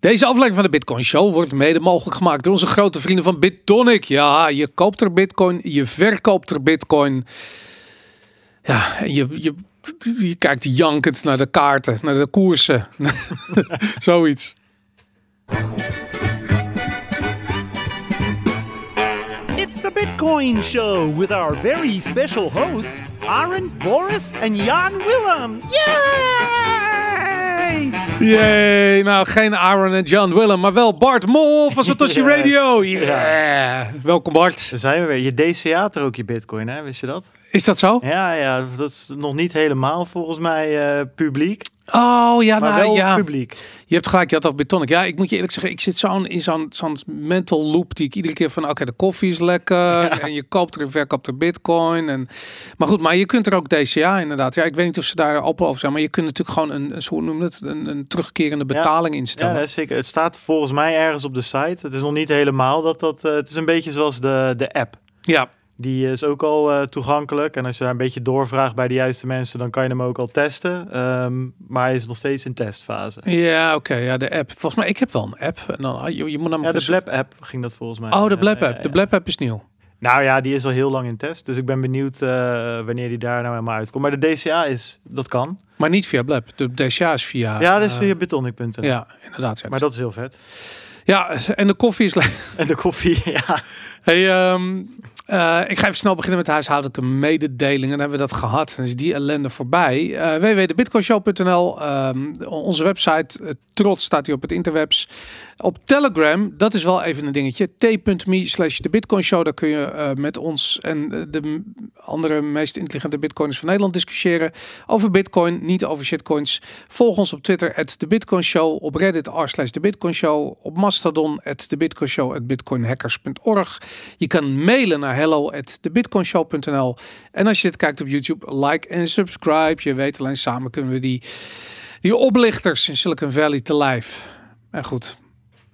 Deze aflevering van de Bitcoin Show wordt mede mogelijk gemaakt door onze grote vrienden van BitTonic. Ja, je koopt er Bitcoin, je verkoopt er Bitcoin. Ja, en je, je, je kijkt jankend naar de kaarten, naar de koersen. Zoiets. It's the Bitcoin Show with our very special hosts, Aaron, Boris, and Jan Willem. Yay! Yay, nou geen Aaron en John Willem, maar wel Bart Mol van Satoshi. Radio. Yeah. Welkom Bart. Daar zijn we weer. Je DCA er ook je bitcoin, hè? Wist je dat? Is dat zo? Ja, ja, dat is nog niet helemaal volgens mij eh, publiek. Oh ja, Maar nou wel ja. publiek. Je hebt gelijk, je had over Bitonic. Ja, ik moet je eerlijk zeggen, ik zit zo'n in zo'n zo'n mental loop die ik iedere keer van, oké, de koffie is lekker en je koopt er en verkoopt er Bitcoin. En, maar goed, maar je kunt er ook DCA inderdaad. Ja, ik weet niet of ze daar open over zijn, maar je kunt natuurlijk gewoon een, een hoe noem het, een, een terugkerende betaling Ja, instellen. is zeker. Het staat volgens mij ergens op de site. Het is nog niet helemaal dat dat. eh, het is een beetje zoals de, de app. ja. Die is ook al eh, toegankelijk. En als je daar een beetje doorvraagt bij de juiste mensen, dan kan je hem ook al testen. Ehm, maar hij is nog steeds in testfase. Ja, oké. ja, de app. Volgens mij, ik heb wel een app. En dan, ah, je, je moet namelijk Ja, de Blab app ging dat volgens mij. Oh, de Blab app. ja. De Blab app is nieuw. Nou ja, die is al heel lang in test. Dus ik ben benieuwd eh, wanneer die daar nou helemaal uitkomt. Maar de DCA is, dat kan. Maar niet via Blab. De DCA is via... Ja, dat is eh, via bitonic.nl. Ja, inderdaad. Ja. Maar dat is heel vet. ja, en de koffie is. En de koffie, ja. Hey, ehm, eh, ik ga even snel beginnen met de huishoudelijke mededelingen. Dan hebben we dat gehad. Dan is die ellende voorbij. Uh, www.bitcoinshow.nl Ehm, Onze website, eh, trots staat hier op het interwebs. Op Telegram, dat is wel even een dingetje. t.me slash de Bitcoin Show. Daar kun je eh, met ons en eh, de andere meest intelligente bitcoiners van Nederland discussiëren. Over bitcoin, niet over shitcoins. Volg ons op Twitter, at de Bitcoin Show. Op Reddit, r slash de Bitcoin Show. Op Mastodon, at de Bitcoin bitcoinhackers.org. Je kan mailen naar hello at thebitcoinshow.nl. En als je dit kijkt op YouTube, like en subscribe. Je weet alleen samen kunnen we die, die oplichters in Silicon Valley te lijf. En goed,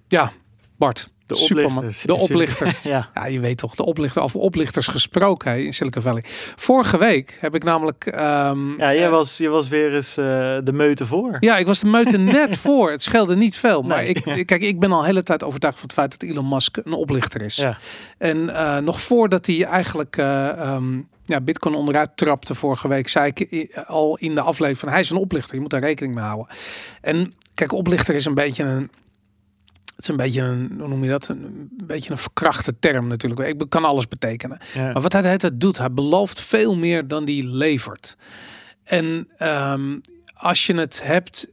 ja, Bart. De oplichters. De oplichters. ja. Ja, je weet toch, de oplichter, over oplichters gesproken hè, in Silicon Valley. Vorige week heb ik namelijk... ehm, Ja, jij eh, was, je was weer eens eh, de meute voor. ja, ik was de meute net voor. Het scheelde niet veel. Maar Nee. ik, kijk, ik ben al de hele tijd overtuigd van het feit dat Elon Musk een oplichter is. Ja. En eh, nog voordat hij eigenlijk eh, ehm, ja, Bitcoin onderuit trapte vorige week, zei ik al in de aflevering van hij is een oplichter. Je moet daar rekening mee houden. En kijk, oplichter is een beetje een. Het is een beetje een, hoe noem je dat? Een, een beetje een verkrachte term natuurlijk. Ik kan alles betekenen. Ja. Maar wat hij tijd doet, hij belooft veel meer dan die levert. En ehm, als je het hebt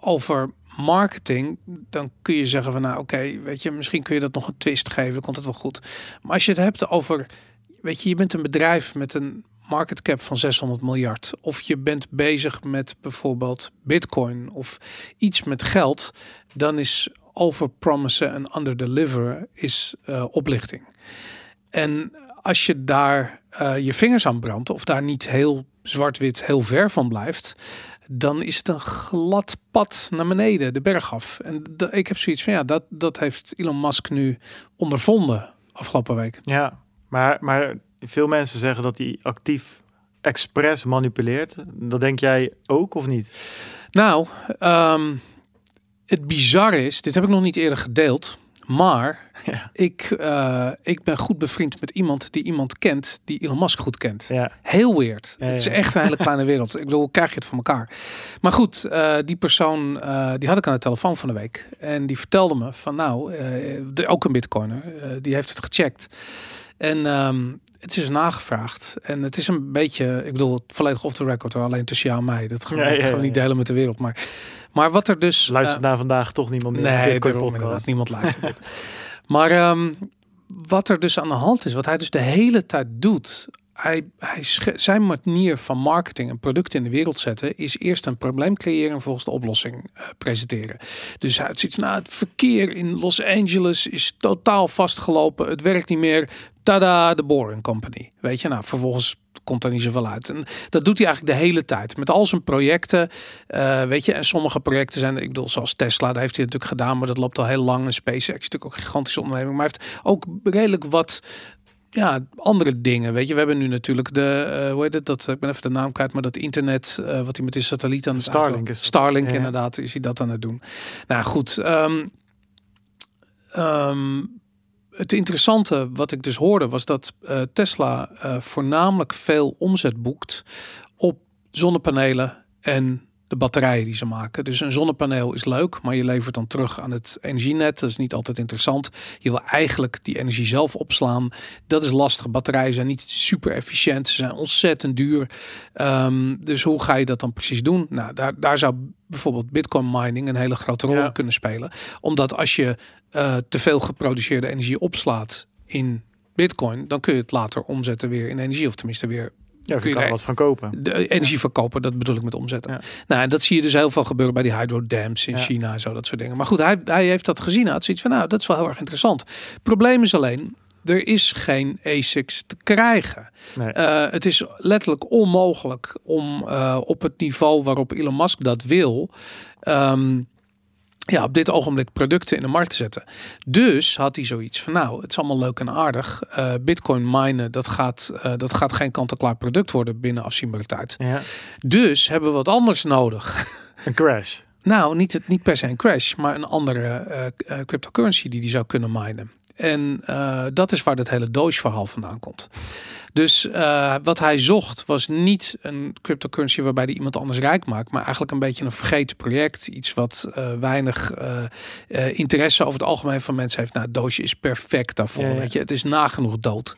over marketing, dan kun je zeggen van nou oké, weet je, misschien kun je dat nog een twist geven, komt het wel goed. Maar als je het hebt over, weet je, je bent een bedrijf met een market cap van 600 miljard, of je bent bezig met bijvoorbeeld Bitcoin of iets met geld, dan is overpromissen en underdeliveren is eh, oplichting. En als je daar eh, je vingers aan brandt, of daar niet heel zwart-wit heel ver van blijft, dan is het een glad pad naar beneden, de berg af. En ik heb zoiets van, ja, dat, dat heeft Elon Musk nu ondervonden afgelopen week. Ja, maar, maar veel mensen zeggen dat hij actief expres manipuleert. Dat denk jij ook of niet? Nou, ehm, het bizarre is, dit heb ik nog niet eerder gedeeld, maar Ja. ik, eh, ik ben goed bevriend met iemand die iemand kent die Elon Musk goed kent. Ja, Heel weird. Ja, Het is echt een hele kleine wereld. Ik bedoel, krijg je het voor elkaar? Maar goed, eh, die persoon, eh, die had ik aan de telefoon van de week. En die vertelde me van nou, de- ook een bitcoiner, die heeft het gecheckt. En ehm, het is nagevraagd. En het is een beetje, ik bedoel, volledig off the record, hoor, alleen tussen jou en mij. Dat gaan we Ja, ja, gewoon niet delen met de wereld. Maar, maar wat er dus... luistert eh, naar vandaag toch niemand meer. Nee, Bitcoin podcast. Niemand luistert dit. Maar ehm, wat er dus aan de hand is, wat hij dus de hele tijd doet, hij, zijn manier van marketing en producten in de wereld zetten, is eerst een probleem creëren en volgens de oplossing eh, presenteren. Dus hij ziet, nou, het verkeer in Los Angeles is totaal vastgelopen, het werkt niet meer. Tada, de Boring Company. Weet je, nou, vervolgens komt er niet zoveel uit. En dat doet hij eigenlijk de hele tijd. Met al zijn projecten, eh, weet je, en sommige projecten zijn, ik bedoel, zoals Tesla, daar heeft hij natuurlijk gedaan, maar dat loopt al heel lang. En SpaceX natuurlijk ook gigantische onderneming, maar heeft ook redelijk wat ja, andere dingen. Weet je, we hebben nu natuurlijk de, eh, hoe heet het, dat, ik ben even de naam kwijt, maar dat internet, eh, wat hij met die satelliet aan het Starlink is. Starlink Ja. inderdaad, is hij dat aan het doen. Nou goed, ehm, ehm, het interessante wat ik dus hoorde was dat eh, Tesla eh, voornamelijk veel omzet boekt op zonnepanelen en de batterijen die ze maken. Dus een zonnepaneel is leuk, maar je levert dan terug aan het energienet. Dat is niet altijd interessant. Je wil eigenlijk die energie zelf opslaan. Dat is lastig. Batterijen zijn niet super efficiënt. Ze zijn ontzettend duur. Ehm, dus hoe ga je dat dan precies doen? Nou, daar, daar zou bijvoorbeeld bitcoin mining een hele grote rol Ja. kunnen spelen. Omdat als je eh, te veel geproduceerde energie opslaat in bitcoin, dan kun je het later omzetten weer in energie. Of tenminste weer Ja, kun je er er- wat van kopen. de energie verkopen, dat bedoel ik met omzetten. Ja. Nou, en dat zie je dus heel veel gebeuren bij die hydrodams in Ja. China en zo, dat soort dingen. Maar goed, hij, hij heeft dat gezien. Hij had zoiets van, nou, dat is wel heel erg interessant. Probleem is alleen, er is geen ASICs te krijgen. Nee. Eh, het is letterlijk onmogelijk om eh, op het niveau waarop Elon Musk dat wil, ehm, ja, op dit ogenblik producten in de markt te zetten. Dus had hij zoiets van, nou, het is allemaal leuk en aardig. Eh, Bitcoin minen, dat gaat, eh, dat gaat geen kant-en-klaar product worden binnen afzienbare tijd. Ja. Dus hebben we wat anders nodig. Een crash. Nou, niet, het, niet per se een crash, maar een andere eh, cryptocurrency die die zou kunnen minen. En dat is waar dat hele Doge-verhaal vandaan komt. Dus eh, wat hij zocht was niet een cryptocurrency waarbij hij iemand anders rijk maakt, maar eigenlijk een beetje een vergeten project. Iets wat eh, weinig eh, interesse over het algemeen van mensen heeft. Nou, Doge is perfect daarvoor. Ja, ja. Weet je, het is nagenoeg dood.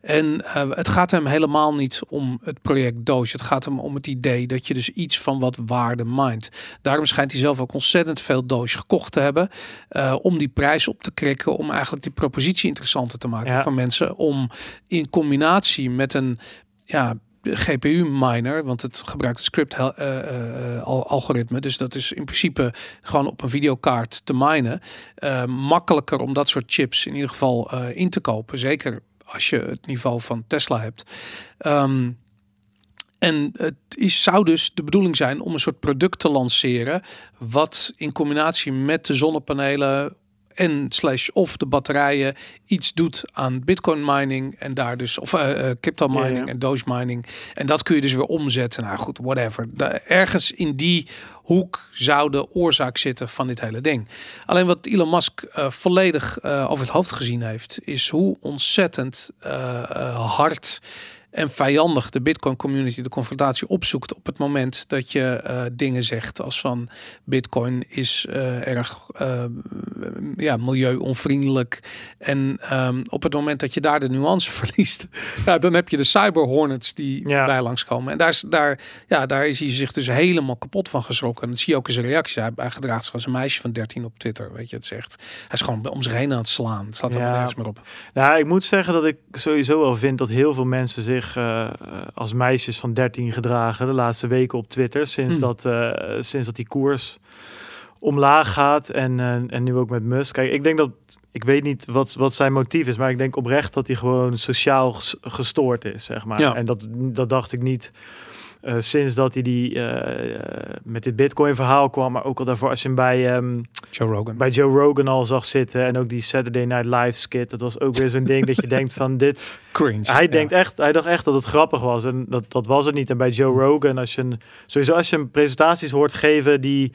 En het gaat hem helemaal niet om het project Doge. Het gaat hem om het idee dat je dus iets van wat waarde mindt. Daarom schijnt hij zelf ook ontzettend veel Doge gekocht te hebben. om die prijs op te krikken. Om eigenlijk die propositie interessanter te maken Ja. voor mensen. Om in combinatie met een ja, GPU-miner, want het gebruikt een script eh, eh. Dus dat is in principe gewoon op een videokaart te minen. Eh, makkelijker om dat soort chips in ieder geval in te kopen. Zeker als je het niveau van Tesla hebt. Ehm, en het is, zou dus de bedoeling zijn om een soort product te lanceren. Wat in combinatie met de zonnepanelen en slash of de batterijen iets doet aan bitcoin mining en daar dus of eh, crypto mining ja. en doge mining. En dat kun je dus weer omzetten. Nou goed whatever. Da- ergens in die hoek zou de oorzaak zitten van dit hele ding. Alleen wat Elon Musk eh, volledig over het hoofd gezien heeft is hoe ontzettend hard en vijandig de Bitcoin community de confrontatie opzoekt op het moment dat je eh, dingen zegt als van Bitcoin is eh, erg eh, ja, milieu-onvriendelijk. En ehm, op het moment dat je daar de nuance verliest, ja, dan heb je de cyber hornets die Ja. bij langskomen. En daar is, daar, ja, daar is hij zich dus helemaal kapot van geschrokken. En dat zie je ook in zijn reactie. Hij, hij gedraagt zich als een meisje van 13 op Twitter. Weet je, het zegt. Hij is gewoon om zich heen aan het slaan. Het staat er Ja. nergens meer op. Nou, ik moet zeggen dat ik sowieso wel vind dat heel veel mensen zich eh, eh, als meisjes van 13 gedragen de laatste weken op Twitter. Sinds, Hmm. dat, eh, sinds dat die koers omlaag gaat en, en nu ook met Musk. Kijk, ik denk dat, ik weet niet wat, wat zijn motief is, maar ik denk oprecht dat hij gewoon sociaal ges- gestoord is, zeg maar. Ja. En dat, dat dacht ik niet eh, sinds dat hij die, eh, eh, met dit Bitcoin verhaal kwam, maar ook al daarvoor als je hem bij... ehm, Joe Rogan. bij Joe Rogan al zag zitten en ook die Saturday Night Live skit. Dat was ook weer zo'n ding dat je denkt van dit. Cringe. Hij Ja. denkt echt, hij dacht echt dat het grappig was en dat, dat was het niet. En bij Joe Rogan, als je een, sowieso als je hem presentaties hoort geven, die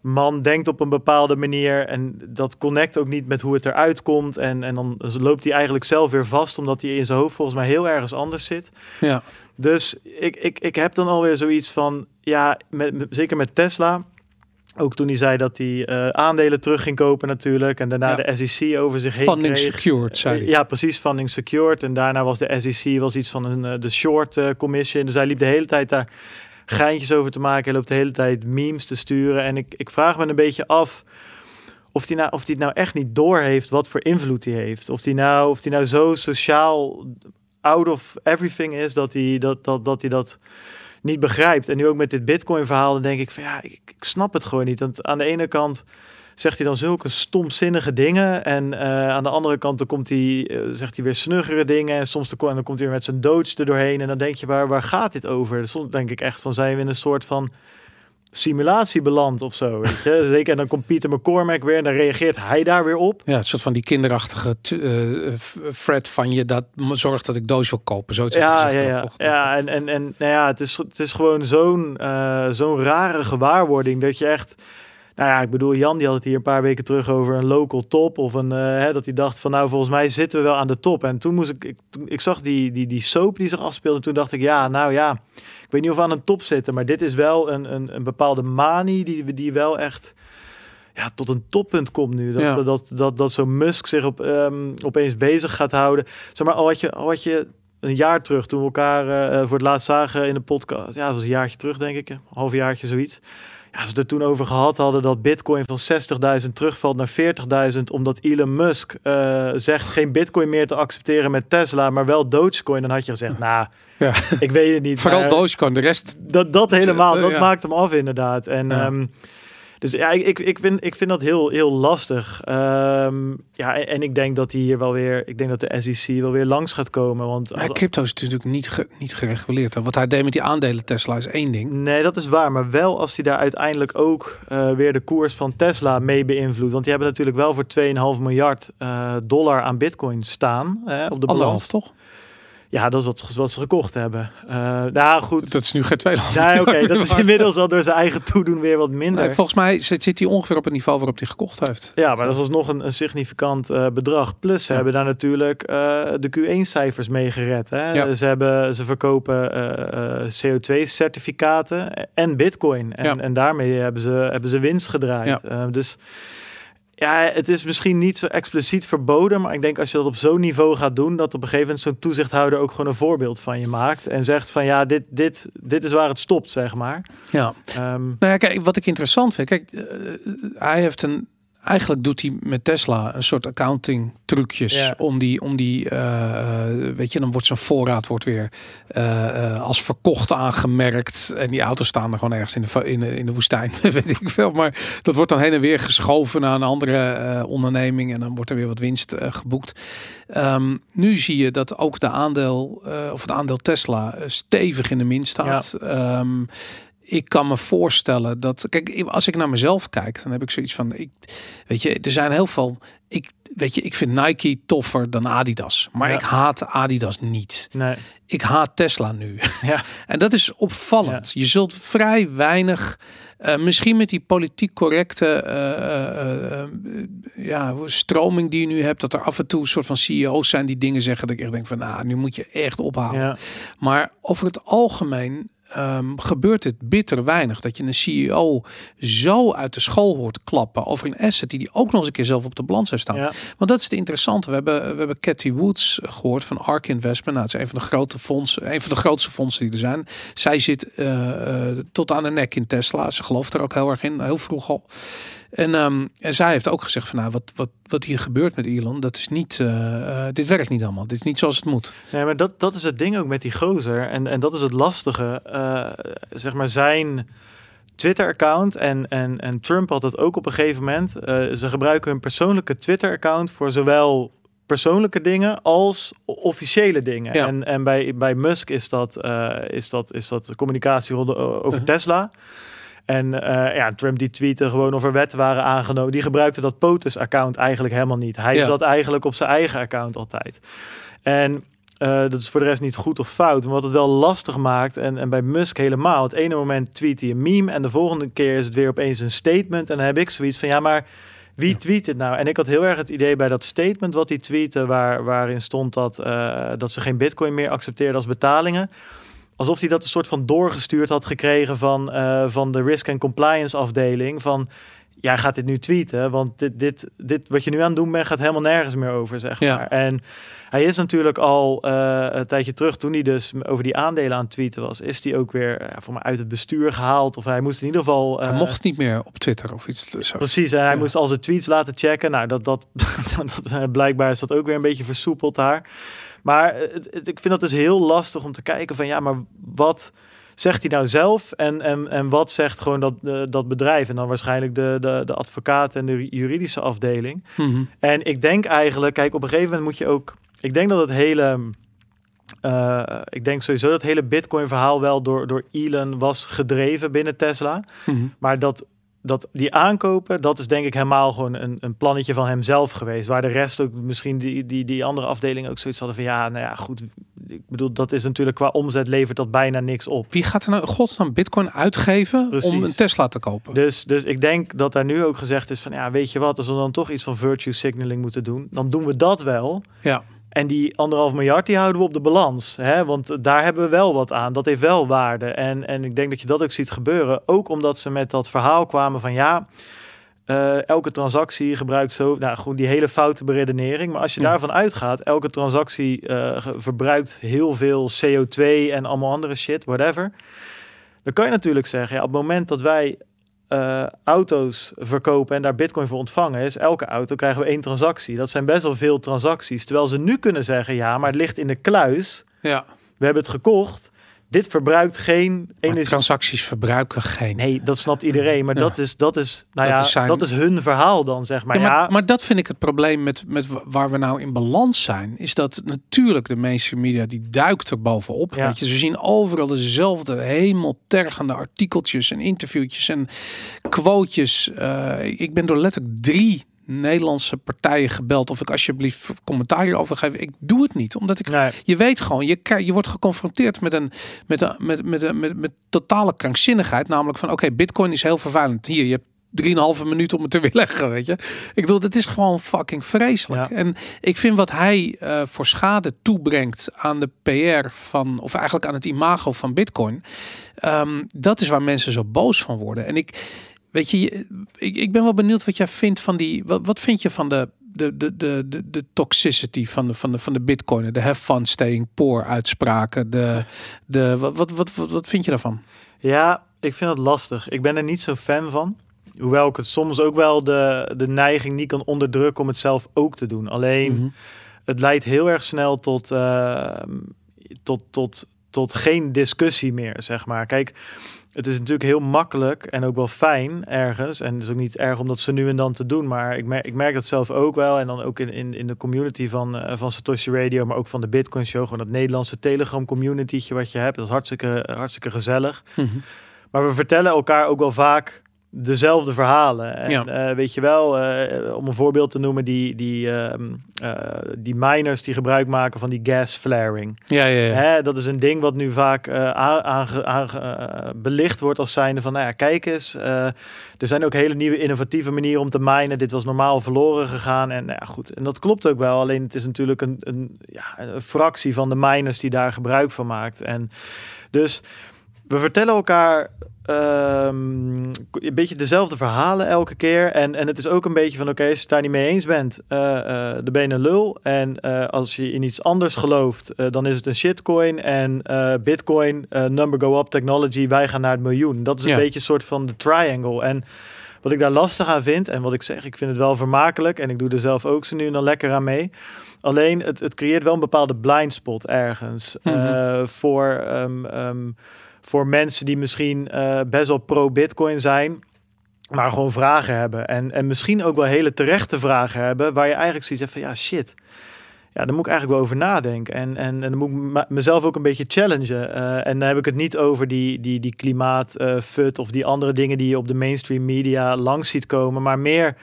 man denkt op een bepaalde manier en dat connect ook niet met hoe het eruit komt. En, en dan loopt hij eigenlijk zelf weer vast, omdat hij in zijn hoofd volgens mij heel ergens anders zit. Ja. Dus ik, ik, ik heb dan alweer zoiets van, ja, met, met- zeker met Tesla. Ook toen hij zei dat hij eh, aandelen terug ging kopen natuurlijk. En daarna Ja. de SEC over zich heen Funding kreeg. secured, zei hij. Ja, precies, funding secured. En daarna was de SEC was iets van een, eh, de short eh, commission. Dus hij liep de hele tijd daar geintjes over te maken. Hij loopt de hele tijd memes te sturen. En ik, ik vraag me een beetje af of hij, nou, of nou echt niet door heeft wat voor invloed hij heeft. Of hij nou, of hij nou zo sociaal out of everything is dat hij dat, dat, dat, hij dat niet begrijpt. En nu ook met dit Bitcoin verhaal, dan denk ik van ja, ik, ik snap het gewoon niet. Want aan de ene kant zegt hij dan zulke stomzinnige dingen. En eh, aan de andere kant dan komt hij, eh, zegt hij weer snuggere dingen. En soms dan, ko- dan komt hij weer met zijn doodste er doorheen. En dan denk je, waar, waar gaat dit over? Soms denk ik echt van, zijn we in een soort van simulatie belandt of zo. Weet je? Zeker, en dan komt Pieter McCormack weer en dan reageert hij daar weer op. Ja, een soort van die kinderachtige f- Fred van je dat zorgt dat ik doos wil kopen. Zo Ja, ja, ja. ja en, en, en nou ja, het is, het is gewoon zo'n eh, zo'n rare gewaarwording dat je echt... Nou ja, ik bedoel, Jan die had het hier een paar weken terug over een local top. Of een, eh, hè, dat hij dacht van nou, volgens mij zitten we wel aan de top. En toen moest ik, ik, ik zag die, die, die soap die zich afspeelde. Toen dacht ik, ja, nou ja, ik weet niet of we aan een top zitten. Maar dit is wel een, een, een bepaalde manie die, die wel echt ja, tot een toppunt komt nu. Dat, Ja. dat, dat, dat, dat zo'n Musk zich op, ehm, opeens bezig gaat houden. Zeg maar, al had je, al had je een jaar terug, toen we elkaar eh, voor het laatst zagen in de podcast. Ja, dat was een jaartje terug, denk ik. Een halfjaartje, zoiets. Ja, als we het er toen over gehad hadden dat bitcoin van 60.000 terugvalt naar 40.000. Omdat Elon Musk eh, zegt geen bitcoin meer te accepteren met Tesla, maar wel Dogecoin. Dan had je gezegd, nou, Ja. ik weet het niet. Vooral maar- Dogecoin, de rest... dat, dat helemaal, dat ja. maakt hem af inderdaad. En Ja. Dus ja, ik, ik, vind, ik vind dat heel, heel lastig. Ehm, ja, en, en ik denk dat hij hier wel weer, ik denk dat de SEC wel weer langs gaat komen. Want als- crypto is natuurlijk niet, ge- niet gereguleerd. Wat hij deed met die aandelen Tesla is één ding. Nee, dat is waar. Maar wel als hij daar uiteindelijk ook eh, weer de koers van Tesla mee beïnvloedt. Want die hebben natuurlijk wel voor 2,5 miljard eh, dollar aan bitcoin staan hè, op de Anderhalf, balans. toch? Ja, dat is wat, wat ze gekocht hebben. Nou goed. Dat is nu geen tweeënhalf. Nee, oké, dat is inmiddels al door zijn eigen toedoen weer wat minder. Nee, volgens mij zit, zit hij ongeveer op het niveau waarop hij gekocht heeft. Ja, maar dat is alsnog een, een significant eh, bedrag. Plus ze Ja. hebben daar natuurlijk eh, de Q1-cijfers mee gered. Hè? Ja. Ze, hebben, ze verkopen eh, CO2-certificaten en bitcoin. En, Ja. en daarmee hebben ze, hebben ze winst gedraaid. Dus ja, het is misschien niet zo expliciet verboden. Maar ik denk als je dat op zo'n niveau gaat doen... dat op een gegeven moment zo'n toezichthouder ook gewoon een voorbeeld van je maakt. En zegt van ja, dit, dit, dit is waar het stopt, zeg maar. Ja. Ehm, Nou ja, kijk, wat ik interessant vind. Kijk, eh, hij heeft een. Eigenlijk doet hij met Tesla een soort accounting trucjes Ja. om die, om die, eh, eh, weet je, dan wordt zijn voorraad wordt weer eh, als verkocht aangemerkt en die auto's staan er gewoon ergens in de, in de, in de woestijn, weet ik veel. Maar dat wordt dan heen en weer geschoven naar een andere onderneming en dan wordt er weer wat winst geboekt. Ehm, nu zie je dat ook de aandeel of het aandeel Tesla stevig in de min staat. Ehm, ik kan me voorstellen dat, kijk, als ik naar mezelf kijk, dan heb ik zoiets van, ik, weet je, er zijn heel veel, ik, weet je, ik vind Nike toffer dan Adidas, maar Ja. ik haat Adidas niet. nee, Ik haat Tesla nu. ja. En dat is opvallend. Je zult vrij weinig, eh, misschien met die politiek correcte eh, eh, ja, stroming die je nu hebt, dat er af en toe een soort van CEO's zijn die dingen zeggen dat ik echt denk van, nou, nu moet je echt ophouden. ja. Maar over het algemeen ehm, gebeurt het bitter weinig dat je een CEO zo uit de school hoort klappen over een asset die die ook nog eens een keer zelf op de balans heeft staan. ja. Want dat is het interessante. We hebben, we hebben Cathy Woods gehoord van ARK Investment. Nou, het is een van de grote fondsen, een van de grootste fondsen die er zijn. Zij zit eh, eh, tot aan de nek in Tesla. Ze gelooft er ook heel erg in, heel vroeg al. En, ehm, en zij heeft ook gezegd van nou, wat, wat, wat hier gebeurt met Elon, dat is niet, eh, eh, dit werkt niet allemaal. Dit is niet zoals het moet. Nee, maar dat, dat is het ding ook met die gozer. En, en dat is het lastige. Eh, zeg maar zijn Twitter-account. En, en, en Trump had het ook op een gegeven moment. Ze gebruiken hun persoonlijke Twitter-account voor zowel persoonlijke dingen als officiële dingen. Ja. En, en bij, bij Musk is dat, eh, is dat, is dat communicatie over Uh-huh. Tesla. En eh, ja, Trump die tweette gewoon of er wetten waren aangenomen. Die gebruikte dat POTUS-account eigenlijk helemaal niet. Hij Ja. zat eigenlijk op zijn eigen account altijd. En eh, dat is voor de rest niet goed of fout. Maar wat het wel lastig maakt, en, en bij Musk helemaal. Het ene moment tweet hij een meme en de volgende keer is het weer opeens een statement. En dan heb ik zoiets van, ja maar wie tweet dit nou? En ik had heel erg het idee bij dat statement wat hij tweette, waar, waarin stond dat, eh, dat ze geen bitcoin meer accepteerden als betalingen. Alsof hij dat een soort van doorgestuurd had gekregen van, eh, van de risk and compliance afdeling. Van jij gaat dit nu tweeten, want dit, dit, dit wat je nu aan het doen bent gaat helemaal nergens meer over, zeg Ja. maar. En hij is natuurlijk al eh, een tijdje terug, toen hij dus over die aandelen aan het tweeten was, is hij ook weer voor mij uit het bestuur gehaald. Of hij moest in ieder geval. Hij eh, mocht niet meer op Twitter of iets. Zo. Precies, en hij Ja. moest al zijn tweets laten checken. Nou, dat, dat, dat, blijkbaar is dat ook weer een beetje versoepeld daar. Maar het- het- ik vind dat dus heel lastig om te kijken van ja, maar wat zegt hij nou zelf en, en, en wat zegt gewoon dat, eh, dat bedrijf? En dan waarschijnlijk de, de, de advocaat en de juridische afdeling. Mhm. En ik denk eigenlijk, kijk, op een gegeven moment moet je ook. Ik denk dat het hele eh, ik denk sowieso dat het hele Bitcoin-verhaal wel door, door Elon was gedreven binnen Tesla. Mhm. Maar dat, dat die aankopen, dat is denk ik helemaal gewoon een, een plannetje van hemzelf geweest. Waar de rest ook misschien die, die, die andere afdelingen ook zoiets hadden van ja, nou ja, goed. Ik bedoel, dat is natuurlijk qua omzet levert dat bijna niks op. Wie gaat er nou godsnaam bitcoin uitgeven Precies. om een Tesla te kopen? Dus, dus ik denk dat daar nu ook gezegd is van ja, weet je wat, als we dan toch iets van virtue signaling moeten doen, dan doen we dat wel. Ja. En die anderhalf miljard, die houden we op de balans. Hè? Want daar hebben we wel wat aan. Dat heeft wel waarde. En, en ik denk dat je dat ook ziet gebeuren. Ook omdat ze met dat verhaal kwamen van ja, eh, elke transactie gebruikt zo, nou goed, die hele foute beredenering. Maar als je Ja. daarvan uitgaat, elke transactie eh, verbruikt heel veel CO2 en allemaal andere shit, whatever. Dan kan je natuurlijk zeggen, ja, op het moment dat wij eh, auto's verkopen en daar bitcoin voor ontvangen, is elke auto krijgen we één transactie. Dat zijn best wel veel transacties. Terwijl ze nu kunnen zeggen, ja, maar het ligt in de kluis. ja. We hebben het gekocht. Dit verbruikt geen Maar energie. transacties verbruiken geen. Nee, dat snapt iedereen. Maar Ja. dat, is, dat, is, nou Dat ja, is zijn- dat is hun verhaal dan, zeg maar. Ja, maar, ja, maar dat vind ik het probleem met, met wa- waar we nou in balans zijn. Is dat natuurlijk de mainstream media die duikt er bovenop. Weet je, ze zien overal dezelfde hemeltergende artikeltjes en interviewtjes en quotejes. Eh, ik ben door letterlijk drie Nederlandse partijen gebeld of ik alsjeblieft commentaar hierover geef. Ik doe het niet, omdat ik nee, je weet gewoon, je, je wordt geconfronteerd met een met een met, met, met, met, met totale krankzinnigheid. Namelijk van oké, bitcoin is heel vervuilend. Hier, je hebt drieënhalve minuut om het te weerleggen, weet je. Ik bedoel, het is gewoon fucking vreselijk. Ja. En ik vind wat hij eh, voor schade toebrengt aan de PR van, of eigenlijk aan het imago van bitcoin, ehm, dat is waar mensen zo boos van worden. En ik, weet je, ik ben wel benieuwd wat jij vindt van die, wat, wat vind je van de de, de, de, de, de toxicity van de, van de, van de bitcoin, de have fun staying poor uitspraken, de, de, wat, wat, wat, wat, wat vind je daarvan? ja, ik vind het lastig. Ik ben er niet zo'n fan van. Hoewel ik het soms ook wel de, de neiging niet kan onderdrukken om het zelf ook te doen. Alleen, Mhm. het leidt heel erg snel tot, eh, tot, tot, tot geen discussie meer, zeg maar. Kijk, het is natuurlijk heel makkelijk en ook wel fijn ergens. En het is ook niet erg om dat ze nu en dan te doen. Maar ik merk, ik merk dat zelf ook wel. En dan ook in, in, in de community van, eh, van Satoshi Radio, maar ook van de Bitcoin Show. Gewoon dat Nederlandse Telegram communitytje wat je hebt. Dat is hartstikke, hartstikke gezellig. Mhm. Maar we vertellen elkaar ook wel vaak dezelfde verhalen. En Ja. eh, weet je wel, eh, om een voorbeeld te noemen, die, die, ehm, eh, die miners die gebruik maken van die gas flaring. Ja, ja, ja. Hè, dat is een ding wat nu vaak aange- aange- belicht wordt als zijnde van, nou ja, kijk eens, er zijn ook hele nieuwe innovatieve manieren om te minen. Dit was normaal verloren gegaan en nou ja, goed. En dat klopt ook wel, alleen het is natuurlijk een, een, ja, een fractie van de miners die daar gebruik van maakt. En dus we vertellen elkaar ehm, een beetje dezelfde verhalen elke keer. En, en het is ook een beetje van, oké, als je het daar niet mee eens bent, eh, eh, dan ben je een lul. En eh, als je in iets anders gelooft, dan is het een shitcoin. En bitcoin, number go up technology, wij gaan naar het miljoen. Dat is een Ja. beetje een soort van de triangle. En wat ik daar lastig aan vind, en wat ik zeg, ik vind het wel vermakelijk. En ik doe er zelf ook zo nu en dan lekker aan mee. Alleen, het, het creëert wel een bepaalde blind spot ergens. Mhm. voor, ehm, ehm, voor mensen die misschien eh, best wel pro-bitcoin zijn. Maar gewoon vragen hebben. En, en misschien ook wel hele terechte vragen hebben. Waar je eigenlijk zoiets hebt van, ja shit. Ja, daar moet ik eigenlijk wel over nadenken. En, en, en dan moet ik me- mezelf ook een beetje challengen. Eh, en dan heb ik het niet over die, die, die klimaatfut of die andere dingen die je op de mainstream media langs ziet komen. Maar meer,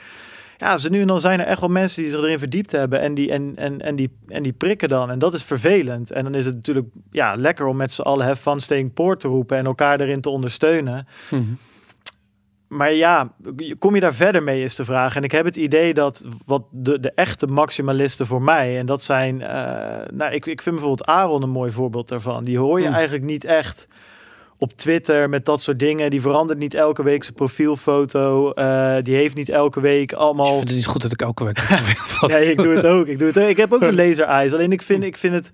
ja, ze nu en dan zijn er echt wel mensen die zich erin verdiept hebben. En die, en, en, en, die, en die prikken dan. En dat is vervelend. En dan is het natuurlijk ja, lekker om met z'n allen have fun staying poor te roepen. En elkaar erin te ondersteunen. Mhm. Maar ja, kom je daar verder mee is de vraag. En ik heb het idee dat wat de, de echte maximalisten voor mij, en dat zijn, eh, nou, ik, ik vind bijvoorbeeld Aaron een mooi voorbeeld daarvan. Die hoor je Hmm. eigenlijk niet echt op Twitter met dat soort dingen. Die verandert niet elke week zijn profielfoto. Eh, die heeft niet elke week Ik allemaal. vind het niet goed dat ik elke week... Ja, ik doe het ook. Ik doe het ook. Ik heb ook een laser eyes. Alleen ik vind, ik vind het.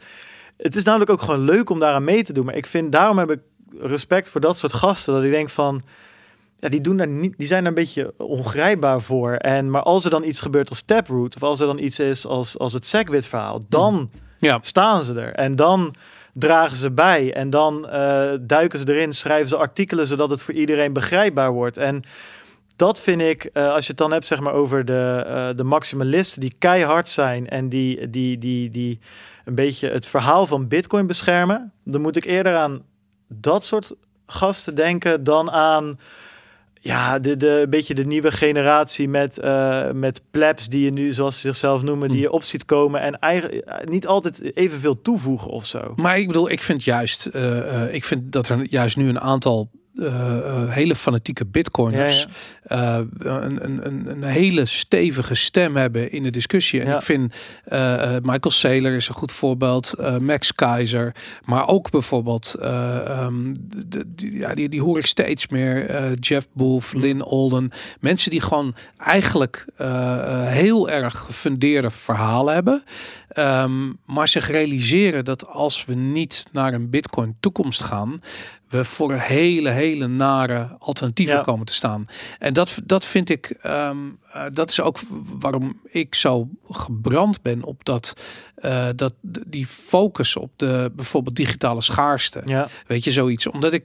Het is namelijk ook gewoon leuk om daaraan mee te doen. Maar ik vind daarom heb ik respect voor dat soort gasten. Dat ik denk van. Ja, die, doen daar niet, die zijn er een beetje ongrijpbaar voor. En, maar als er dan iets gebeurt als Taproot, of als er dan iets is als, als het Segwit verhaal, dan Ja, staan ze er. En dan dragen ze bij. En dan eh, duiken ze erin, schrijven ze artikelen, zodat het voor iedereen begrijpbaar wordt. En dat vind ik, eh, als je het dan hebt zeg maar, over de, eh, de maximalisten die keihard zijn en die, die, die, die een beetje het verhaal van Bitcoin beschermen, dan moet ik eerder aan dat soort gasten denken dan aan ja, de, de, een beetje de nieuwe generatie met, uh, met plebs die je nu, zoals ze zichzelf noemen, die je op ziet komen en eigenlijk niet altijd evenveel toevoegen of zo. Maar ik bedoel, ik vind juist, ik vind dat er juist nu een aantal uh, hele fanatieke bitcoiners ja, Uh, een, een, een, hele stevige stem hebben in de discussie. En ik vind Michael Saylor is een goed voorbeeld, Max Keizer, maar ook bijvoorbeeld, um, de, die, ja, die, die hoor ik steeds meer, Jeff Booth, Lynn Olden, mensen die gewoon eigenlijk heel erg gefundeerde verhalen hebben, um, maar zich realiseren dat als we niet naar een bitcoin toekomst gaan, we voor hele, hele nare alternatieven komen te staan. En dat, dat vind ik, um, uh, dat is ook waarom ik zo gebrand ben op dat, uh, dat die focus op de bijvoorbeeld digitale schaarste. Ja. Weet je, zoiets. Omdat ik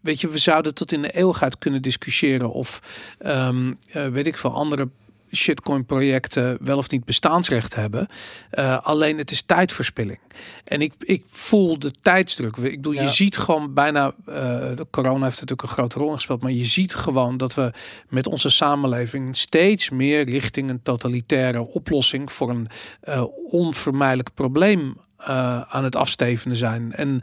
weet je, we zouden tot in de eeuwigheid kunnen discussiëren of um, uh, weet ik veel andere shitcoin projecten wel of niet bestaansrecht hebben. Uh, alleen het is tijdverspilling. En ik, ik voel de tijdsdruk. Ik bedoel, je ziet gewoon bijna, uh, de corona heeft natuurlijk een grote rol gespeeld, maar je ziet gewoon dat we met onze samenleving steeds meer richting een totalitaire oplossing voor een uh, onvermijdelijk probleem aan het afstevenen zijn. En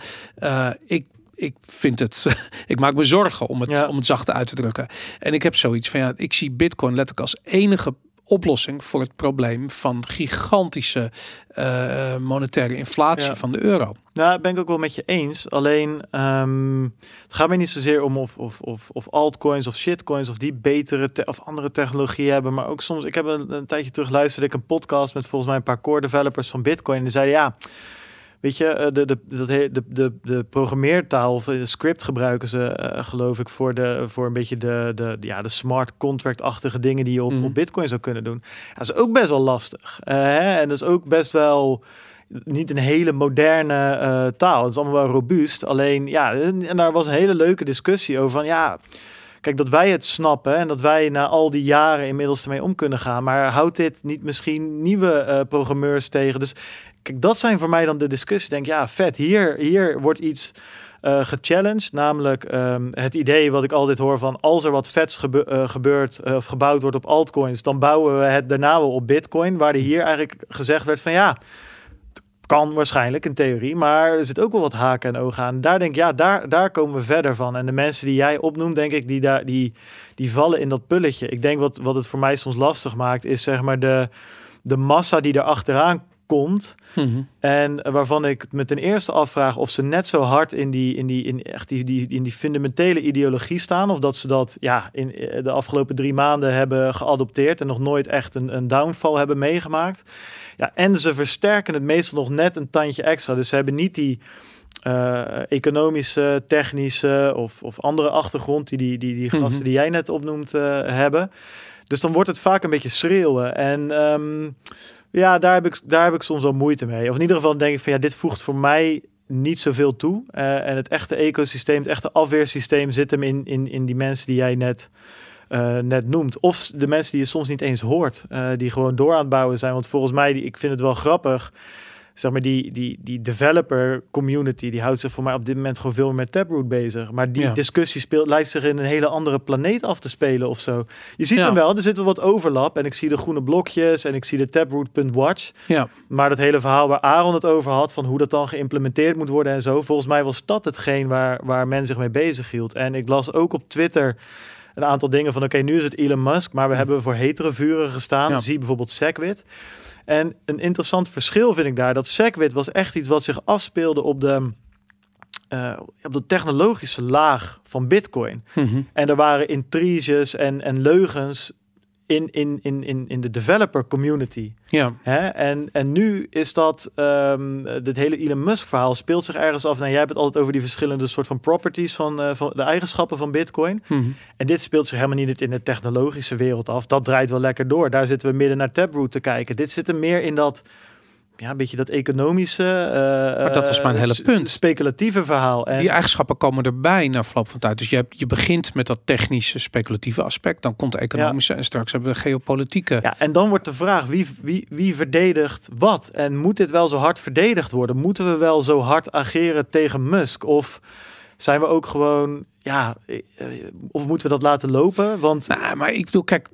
ik ik vind het, ik maak me zorgen om het, ja. om het zacht uit te drukken. En ik heb zoiets van ja, ik zie Bitcoin letterlijk als enige oplossing voor het probleem van gigantische uh, monetaire inflatie van de euro. Nou, ben ik ook wel met je eens. Alleen um, het gaat mij niet zozeer om of, of, of, of altcoins of shitcoins of die betere of andere technologie hebben. Maar ook soms, ik heb een, een tijdje terug luisterde ik een podcast met volgens mij een paar core developers van Bitcoin. En die zeiden ja Weet je, eh, de, de, de, de, de, de programmeertaal of de script gebruiken ze, uh, geloof ik, voor, de, voor een beetje de, de, ja, de smart contract-achtige dingen die je op, mm. op Bitcoin zou kunnen doen. dat is ook best wel lastig. Uh, hè? En dat is ook best wel niet een hele moderne uh, taal. Het is allemaal wel robuust. Alleen, ja, en daar was een hele leuke discussie over van, ja... Kijk, dat wij het snappen en dat wij na al die jaren inmiddels ermee om kunnen gaan. Maar houdt dit niet misschien nieuwe uh, programmeurs tegen? Dus Dat zijn voor mij dan de discussies. Denk, ja, vet, hier, hier wordt iets uh, gechallenged. Namelijk um, het idee wat ik altijd hoor van als er wat vets uh, gebeurt uh, of gebouwd wordt op altcoins, dan bouwen we het daarna wel op bitcoin. Waar er hier eigenlijk gezegd werd van ja, kan waarschijnlijk in theorie, maar er zit ook wel wat haken en ogen aan. Daar denk ik, ja, daar, daar komen we verder van. En de mensen die jij opnoemt, denk ik, die, daar, die, die vallen in dat pulletje. Ik denk wat, wat het voor mij soms lastig maakt, is zeg maar de, de massa die er achteraan komt. Mhm. En waarvan ik me ten eerste afvraag of ze net zo hard in die, in die, in echt die, die, in die fundamentele ideologie staan. Of dat ze dat ja, in eh, de afgelopen drie maanden hebben geadopteerd en nog nooit echt een, een downfall hebben meegemaakt. Ja, en ze versterken het meestal nog net een tandje extra. Dus ze hebben niet die. Uh, economische, technische of, of andere achtergrond die die, die, die gasten mhm. die jij net opnoemt uh, hebben. Dus dan wordt het vaak een beetje schreeuwen. En um, ja, daar heb, ik, daar heb ik soms wel moeite mee. Of in ieder geval denk ik van ja, dit voegt voor mij niet zoveel toe. Uh, en het echte ecosysteem, het echte afweersysteem zit hem in, in, in die mensen die jij net, uh, net noemt. Of de mensen die je soms niet eens hoort, uh, die gewoon door aan het bouwen zijn. Want volgens mij, ik vind het wel grappig zeg maar, die, die, die developer community, die houdt zich voor mij op dit moment gewoon veel meer met Taproot bezig. Maar die discussie speelt, lijkt zich in een hele andere planeet af te spelen of zo. Je ziet hem wel, er zit wel wat overlap. En ik zie de groene blokjes en ik zie de Taproot.watch. Ja. Maar dat hele verhaal waar Aaron het over had, van hoe dat dan geïmplementeerd moet worden en zo. Volgens mij was dat hetgeen waar, waar men zich mee bezig hield. En ik las ook op Twitter een aantal dingen van oké, nu is het Elon Musk, maar we hm. hebben voor hetere vuren gestaan. Zie bijvoorbeeld Segwit. En een interessant verschil vind ik daar, dat Segwit was echt iets wat zich afspeelde op de, uh, op de technologische laag van Bitcoin. Mhm. En er waren intriges en, en leugens in, in, in, in, in de developer community. Ja. Hè? En, en nu is dat, um, dit hele Elon Musk verhaal speelt zich ergens af. Nou, jij hebt het altijd over die verschillende soort van properties van, uh, van de eigenschappen van Bitcoin. Mm En dit speelt zich helemaal niet in de technologische wereld af. Dat draait wel lekker door. Daar zitten we midden naar Taproot te kijken. Dit zit er meer in dat ja, een beetje dat economische, eh, Maar dat was mijn eh, hele punt. speculatieve verhaal. En Die eigenschappen komen erbij na verloop van tijd. Dus je, hebt, je begint met dat technische, speculatieve aspect. Dan komt de economische en straks hebben we geopolitieke. Ja, en dan wordt de vraag wie, wie, wie verdedigt wat? En moet dit wel zo hard verdedigd worden? Moeten we wel zo hard ageren tegen Musk? Of zijn we ook gewoon, ja, eh, of moeten we dat laten lopen? Want Nou, maar ik bedoel, kijk,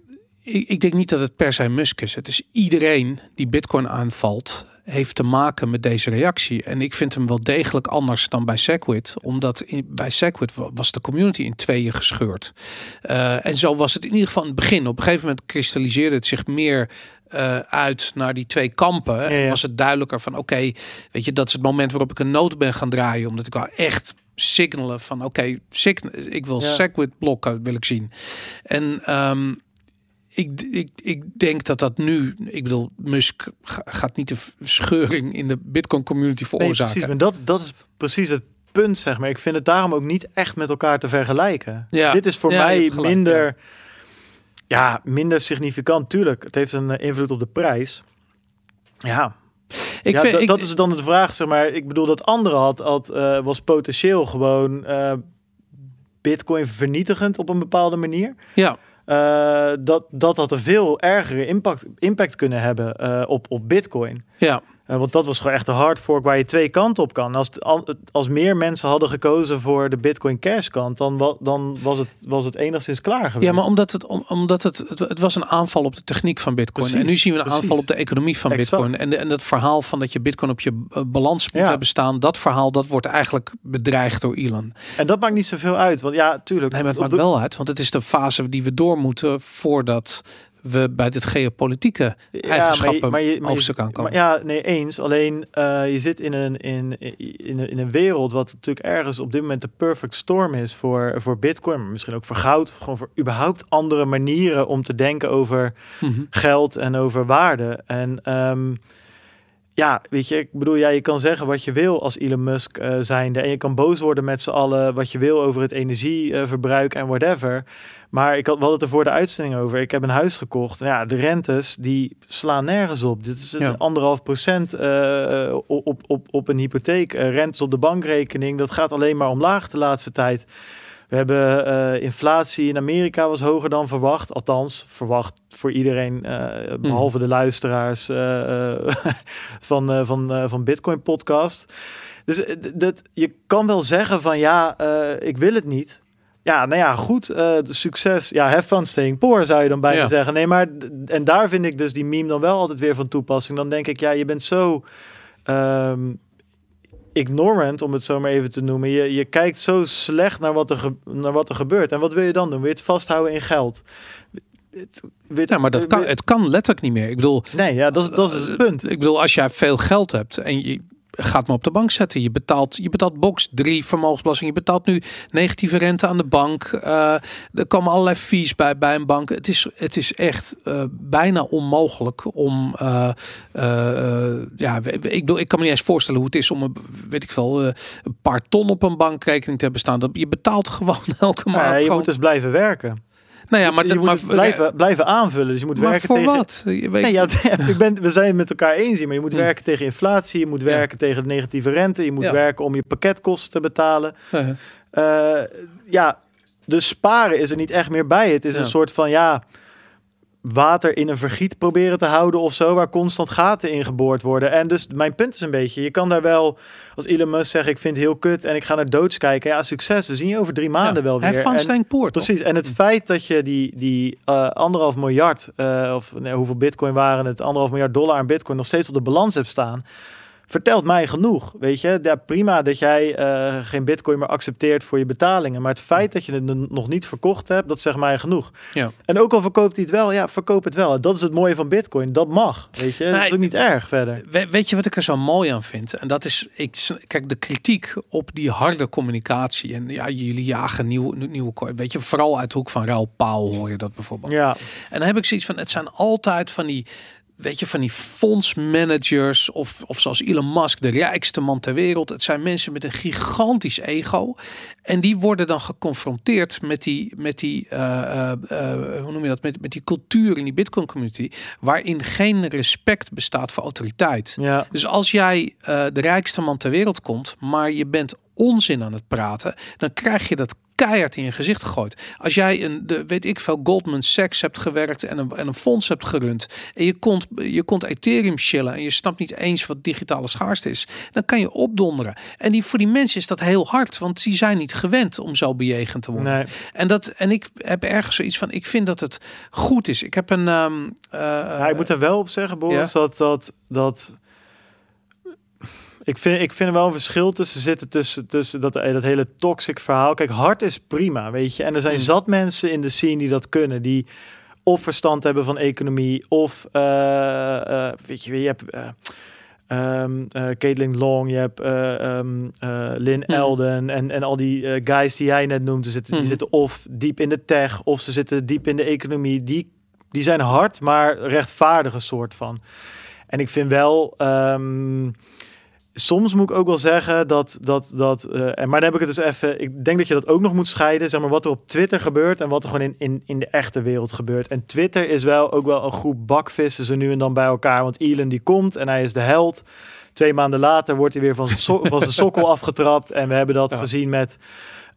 ik denk niet dat het per se Musk is. Het is iedereen die Bitcoin aanvalt, heeft te maken met deze reactie. En ik vind hem wel degelijk anders dan bij Segwit, omdat in, bij Segwit wa- was de community in tweeën gescheurd. Eh, en zo was het in ieder geval in het begin. Op een gegeven moment kristalliseerde het zich meer eh, uit naar die twee kampen. Ja, ja. Was het duidelijker van, oké, weet je, dat is het moment waarop ik een noot ben gaan draaien, omdat ik wel echt signalen van, oké, sign- ik wil Ja. Segwit blokken, wil ik zien. En ehm, ik, ik, ik denk dat dat nu, ik bedoel, Musk ga- gaat niet de scheuring in de Bitcoin community nee, veroorzaken. precies, maar dat, dat is precies het punt, zeg maar. Ik vind het daarom ook niet echt met elkaar te vergelijken. Ja. Dit is voor Ja, mij gelijk, minder, ja. minder significant. Tuurlijk, het heeft een eh, invloed op de prijs. Ja, ik ja, vind, da- ik, dat is dan de vraag, zeg maar. Ik bedoel, dat andere had, had eh, was potentieel gewoon eh, Bitcoin vernietigend op een bepaalde manier. ja, Eh, dat, dat had een veel ergere impact, impact kunnen hebben eh, op, op Bitcoin. ja, Eh, want dat was gewoon echt een hard fork waar je twee kanten op kan. Als, als meer mensen hadden gekozen voor de Bitcoin Cash kant, dan, dan was, het, was het enigszins klaar geweest. ja, maar omdat het, om, omdat het, het, het was een aanval op de techniek van Bitcoin. Precies, en nu zien we een precies. aanval op de economie van Exact. Bitcoin. En, de- en dat verhaal van dat je Bitcoin op je eh, balans moet Ja. hebben staan, dat verhaal, dat wordt eigenlijk bedreigd door Elon. En dat maakt niet zoveel uit. Want ja, tuurlijk. Nee, maar het maakt de- wel uit, want het is de fase die we door moeten voordat we bij dit geopolitieke eigenschappen maar je, maar je- aankomen. maar ja, nee, eens. Alleen eh, je zit in een, in, in, een- in een wereld wat natuurlijk ergens op dit moment de perfect storm is voor, voor Bitcoin, maar misschien ook voor goud. Gewoon voor überhaupt andere manieren om te denken over Mhm. geld en over waarde. En ehm, ja, weet je, ik bedoel, ja, je kan zeggen wat je wil als Elon Musk eh zijnde. En je kan boos worden met z'n allen wat je wil over het energieverbruik en whatever. Maar ik had, we hadden het er voor de uitzending over. Ik heb een huis gekocht. Nou Ja, de rentes die slaan nergens op. Dit is een Ja. anderhalf procent eh, op, op, op een hypotheek. Eh, rentes op de bankrekening. Dat gaat alleen maar omlaag de laatste tijd. We hebben eh, inflatie in Amerika was hoger dan verwacht. Althans, verwacht voor iedereen, eh, behalve de luisteraars eh, van, van, van Bitcoin podcast. Dus dat, je kan wel zeggen van ja, ik wil het niet. Ja, nou ja, goed. de succes. Ja, have fun staying poor zou je dan bijna Ja. zeggen. Nee, maar en daar vind ik dus die meme dan wel altijd weer van toepassing. Dan denk ik, ja, je bent zo ehm, ignorant, om het zo maar even te noemen. Je, je kijkt zo slecht naar wat, er naar wat er gebeurt. En wat wil je dan doen? Wil je het vasthouden in geld? Het- Ja, maar dat kan, wil- het kan letterlijk niet meer. Ik bedoel, Nee, ja, dat dat is het punt. ik bedoel, als jij veel geld hebt en je gaat me op de bank zetten, je betaalt, je betaalt box 3 vermogensbelasting, je betaalt nu negatieve rente aan de bank, eh, er komen allerlei fees bij bij een bank. Het is, het is echt eh, bijna onmogelijk om, eh, ja, ik ik kan me niet eens voorstellen hoe het is om een, weet ik veel, een paar ton op een bankrekening te hebben staan. Dat je betaalt gewoon elke maand. Ja, je gewoon- moet dus blijven werken. Nou ja, maar, je moet maar, blijven, blijven aanvullen. Dus je moet maar werken voor tegen... wat? Je weet, Nee, ja, ik ben, we zijn het met elkaar eens hier, maar je moet werken tegen inflatie, je moet Ja. werken tegen de negatieve rente, je moet werken om je pakketkosten te betalen. eh, ja, dus sparen is er niet echt meer bij. Het is een soort van, ja, water in een vergiet proberen te houden of zo, waar constant gaten in geboord worden. En dus mijn punt is een beetje, je kan daar wel, als Elon Musk zegt, ik vind het heel kut en ik ga naar doods kijken. Ja, succes, we zien je over drie maanden wel weer. Hij van Stijn Poort. Precies, en het feit dat je die, die eh, anderhalf miljard, eh, of nee, hoeveel bitcoin waren het, anderhalf miljard dollar aan bitcoin nog steeds op de balans hebt staan, vertelt mij genoeg. Weet je, ja, prima dat jij eh, geen bitcoin meer accepteert voor je betalingen, maar het feit dat je het nog niet verkocht hebt, dat zegt mij genoeg. Ja. En ook al verkoopt hij het wel, ja, verkoop het wel. Dat is het mooie van bitcoin, dat mag. Weet je, dat is ook niet erg verder. We- weet je wat ik er zo mooi aan vind? En dat is, ik, kijk, de kritiek op die harde communicatie. En ja, jullie jagen nieuw, nieuwe, co- weet je, vooral uit de hoek van Raoul Paul hoor je dat bijvoorbeeld. Ja, En dan heb ik zoiets van, het zijn altijd van die weet je, van die fondsmanagers of, of zoals Elon Musk, de rijkste man ter wereld. Het zijn mensen met een gigantisch ego. En die worden dan geconfronteerd met die, met die uh, hoe noem je dat, met, met die cultuur in die Bitcoin community, waarin geen respect bestaat voor autoriteit. Ja. Dus als jij de rijkste man ter wereld komt, maar je bent onzin aan het praten, dan krijg je dat keihard in je gezicht gegooid. Als jij een, de, weet ik veel, Goldman Sachs hebt gewerkt en een, en een fonds hebt gerund en je komt, je komt Ethereum chillen en je snapt niet eens wat digitale schaarste is, dan kan je opdonderen. En die, voor die mensen is dat heel hard, want die zijn niet gewend om zo bejegend te worden. Nee. En, dat, en ik heb ergens zoiets van, ik vind dat het goed is. Ik heb een... Um, ja, ik moet er wel op zeggen, Boris, ja? dat, dat, dat ik vind, ik vind er wel een verschil tussen zitten tussen, tussen dat, eh, dat hele toxic verhaal. Kijk, hard is prima, weet je. En er zijn mm. zat mensen in de scene die dat kunnen. Die of verstand hebben van economie. Of, uh, uh, weet je, je hebt... Uh, Um, Caitlin Long, je hebt um, Lynn mm. Elden en, en al die guys die jij net noemde, zitten, mm. die zitten of diep in de tech of ze zitten diep in de economie. Die, die zijn hard, maar rechtvaardige soort van. En ik vind wel, um, soms moet ik ook wel zeggen dat, dat, dat uh, en maar dan heb ik het dus even, ik denk dat je dat ook nog moet scheiden, zeg maar wat er op Twitter gebeurt en wat er gewoon in, in, in de echte wereld gebeurt. En Twitter is wel ook wel een groep bakvissen ze nu en dan bij elkaar, want Elon die komt en hij is de held. Twee maanden later wordt hij weer van so van zijn sokkel afgetrapt en we hebben dat ja. gezien met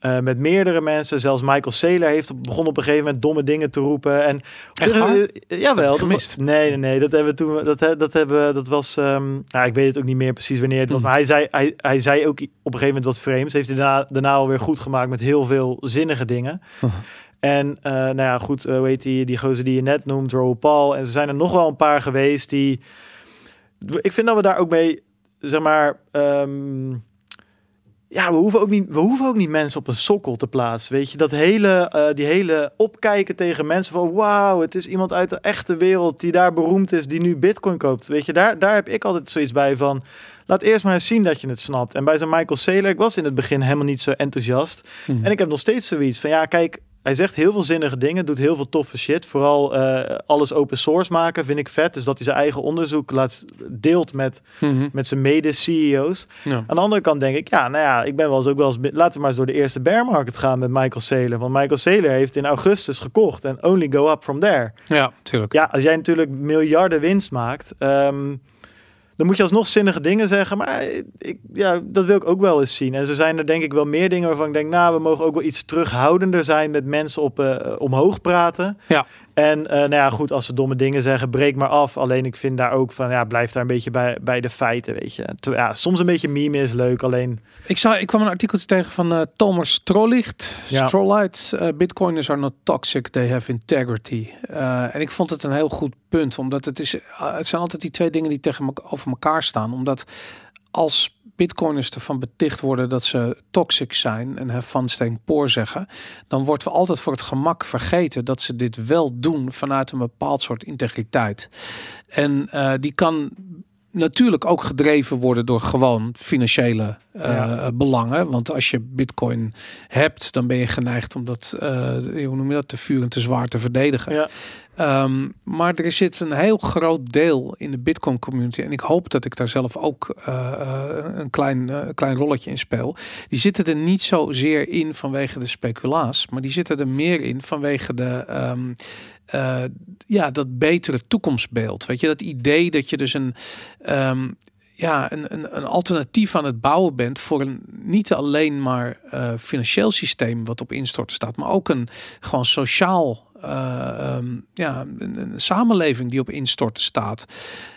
uh, met meerdere mensen. Zelfs Michael Saylor heeft begon op een gegeven moment domme dingen te roepen. En uh, jawel, dat was, nee, nee, nee, dat hebben we toen. Dat, dat hebben dat was. Um, nou, ik weet het ook niet meer precies wanneer het was. Mm. Maar hij zei, hij, hij zei ook op een gegeven moment wat frames. Heeft hij daarna, daarna alweer goed gemaakt met heel veel zinnige dingen. Uh. En uh, nou ja, goed, uh, weet die, die gozer die je net noemt, Raoul Paul. En er zijn er nog wel een paar geweest die. Ik vind dat we daar ook mee, zeg maar. Um, ja, we hoeven, ook niet, we hoeven ook niet mensen op een sokkel te plaatsen. Weet je, dat hele, uh, die hele opkijken tegen mensen van wauw, het is iemand uit de echte wereld die daar beroemd is, die nu bitcoin koopt. Weet je, daar, daar heb ik altijd zoiets bij van. Laat eerst maar eens zien dat je het snapt. En bij zo'n Michael Saylor, ik was in het begin helemaal niet zo enthousiast. Mm. En ik heb nog steeds zoiets van ja, kijk, hij zegt heel veel zinnige dingen, doet heel veel toffe shit. Vooral uh, alles open source maken vind ik vet. Dus dat hij zijn eigen onderzoek laat, deelt met, mm -hmm. met zijn mede-CEO's. Ja. Aan de andere kant denk ik, ja, nou ja, ik ben wel eens ook wel eens... Laten we maar eens door de eerste bear market gaan met Michael Saylor. Want Michael Saylor heeft in augustus gekocht en only go up from there. Ja, tuurlijk. Ja, als jij natuurlijk miljarden winst maakt... Um, dan moet je alsnog zinnige dingen zeggen. Maar ik, ja, dat wil ik ook wel eens zien. En ze zijn er denk ik wel meer dingen waarvan ik denk, nou, we mogen ook wel iets terughoudender zijn met mensen op uh, omhoog praten. Ja. En uh, nou ja, goed, als ze domme dingen zeggen, breek maar af. Alleen ik vind daar ook van, ja, blijf daar een beetje bij, bij de feiten, weet je. Ja, soms een beetje meme is leuk, alleen... Ik, zou, ik kwam een artikeltje tegen van uh, Thomas Strollicht. Ja. Strollight, uh, bitcoiners are not toxic, they have integrity. En ik vond het een heel goed punt, omdat het is, het zijn altijd die twee dingen die tegen me, over elkaar staan. Omdat als bitcoiners ervan beticht worden dat ze toxic zijn en fun staying poor zeggen, dan wordt we altijd voor het gemak vergeten dat ze dit wel doen vanuit een bepaald soort integriteit. En uh, die kan natuurlijk ook gedreven worden door gewoon financiële uh, ja. belangen. Want als je bitcoin hebt, dan ben je geneigd om dat, uh, hoe noem je dat, te vuur en te zwaar te verdedigen. Ja. Um, maar er zit een heel groot deel in de Bitcoin community. En ik hoop dat ik daar zelf ook uh, een klein, klein rolletje in speel. Die zitten er niet zozeer in vanwege de speculaas. Maar die zitten er meer in vanwege de. Um, uh, ja, dat betere toekomstbeeld. Weet je, dat idee dat je dus een. Um, ja, een, een, alternatief aan het bouwen bent voor een niet alleen maar uh, financieel systeem wat op instorten staat, maar ook een gewoon sociaal uh, um, ja, een, een, samenleving die op instorten staat.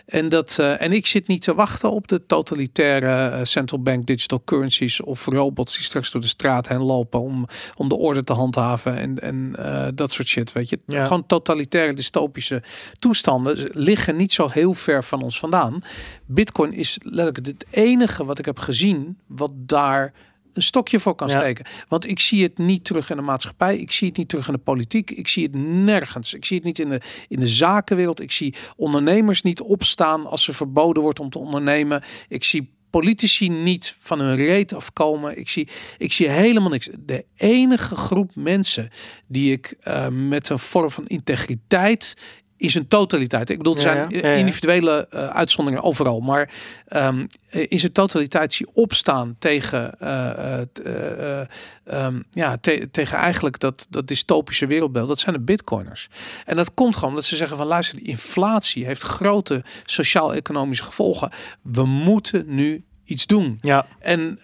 En, dat, uh, en ik zit niet te wachten op de totalitaire uh, central bank digital currencies of robots die straks door de straat heen lopen om, om de orde te handhaven en, en dat soort shit. Weet je, ja. gewoon totalitaire dystopische toestanden liggen niet zo heel ver van ons vandaan. Bitcoin is letterlijk het enige wat ik heb gezien wat daar een stokje voor kan ja. steken. Want ik zie het niet terug in de maatschappij. Ik zie het niet terug in de politiek. Ik zie het nergens. Ik zie het niet in de, in de zakenwereld. Ik zie ondernemers niet opstaan als er verboden wordt om te ondernemen. Ik zie politici niet van hun reet afkomen. Ik zie, ik zie helemaal niks. De enige groep mensen die ik uh, met een vorm van integriteit in zijn totaliteit. Ik bedoel, er zijn ja. Ja, ja. individuele eh, uitzonderingen overal, maar eh, in zijn totaliteit zie opstaan tegen, eh, eh, eh, eh, ehm, ja, te- tegen eigenlijk dat, dat dystopische wereldbeeld. Dat zijn de bitcoiners. En dat komt gewoon omdat ze zeggen van luister, die inflatie heeft grote sociaal-economische gevolgen. We moeten nu iets doen. Ja, En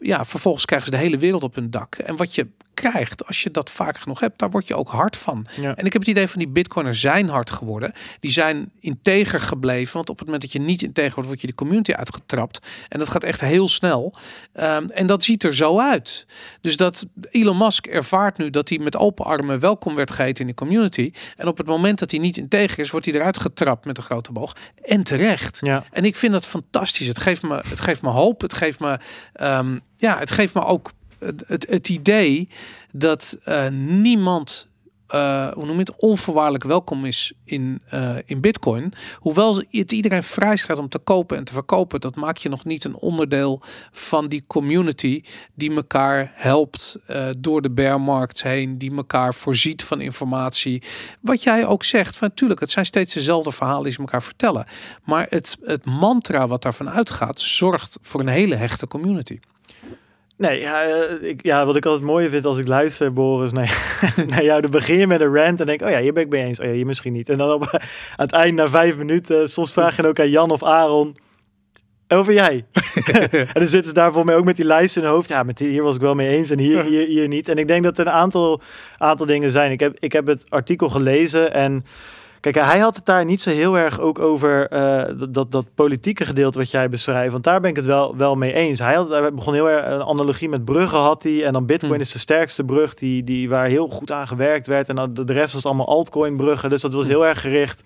ja, vervolgens krijgen ze de hele wereld op hun dak. En wat je krijgt, als je dat vaak genoeg hebt, daar word je ook hard van. Ja. En ik heb het idee van die bitcoiners zijn hard geworden. Die zijn integer gebleven. Want op het moment dat je niet integer wordt, word je de community uitgetrapt. En dat gaat echt heel snel. Ehm, en dat ziet er zo uit. Dus dat Elon Musk ervaart nu dat hij met open armen welkom werd geheten in de community. En op het moment dat hij niet integer is, wordt hij eruit getrapt met een grote boog. En terecht. ja. En ik vind dat fantastisch. Het geeft me, het geeft me hoop. Het geeft me, ehm, ja, het geeft me ook het, het, idee dat eh, niemand, eh, hoe noem je het, onvoorwaardelijk welkom is in, eh, in Bitcoin. Hoewel het iedereen vrij staat om te kopen en te verkopen, dat maakt je nog niet een onderdeel van die community die elkaar helpt door de bearmarkt heen, die elkaar voorziet van informatie. Wat jij ook zegt, van natuurlijk, het zijn steeds dezelfde verhalen die ze elkaar vertellen. Maar het, het mantra wat daarvan uitgaat, zorgt voor een hele hechte community. Nee, ja, eh, ik, ja, wat ik altijd mooi vind als ik luister, Boris, naar, naar jou, dan begin je met een rant en denk, oh ja, hier ben ik mee eens. Oh ja, hier misschien niet. En dan op, aan het eind, na vijf minuten, soms vraag je dan ook aan Jan of Aaron, over jij. en dan zitten ze daar voor mij ook met die lijst in hun hoofd. Ja, met die, hier was ik wel mee eens en hier, hier, hier niet. En ik denk dat er een aantal, aantal dingen zijn. Ik heb, ik heb het artikel gelezen en... Kijk, hij had het daar niet zo heel erg ook over eh, dat, dat, politieke gedeelte wat jij beschrijft. Want daar ben ik het wel, wel mee eens. Hij, had, hij begon heel erg een analogie met bruggen had hij. En dan Bitcoin Hmm. is de sterkste brug die, die, waar heel goed aan gewerkt werd. En dan de, de rest was allemaal altcoin bruggen. Dus dat was heel erg gericht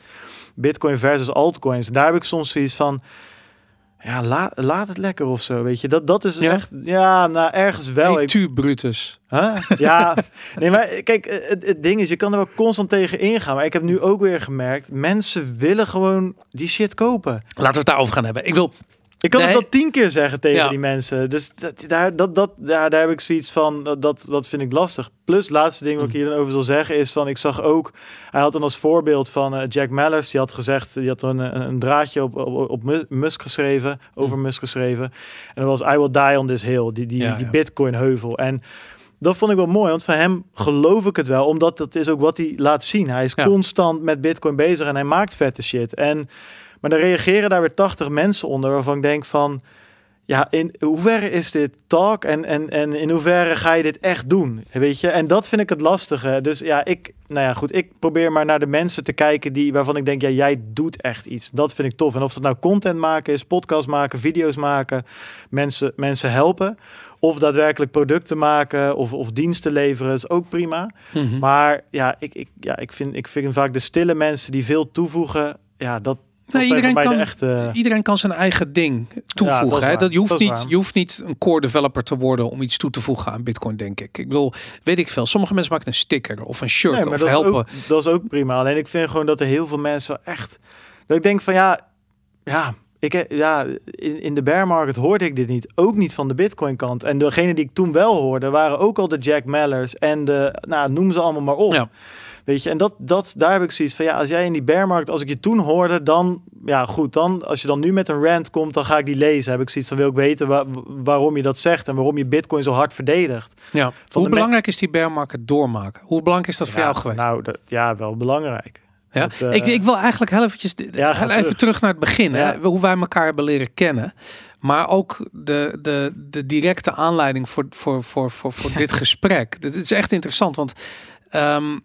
Bitcoin versus altcoins. En daar heb ik soms zoiets van... Ja, laat, laat het lekker of zo, weet je. Dat, dat is Ja? echt... Ja, nou, ergens wel. Hey, tu Brutus. Huh? Ja, nee, maar kijk, het, het ding is, je kan er wel constant tegen ingaan. Maar ik heb nu ook weer gemerkt, mensen willen gewoon die shit kopen. Laten we het daarover gaan hebben. Ik wil Ik kan Nee. het wel tien keer zeggen tegen Ja. die mensen. Dus dat, daar, dat, dat, daar, daar heb ik zoiets van, dat, dat, dat vind ik lastig. Plus, laatste ding wat ik hier dan over wil zeggen is van, ik zag ook, hij had dan als voorbeeld van eh, Jack Mallers, die had gezegd, die had een, een, een draadje op, op, op Mu- Musk geschreven, over Musk geschreven. En dat was I will die on this hill, die, die, Ja, die ja. Bitcoin heuvel. En dat vond ik wel mooi, want van hem geloof ik het wel, omdat dat is ook wat hij laat zien. Hij is constant met Bitcoin bezig en hij maakt vette shit. En, maar dan reageren daar weer 80 mensen onder, waarvan ik denk van, ja, in hoeverre is dit talk en, en, en in hoeverre ga je dit echt doen? Weet je, en dat vind ik het lastige. Dus ja, ik, nou ja, goed, ik probeer maar naar de mensen te kijken die waarvan ik denk, ja, jij doet echt iets. Dat vind ik tof. En of dat nou content maken is, podcast maken, video's maken, mensen, mensen helpen, of daadwerkelijk producten maken of, of diensten leveren, is ook prima. Mhm. Maar ja, ik, ik, ja ik, vind, ik vind vaak de stille mensen die veel toevoegen, ja, dat, dat Nee, iedereen kan, echte... iedereen kan zijn eigen ding toevoegen. Ja, dat hè? dat, je, hoeft Dat niet, je hoeft niet een core developer te worden om iets toe te voegen aan Bitcoin, denk ik. Ik bedoel, weet ik veel. Sommige mensen maken een sticker of een shirt Nee, maar of dat helpen. Is ook, dat is ook prima. Alleen ik vind gewoon dat er heel veel mensen echt... Dat ik denk van ja, ja, ik, ja in, in de bear market hoorde ik dit niet. Ook niet van de bitcoin kant. En degene die ik toen wel hoorde, waren ook al de Jack Mallers en de, nou noem ze allemaal maar op. Ja. Weet je, en dat, dat, daar heb ik zoiets van, ja, als jij in die bear market, als ik je toen hoorde, dan, ja goed, dan, als je dan nu met een rant komt, dan ga ik die lezen. Heb ik zoiets van, wil ik weten wa- waarom je dat zegt en waarom je bitcoin zo hard verdedigt. Ja. Hoe de me- belangrijk is die bear market doormaken? Hoe belangrijk is dat voor jou geweest? Nou, dat, ja, wel belangrijk. Ja? Dat, eh, ik, ik wil eigenlijk heel eventjes Ja, heel ga even terug. terug. naar het begin. Hè? Hoe wij elkaar hebben leren kennen. Maar ook de, de, de directe aanleiding voor, voor, voor, voor, voor dit gesprek. Dit is echt interessant, want ehm,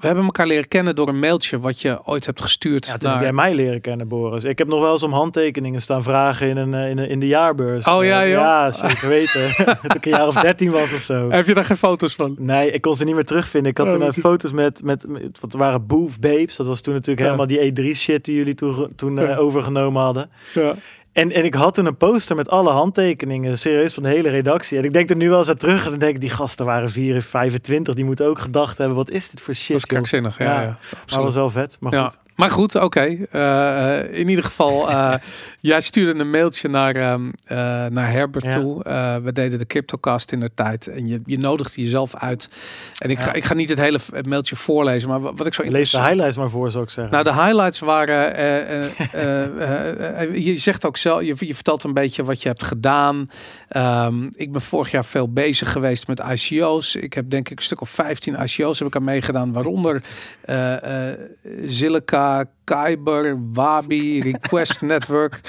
we hebben elkaar leren kennen door een mailtje wat je ooit hebt gestuurd. Ja, toen naar... heb jij mij leren kennen, Boris. Ik heb nog wel eens om handtekeningen staan vragen in, een, eh, in, een, in de jaarbeurs. Oh, ja, Eh, joh? Ja, zeker weten. Toen ik een jaar of dertien was of zo. Heb je daar geen foto's van? Nee, ik kon ze niet meer terugvinden. Ik had Oh, toen eh, foto's met, met, met, wat waren Booth Babes. Dat was toen natuurlijk Ja. helemaal die E3 shit die jullie toen, toen overgenomen hadden. Ja. En, en ik had toen een poster met alle handtekeningen, serieus, van de hele redactie. En ik denk er nu wel eens aan terug en dan denk ik, die gasten waren 4, 25. Die moeten ook gedacht hebben, wat is dit voor shit, Dat is krankzinnig. Ja, Ja. ja. Maar absoluut. was wel vet, maar goed. Maar goed, oké. Eh, eh, in ieder geval, eh, jij stuurde een mailtje naar, ehm, eh, naar Herbert Ja. toe. We deden de CryptoCast in de tijd. En je, je nodigde jezelf uit. En ik, Ja. ga, ik ga niet het hele mailtje voorlezen. Maar wa- wat ik zo Lees de highlights maar voor, zou ik zeggen. Nou, de highlights waren. je zegt ook zelf, je, je vertelt een beetje wat je hebt gedaan. Ehm, ik ben vorig jaar veel bezig geweest met ICO's. Ik heb denk ik een stuk of 15 ICO's heb ik aan meegedaan, waaronder eh Kyber, Wabi, Request Network.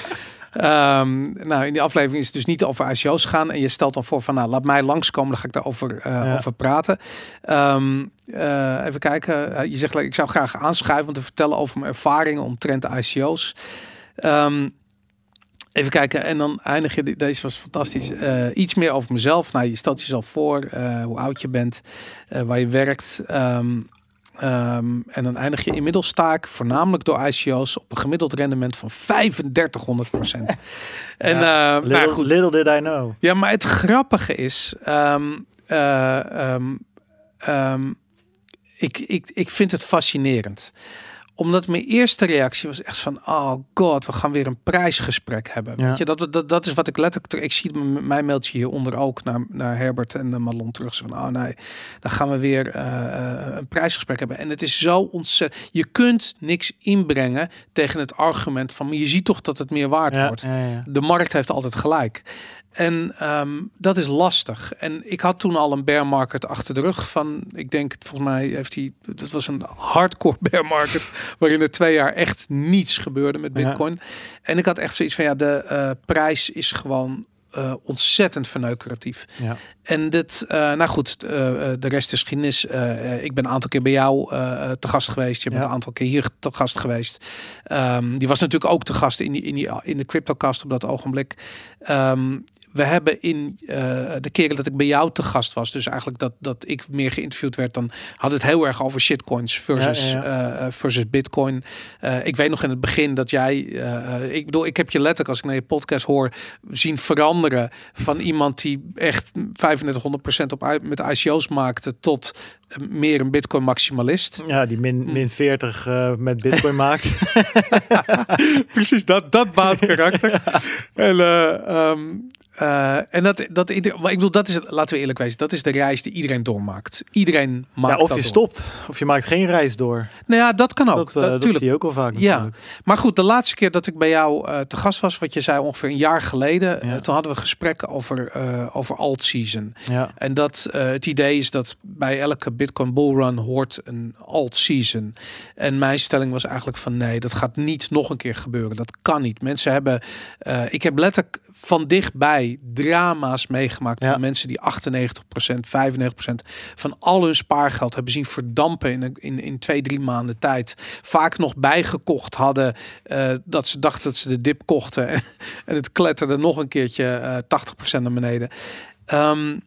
Ehm, nou, in die aflevering is het dus niet over ICO's gaan. En je stelt dan voor van, nou, laat mij langskomen. Dan ga ik daarover eh Ja. over praten. Ehm, eh, even kijken. Eh, je zegt, ik zou graag aanschuiven om te vertellen over mijn ervaringen omtrent ICO's. Ehm, even kijken. En dan eindig je, deze was fantastisch. Iets meer over mezelf. Nou, je stelt jezelf voor, hoe oud je bent, waar je werkt. Ehm, en dan eindig je inmiddels sta ik voornamelijk door ICO's op een gemiddeld rendement van 3500 procent. en Ja, eh, little, nou goed, little did I know. ja, maar het grappige is, ehm, eh, ehm, ik, ik, ik vind het fascinerend. Omdat mijn eerste reactie was echt van, oh god, we gaan weer een prijsgesprek hebben. Ja. Weet je, dat, dat, dat is wat ik letterlijk, ter- ik zie mijn mailtje hieronder ook naar, naar Herbert en uh, Marlon terug. Zo van, oh nee, dan gaan we weer eh, eh, een prijsgesprek hebben. En het is zo ontzettend, je kunt niks inbrengen tegen het argument van, je ziet toch dat het meer waard Ja, wordt de markt heeft altijd gelijk. En ehm, dat is lastig. En ik had toen al een bear market achter de rug van, ik denk, volgens mij heeft hij, dat was een hardcore bear market, waarin er twee jaar echt niets gebeurde met Ja. Bitcoin. En ik had echt zoiets van, ja, de eh, prijs is gewoon eh, ontzettend verneukeratief. Ja. En dit, eh, nou goed, de rest is geschiedenis. Ik ben een aantal keer bij jou te gast geweest. Je bent Ja. een aantal keer hier te gast geweest. Ehm, die was natuurlijk ook te gast in, die, in, die, in de CryptoCast op dat ogenblik. Ehm, we hebben in eh, de keren dat ik bij jou te gast was, dus eigenlijk dat, dat ik meer geïnterviewd werd, dan had het heel erg over shitcoins versus, Ja, eh, versus bitcoin. Eh, ik weet nog in het begin dat jij, eh, eh, ik bedoel, ik heb je letterlijk als ik naar je podcast hoor, zien veranderen van iemand die echt 3500% op met ICO's maakte tot eh, meer een bitcoin maximalist. Ja, die min, min 40 eh, met bitcoin maakt. Precies, dat, dat baat karakter. en eh, ehm, eh, en dat, dat, ik bedoel, dat is, laten we eerlijk wezen, dat is de reis die iedereen doormaakt. Iedereen maakt Ja, of dat je door. stopt. Of je maakt geen reis door. Nou ja, dat kan ook. dat, eh, dat zie je ook wel vaak Ja. natuurlijk. Maar goed, de laatste keer dat ik bij jou eh, te gast was, wat je zei ongeveer een jaar geleden, Ja. toen hadden we gesprekken over, over alt-season. Ja. En dat het idee is dat bij elke Bitcoin bullrun hoort een alt-season. En mijn stelling was eigenlijk van nee, dat gaat niet nog een keer gebeuren. Dat kan niet. Mensen hebben, ik heb letterlijk van dichtbij drama's meegemaakt Ja. van mensen die 98%, 95% van al hun spaargeld hebben zien verdampen in, in, in twee, drie maanden tijd. Vaak nog bijgekocht hadden eh, dat ze dachten dat ze de dip kochten en, het kletterde nog een keertje eh 80% naar beneden. Ehm,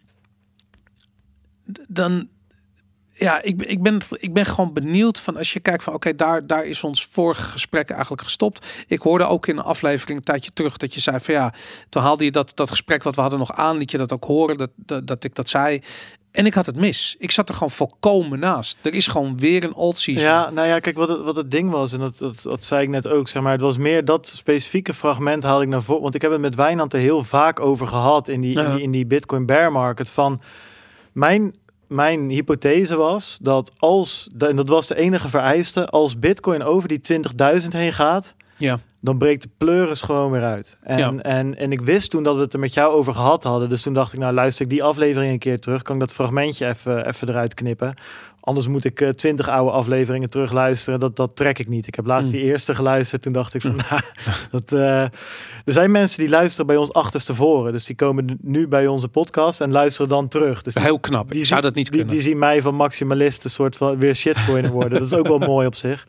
dan ja, ik, ben- ik, ben, ik ben gewoon benieuwd van als je kijkt van oké, daar, daar is ons vorige gesprek eigenlijk gestopt. Ik hoorde ook in een aflevering een tijdje terug dat je zei van ja, toen haalde je dat, dat gesprek wat we hadden nog aan, liet je dat ook horen, dat, dat, dat ik dat zei. En ik had het mis. Ik zat er gewoon volkomen naast. Er is gewoon weer een old season. Ja, nou ja, kijk wat het, wat het ding was, en dat, dat, dat zei ik net ook, zeg maar, het was meer dat specifieke fragment haalde ik naar voren, want ik heb het met Wijnand er heel vaak over gehad in die, in die, in die Bitcoin bear market, van mijn, mijn hypothese was dat als, en dat was de enige vereiste, als Bitcoin over die 20.000 heen gaat, Ja. dan breekt de pleuris gewoon weer uit. En, Ja. en, en ik wist toen dat we het er met jou over gehad hadden. Dus toen dacht ik, nou luister ik die aflevering een keer terug. Kan ik dat fragmentje even, even eruit knippen. Anders moet ik eh, twintig oude afleveringen terug luisteren. Dat, dat trek ik niet. Ik heb laatst Mm. die eerste geluisterd. Toen dacht ik van, nou, dat, eh, er zijn mensen die luisteren bij ons achterstevoren. Dus die komen nu bij onze podcast en luisteren dan terug. Dus die, Heel knap. die ik zou zien- dat niet die, kunnen. die zien mij van maximalist een soort van weer shitcoiner worden. dat is ook wel mooi op zich.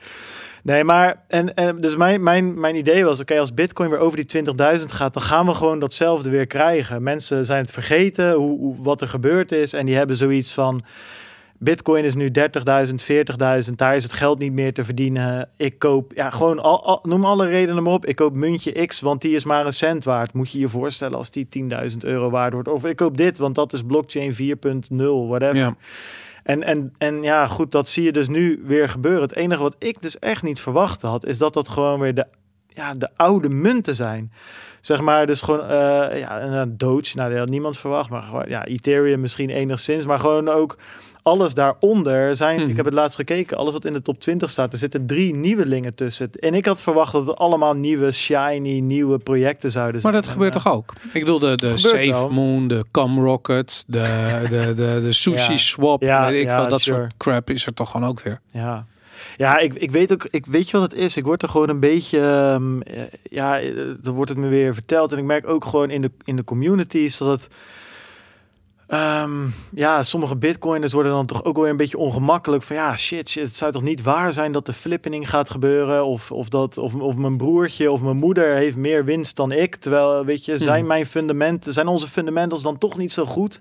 Nee, maar en, en dus mijn, mijn, mijn idee was: oké, als Bitcoin weer over die 20.000 gaat, dan gaan we gewoon datzelfde weer krijgen. Mensen zijn het vergeten hoe, hoe, wat er gebeurd is. En die hebben zoiets van: Bitcoin is nu 30.000, 40.000. Daar is het geld niet meer te verdienen. Ik koop, ja, gewoon al, al- noem alle redenen maar op. Ik koop muntje X, want die is maar een cent waard. Moet je je voorstellen als die 10.000 euro waard wordt. Of ik koop dit, want dat is blockchain 4.0, whatever. ja. En, en, en ja, goed, dat zie je dus nu weer gebeuren. Het enige wat ik dus echt niet verwacht had, is dat dat gewoon weer de, ja, de oude munten zijn. Zeg maar, dus gewoon, eh ja, een Doge, nou, dat had niemand verwacht, maar gewoon, ja, Ethereum misschien enigszins, maar gewoon ook alles daaronder zijn, Mhm. ik heb het laatst gekeken, alles wat in de top 20 staat, er zitten drie nieuwelingen tussen. En ik had verwacht dat het allemaal nieuwe, shiny, nieuwe projecten zouden Maar zijn. dat gebeurt toch ook? Ik bedoel, de, Safe wel. Moon, de Cam Rocket, de, de, de, de Sushi Ja. Swap, Ja, weet ik ja, veel, dat sure. soort crap is er toch gewoon ook weer. Ja. Ja, ik, ik weet ook, ik weet je wat het is. Ik word er gewoon een beetje, ehm, eh, ja, eh, dan wordt het me weer verteld. En ik merk ook gewoon in de, in de communities dat het, ehm, ja, sommige bitcoiners worden dan toch ook wel weer een beetje ongemakkelijk. Van ja, shit, shit, het zou toch niet waar zijn dat de flippening gaat gebeuren? Of, of, dat, of, of mijn broertje of mijn moeder heeft meer winst dan ik. Terwijl, weet je, zijn Mhm. mijn fundamenten, zijn onze fundamentals dan toch niet zo goed?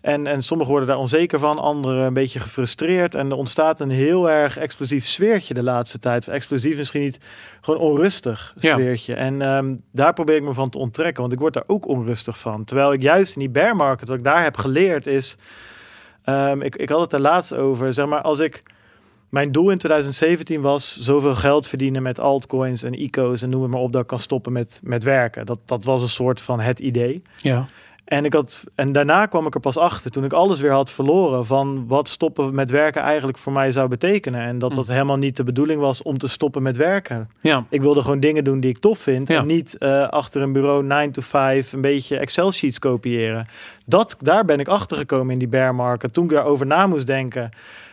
En, en sommigen worden daar onzeker van, anderen een beetje gefrustreerd. En er ontstaat een heel erg explosief sfeertje de laatste tijd. Of explosief misschien niet, gewoon onrustig Ja. sfeertje. En ehm, daar probeer ik me van te onttrekken, want ik word daar ook onrustig van. Terwijl ik juist in die bear market, wat ik daar heb geleerd is... ehm, ik, ik had het er laatst over, zeg maar, als ik... Mijn doel in 2017 was zoveel geld verdienen met altcoins en ICO's en noem het maar op dat ik kan stoppen met, met werken. Dat, dat was een soort van het idee. Ja. En, ik had, en daarna kwam ik er pas achter, toen ik alles weer had verloren, van wat stoppen met werken eigenlijk voor mij zou betekenen. En dat Hm. dat helemaal niet de bedoeling was om te stoppen met werken. Ja. Ik wilde gewoon dingen doen die ik tof vind. Ja. En niet eh, achter een bureau 9 to 5 een beetje Excel sheets kopiëren. Dat, daar ben ik achter gekomen in die bear market. Toen ik daarover na moest denken.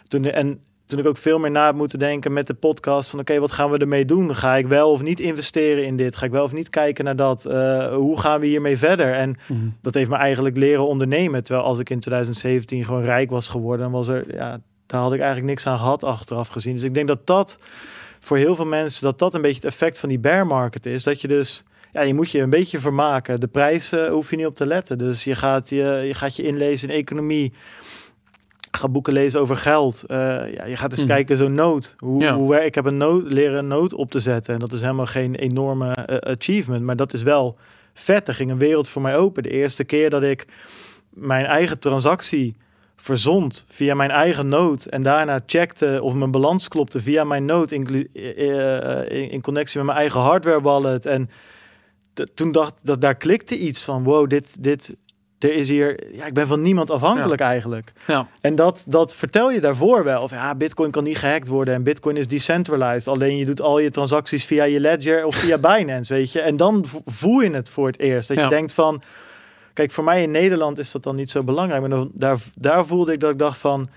Toen, en toen ik ook veel meer na heb moeten denken met de podcast. Van oké, wat gaan we ermee doen? Ga ik wel of niet investeren in dit? Ga ik wel of niet kijken naar dat? Eh, hoe gaan we hiermee verder? En Mhm. dat heeft me eigenlijk leren ondernemen. Terwijl als ik in 2017 gewoon rijk was geworden, dan was er, ja, daar had ik eigenlijk niks aan gehad achteraf gezien. Dus ik denk dat dat voor heel veel mensen, dat dat een beetje het effect van die bear market is. Dat je dus, ja, je moet je een beetje vermaken. De prijs eh, hoef je niet op te letten. Dus je gaat je, je, gaat je inlezen in economie. Ga boeken lezen over geld. Eh, ja, je gaat eens Mhm. kijken, zo'n nood. Hoe, Ja. hoe ik heb een nood, leren een nood op te zetten. En dat is helemaal geen enorme eh, achievement. Maar dat is wel vet. Er ging een wereld voor mij open. De eerste keer dat ik mijn eigen transactie verzond via mijn eigen nood en daarna checkte of mijn balans klopte via mijn nood in, in, in connectie met mijn eigen hardware wallet en toen dacht dat daar klikte iets van wow dit dit er is hier ja ik ben van niemand afhankelijk eigenlijk Ja. en dat dat vertel je daarvoor wel of ja bitcoin kan niet gehackt worden en bitcoin is decentralized alleen je doet al je transacties via je ledger of via Binance weet je en dan vo- voel je het voor het eerst dat Ja. je denkt van Kijk, voor mij in Nederland is dat dan niet zo belangrijk. Maar dan, daar, daar voelde ik dat ik dacht van...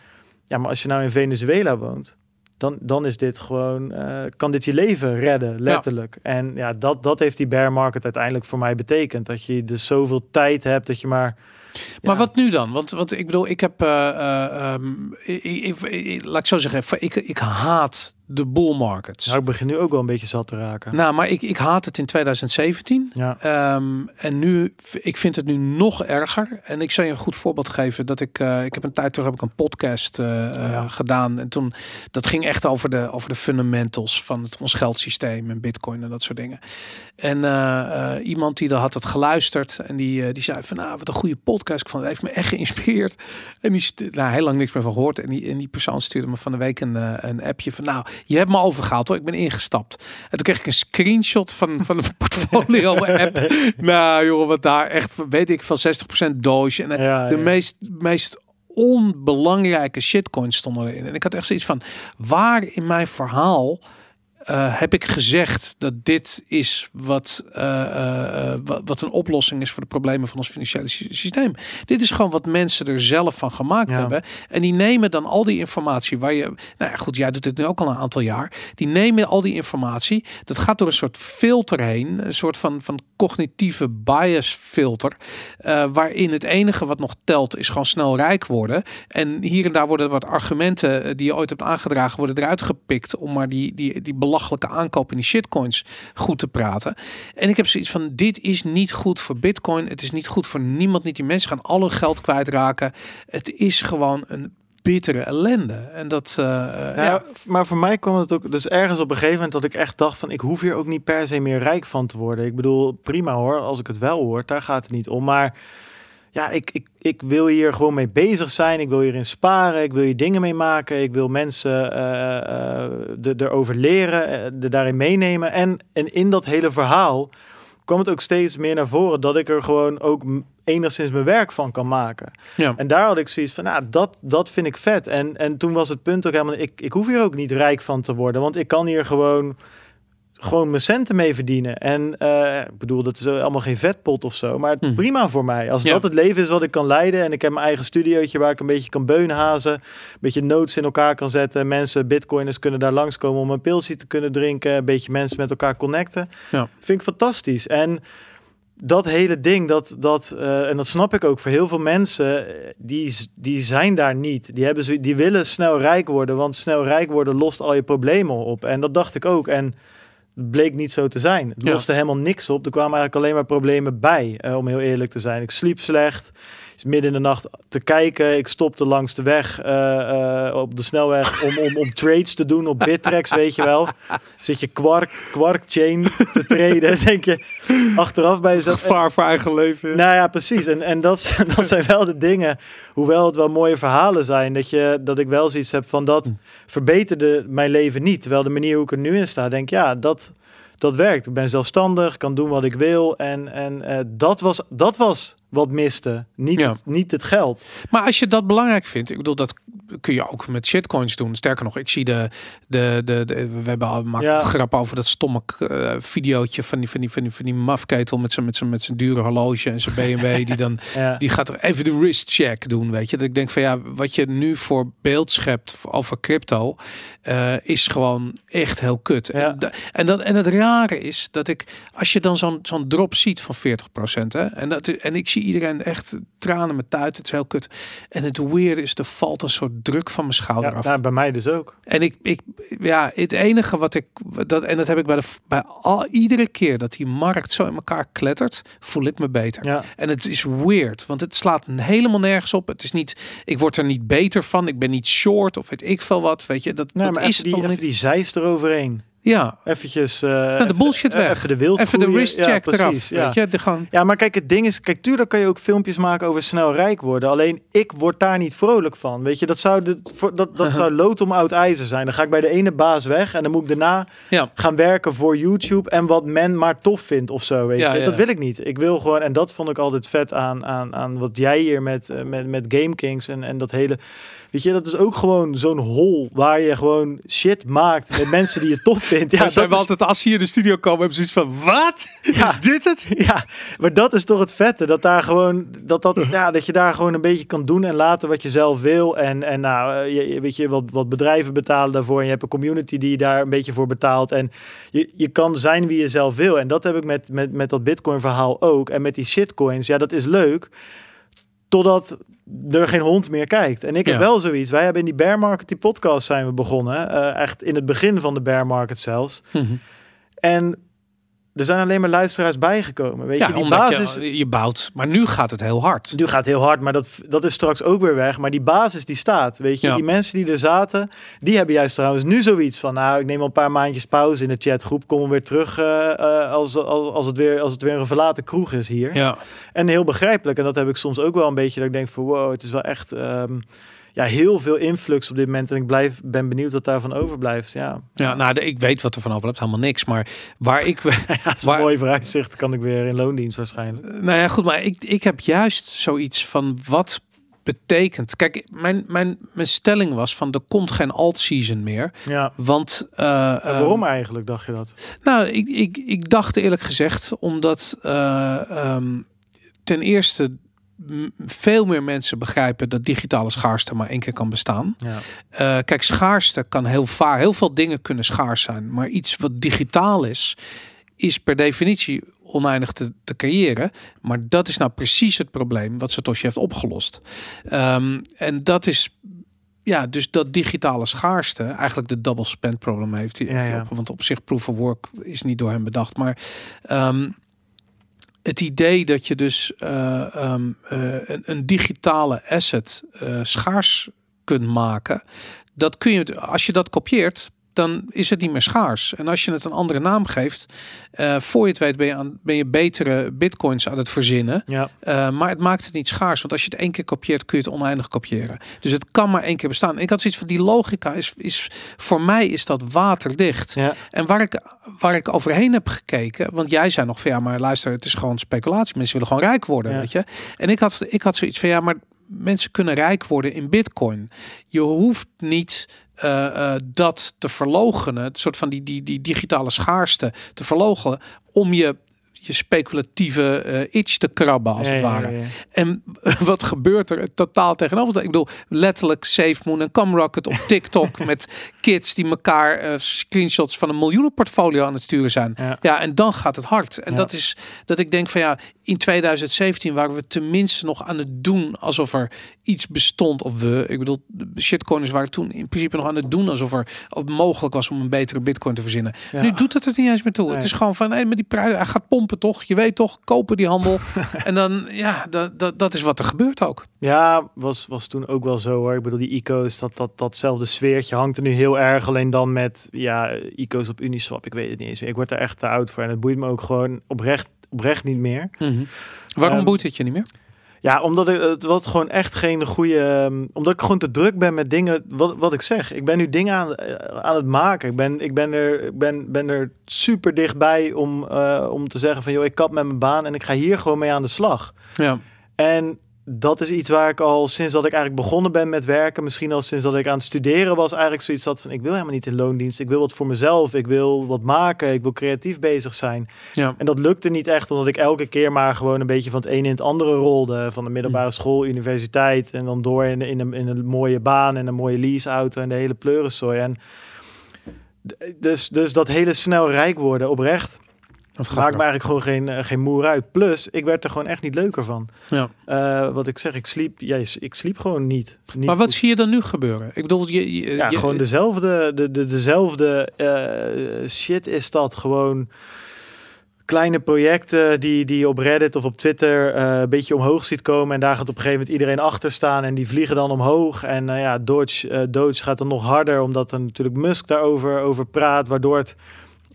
Ja, maar als je nou in Venezuela woont... Dan, dan is dit gewoon... eh, kan dit je leven redden, letterlijk. En ja, dat, dat heeft die bear market uiteindelijk voor mij betekend. Dat je dus zoveel tijd hebt dat je maar... Maar ja, wat nu dan? Want, want ik bedoel, ik heb, ik, ik- ik- laat ik zo zeggen, ik, ik haat de bull markets. Nou, ik begin nu ook wel een beetje zat te raken. Nou, maar ik, ik haat het in 2017. Ja, Ehm, en nu, ik vind het nu nog erger. En ik zal je een goed voorbeeld geven. Dat ik, eh, ik heb een tijd terug heb ik een podcast eh, eh, gedaan. En toen, dat ging echt over de, over de fundamentals van het, ons geldsysteem en bitcoin en dat soort dingen. En iemand die daar had het geluisterd. En die, die zei van, nou, wat een goede podcast. Ik vond het heeft me echt geïnspireerd. En die, nou, heel lang niks meer van gehoord. En die, en die persoon stuurde me van de week een, een appje van, nou, je hebt me overgehaald hoor. Ik ben ingestapt. En toen kreeg ik een screenshot van, van de portfolio app. Nou joh, wat daar echt, weet ik, van 60% Doge. En eh, ja, de ja. meest, meest onbelangrijke shitcoins stonden erin. En ik had echt zoiets van, waar in mijn verhaal eh, heb ik gezegd dat dit is wat, eh, eh, wat, wat een oplossing is voor de problemen van ons financiële sy- systeem. Dit is gewoon wat mensen er zelf van gemaakt Ja. hebben. En die nemen dan al die informatie waar je, nou ja, goed, jij doet dit nu ook al een aantal jaar. Die nemen al die informatie, dat gaat door een soort filter heen, een soort van, van cognitieve bias filter, waarin het enige wat nog telt is gewoon snel rijk worden. En hier en daar worden wat argumenten die je ooit hebt aangedragen, worden eruit gepikt om maar die, die, die belachelijke aankoop in die shitcoins goed te praten. En ik heb zoiets van, dit is niet goed voor bitcoin. Het is niet goed voor niemand. Niet die mensen gaan al hun geld kwijtraken. Het is gewoon een bittere ellende. En dat, eh, eh, Ja, ja. maar voor mij kwam het ook dus ergens op een gegeven moment dat ik echt dacht van ik hoef hier ook niet per se meer rijk van te worden. Ik bedoel, prima hoor, als ik het wel hoor, daar gaat het niet om. Maar ja, ik, ik, ik wil hier gewoon mee bezig zijn. Ik wil hierin sparen. Ik wil hier dingen mee maken. Ik wil mensen eh, eh, de, erover leren, eh, de daarin meenemen. En, en in dat hele verhaal kwam het ook steeds meer naar voren dat ik er gewoon ook enigszins mijn werk van kan maken. Ja. En daar had ik zoiets van, nou, dat, dat vind ik vet. En, en toen was het punt ook helemaal, ik, ik hoef hier ook niet rijk van te worden, want ik kan hier gewoon, gewoon mijn centen mee verdienen. En eh, ik bedoel, dat is allemaal geen vetpot of zo, maar Hm. prima voor mij. Als Ja. dat het leven is wat ik kan leiden en ik heb mijn eigen studiootje waar ik een beetje kan beunhazen, een beetje notes in elkaar kan zetten, mensen, bitcoiners kunnen daar langskomen om een pilsje te kunnen drinken, een beetje mensen met elkaar connecten. Ja. Vind ik fantastisch. En dat hele ding, dat, dat, eh, en dat snap ik ook voor heel veel mensen, die, die zijn daar niet. Die, hebben die willen snel rijk worden, want snel rijk worden lost al je problemen op. En dat dacht ik ook. En bleek niet zo te zijn. Het Ja. loste helemaal niks op. Er kwamen eigenlijk alleen maar problemen bij, eh, om heel eerlijk te zijn. Ik sliep slecht. Is midden in de nacht te kijken. Ik stopte langs de weg eh, eh, op de snelweg om, om, om trades te doen op Bittrex, weet je wel. Zit je kwark, kwark chain te treden, denk je achteraf bij jezelf. Gevaar voor eigen leven. Nou ja, precies. En, en dat, dat zijn wel de dingen, hoewel het wel mooie verhalen zijn, dat, je, dat ik wel zoiets heb van dat verbeterde mijn leven niet. Terwijl de manier hoe ik er nu in sta, denk ja, dat, dat werkt. Ik ben zelfstandig, kan doen wat ik wil. En, en eh, dat, was, dat was wat miste, niet, Ja. het, niet het geld. Maar als je dat belangrijk vindt, ik bedoel, dat kun je ook met shitcoins doen. Sterker nog, ik zie de, de, de, de we hebben al Ja. grap over dat stomme eh videootje van die, van die, van die, van die mafketel met zijn, met zijn, met zijn dure horloge en zijn BMW, die dan, Ja. die gaat er even de wrist check doen, weet je. Dat ik denk van ja, wat je nu voor beeld schept over crypto, eh, is gewoon echt heel kut. Ja. En, da- en, dat, en het rare is dat ik, als je dan zo'n zo'n drop ziet van 40%, hè, en, dat, en ik zie iedereen echt tranen met tuit, het is heel kut. En het weird is, er valt een soort druk van mijn schouder Ja, af. nou, bij mij dus ook. En ik, ik, ja, het enige wat ik, dat, en dat heb ik bij, de, bij al, iedere keer dat die markt zo in elkaar klettert, voel ik me beter. Ja. En het is weird, want het slaat helemaal nergens op. Het is niet, ik word er niet beter van, ik ben niet short of weet ik veel wat, weet je. Dat, Nee, dat maar is even het die, niet. die eroverheen. Ja, Eventjes... eh de even- bullshit weg. Even de wild even de wrist Ja, check precies, eraf, ja. weet je. De gewoon, Ja, maar kijk, het ding is, kijk, tuurlijk kan je ook filmpjes maken over snel rijk worden. Alleen ik word daar niet vrolijk van. Weet je, dat zou, de, dat, dat zou lood om oud ijzer zijn. Dan ga ik bij de ene baas weg en dan moet ik daarna ja, gaan werken voor YouTube en wat men maar tof vindt of zo. Weet Ja, je, ja. dat wil ik niet. Ik wil gewoon, en dat vond ik altijd vet aan, aan, aan wat jij hier met, eh, met, met Game Kings en, en dat hele. Weet je, dat is ook gewoon zo'n hol waar je gewoon shit maakt met mensen die je tof vindt. Ja, zijn we is- altijd, als ze hier in de studio komen, hebben ze iets van, wat? Ja. Is dit het? Ja, maar dat is toch het vette. Dat daar gewoon dat, dat, ja, dat je daar gewoon een beetje kan doen en laten wat je zelf wil. En, en nou, eh, je, je- weet je, wat, wat bedrijven betalen daarvoor. En je hebt een community die daar een beetje voor betaalt. En je, je kan zijn wie je zelf wil. En dat heb ik met, met, met dat Bitcoin verhaal ook. En met die shitcoins. Ja, dat is leuk. Totdat er geen hond meer kijkt. En ik heb Ja. wel zoiets. Wij hebben in die bear market, die podcast zijn we begonnen. eh, echt in het begin van de bear market zelfs. En er zijn alleen maar luisteraars bijgekomen. Weet Ja, je, die basis. je, je bouwt. Maar nu gaat het heel hard. Nu gaat het heel hard, maar dat, dat is straks ook weer weg. Maar die basis die staat, weet je. Ja. Die mensen die er zaten, die hebben juist trouwens nu zoiets van... nou, ik neem al een paar maandjes pauze in de chatgroep. Kom we weer terug eh, eh, als, als, als, het weer, als het weer een verlaten kroeg is hier. Ja, En heel begrijpelijk. En dat heb ik soms ook wel een beetje. Dat ik denk van wow, het is wel echt... ehm, ja, heel veel influx op dit moment. En ik blijf, ben benieuwd wat daarvan overblijft. Ja, ja nou, de- ik weet wat er van overblijft. Helemaal niks. Maar waar ik... ja is Waar- een mooi vooruitzicht. kan ik weer in loondienst waarschijnlijk. Nou ja, goed. Maar ik, ik heb juist zoiets van wat betekent... Kijk, mijn, mijn, mijn stelling was van er komt geen alt-season meer. Ja. Want... eh, En waarom eigenlijk, dacht je dat? Nou, ik, ik, ik dacht eerlijk gezegd, omdat eh, ehm, ten eerste veel meer mensen begrijpen dat digitale schaarste maar één keer kan bestaan. Ja. Eh, kijk, schaarste kan heel vaak, heel veel dingen kunnen schaars zijn, maar iets wat digitaal is, is per definitie oneindig te, te creëren. Maar dat is nou precies het probleem wat Satoshi heeft opgelost. Ehm, en dat is ja, dus dat digitale schaarste eigenlijk de double spend probleem heeft. hij- Ja, want op zich proof of work is niet door hem bedacht. Maar ehm, het idee dat je dus eh, ehm, eh, een, digitale asset eh, schaars kunt maken, dat kun je als je dat kopieert. Dan is het niet meer schaars. En als je het een andere naam geeft, eh, voor je het weet ben je, aan, ben je betere bitcoins aan het verzinnen. Ja. Uh, maar het maakt het niet schaars. Want als je het één keer kopieert, kun je het oneindig kopiëren. Dus het kan maar één keer bestaan. Ik had zoiets van die logica is, is voor mij is dat waterdicht. Ja. En waar ik, waar ik overheen heb gekeken, want jij zei nog van ja, maar luister, het is gewoon speculatie. Mensen willen gewoon rijk worden, Ja. weet je. En ik had, ik had zoiets van ja, maar mensen kunnen rijk worden in bitcoin. Je hoeft niet uh, uh, dat te verlogenen, het soort van die, die, die digitale schaarste te verlogenen, om je je speculatieve uh, itch te krabben als Ja, het ware. ja, ja. En wat gebeurt er totaal tegenover? Ik bedoel, letterlijk SafeMoon en Camrocket op TikTok met kids die elkaar eh, screenshots van een miljoenenportfolio aan het sturen zijn. Ja. En dan gaat het hard. En dat is dat ik denk van ja, in 2017 waren we tenminste nog aan het doen alsof er iets bestond. Of we, ik bedoel, de shitcoiners waren toen in principe nog aan het doen alsof er of mogelijk was om een betere bitcoin te verzinnen. Ja. Nu doet het er niet eens meer toe. Nee. Het is gewoon van, nee, maar die prijs, hij gaat pompen toch? Je weet toch, kopen die handel. en dan, ja, dat, dat, dat is wat er gebeurt ook. Ja, was, was toen ook wel zo hoor. Ik bedoel, die ico's, dat, dat, datzelfde sfeertje hangt er nu heel erg. Alleen dan met, ja, ico's op Uniswap. Ik weet het niet eens meer. Ik word er echt te oud voor. En het boeit me ook gewoon oprecht, oprecht niet meer. Waarom Ehm, boeit het je niet meer? Ja, omdat ik, het was gewoon echt geen goede... ehm, omdat ik gewoon te druk ben met dingen... Wat, wat ik zeg, ik ben nu dingen aan, eh, aan het maken. Ik ben, ik ben, er, ik ben, ben er super dichtbij om, eh, om te zeggen van... joh, ik kap met mijn baan en ik ga hier gewoon mee aan de slag. Ja. En dat is iets waar ik al sinds dat ik eigenlijk begonnen ben met werken, misschien al sinds dat ik aan het studeren was, eigenlijk zoiets had van ik wil helemaal niet in loondienst. Ik wil wat voor mezelf. Ik wil wat maken. Ik wil creatief bezig zijn. Ja. En dat lukte niet echt, omdat ik elke keer maar gewoon een beetje van het ene in het andere rolde. Van de middelbare school, universiteit en dan door in, in, een, in een mooie baan en een mooie leaseauto en de hele pleurensooi. En dus, dus dat hele snel rijk worden, oprecht, Dat maakt me eigenlijk gewoon geen, eh, geen moer uit. Plus, ik werd er gewoon echt niet leuker van. Ja. Eh, wat ik zeg, ik sliep, ja, ik sliep gewoon niet. niet Maar wat goed. zie je dan nu gebeuren? Ik bedoel, je, je, Ja, je- gewoon dezelfde, de, de, dezelfde eh, shit is dat. Gewoon kleine projecten die, die je op Reddit of op Twitter een beetje omhoog ziet komen. En daar gaat op een gegeven moment iedereen achter staan. En die vliegen dan omhoog. En eh, ja, Doge, eh, Doge gaat dan nog harder, omdat er natuurlijk Musk daarover over praat. Waardoor het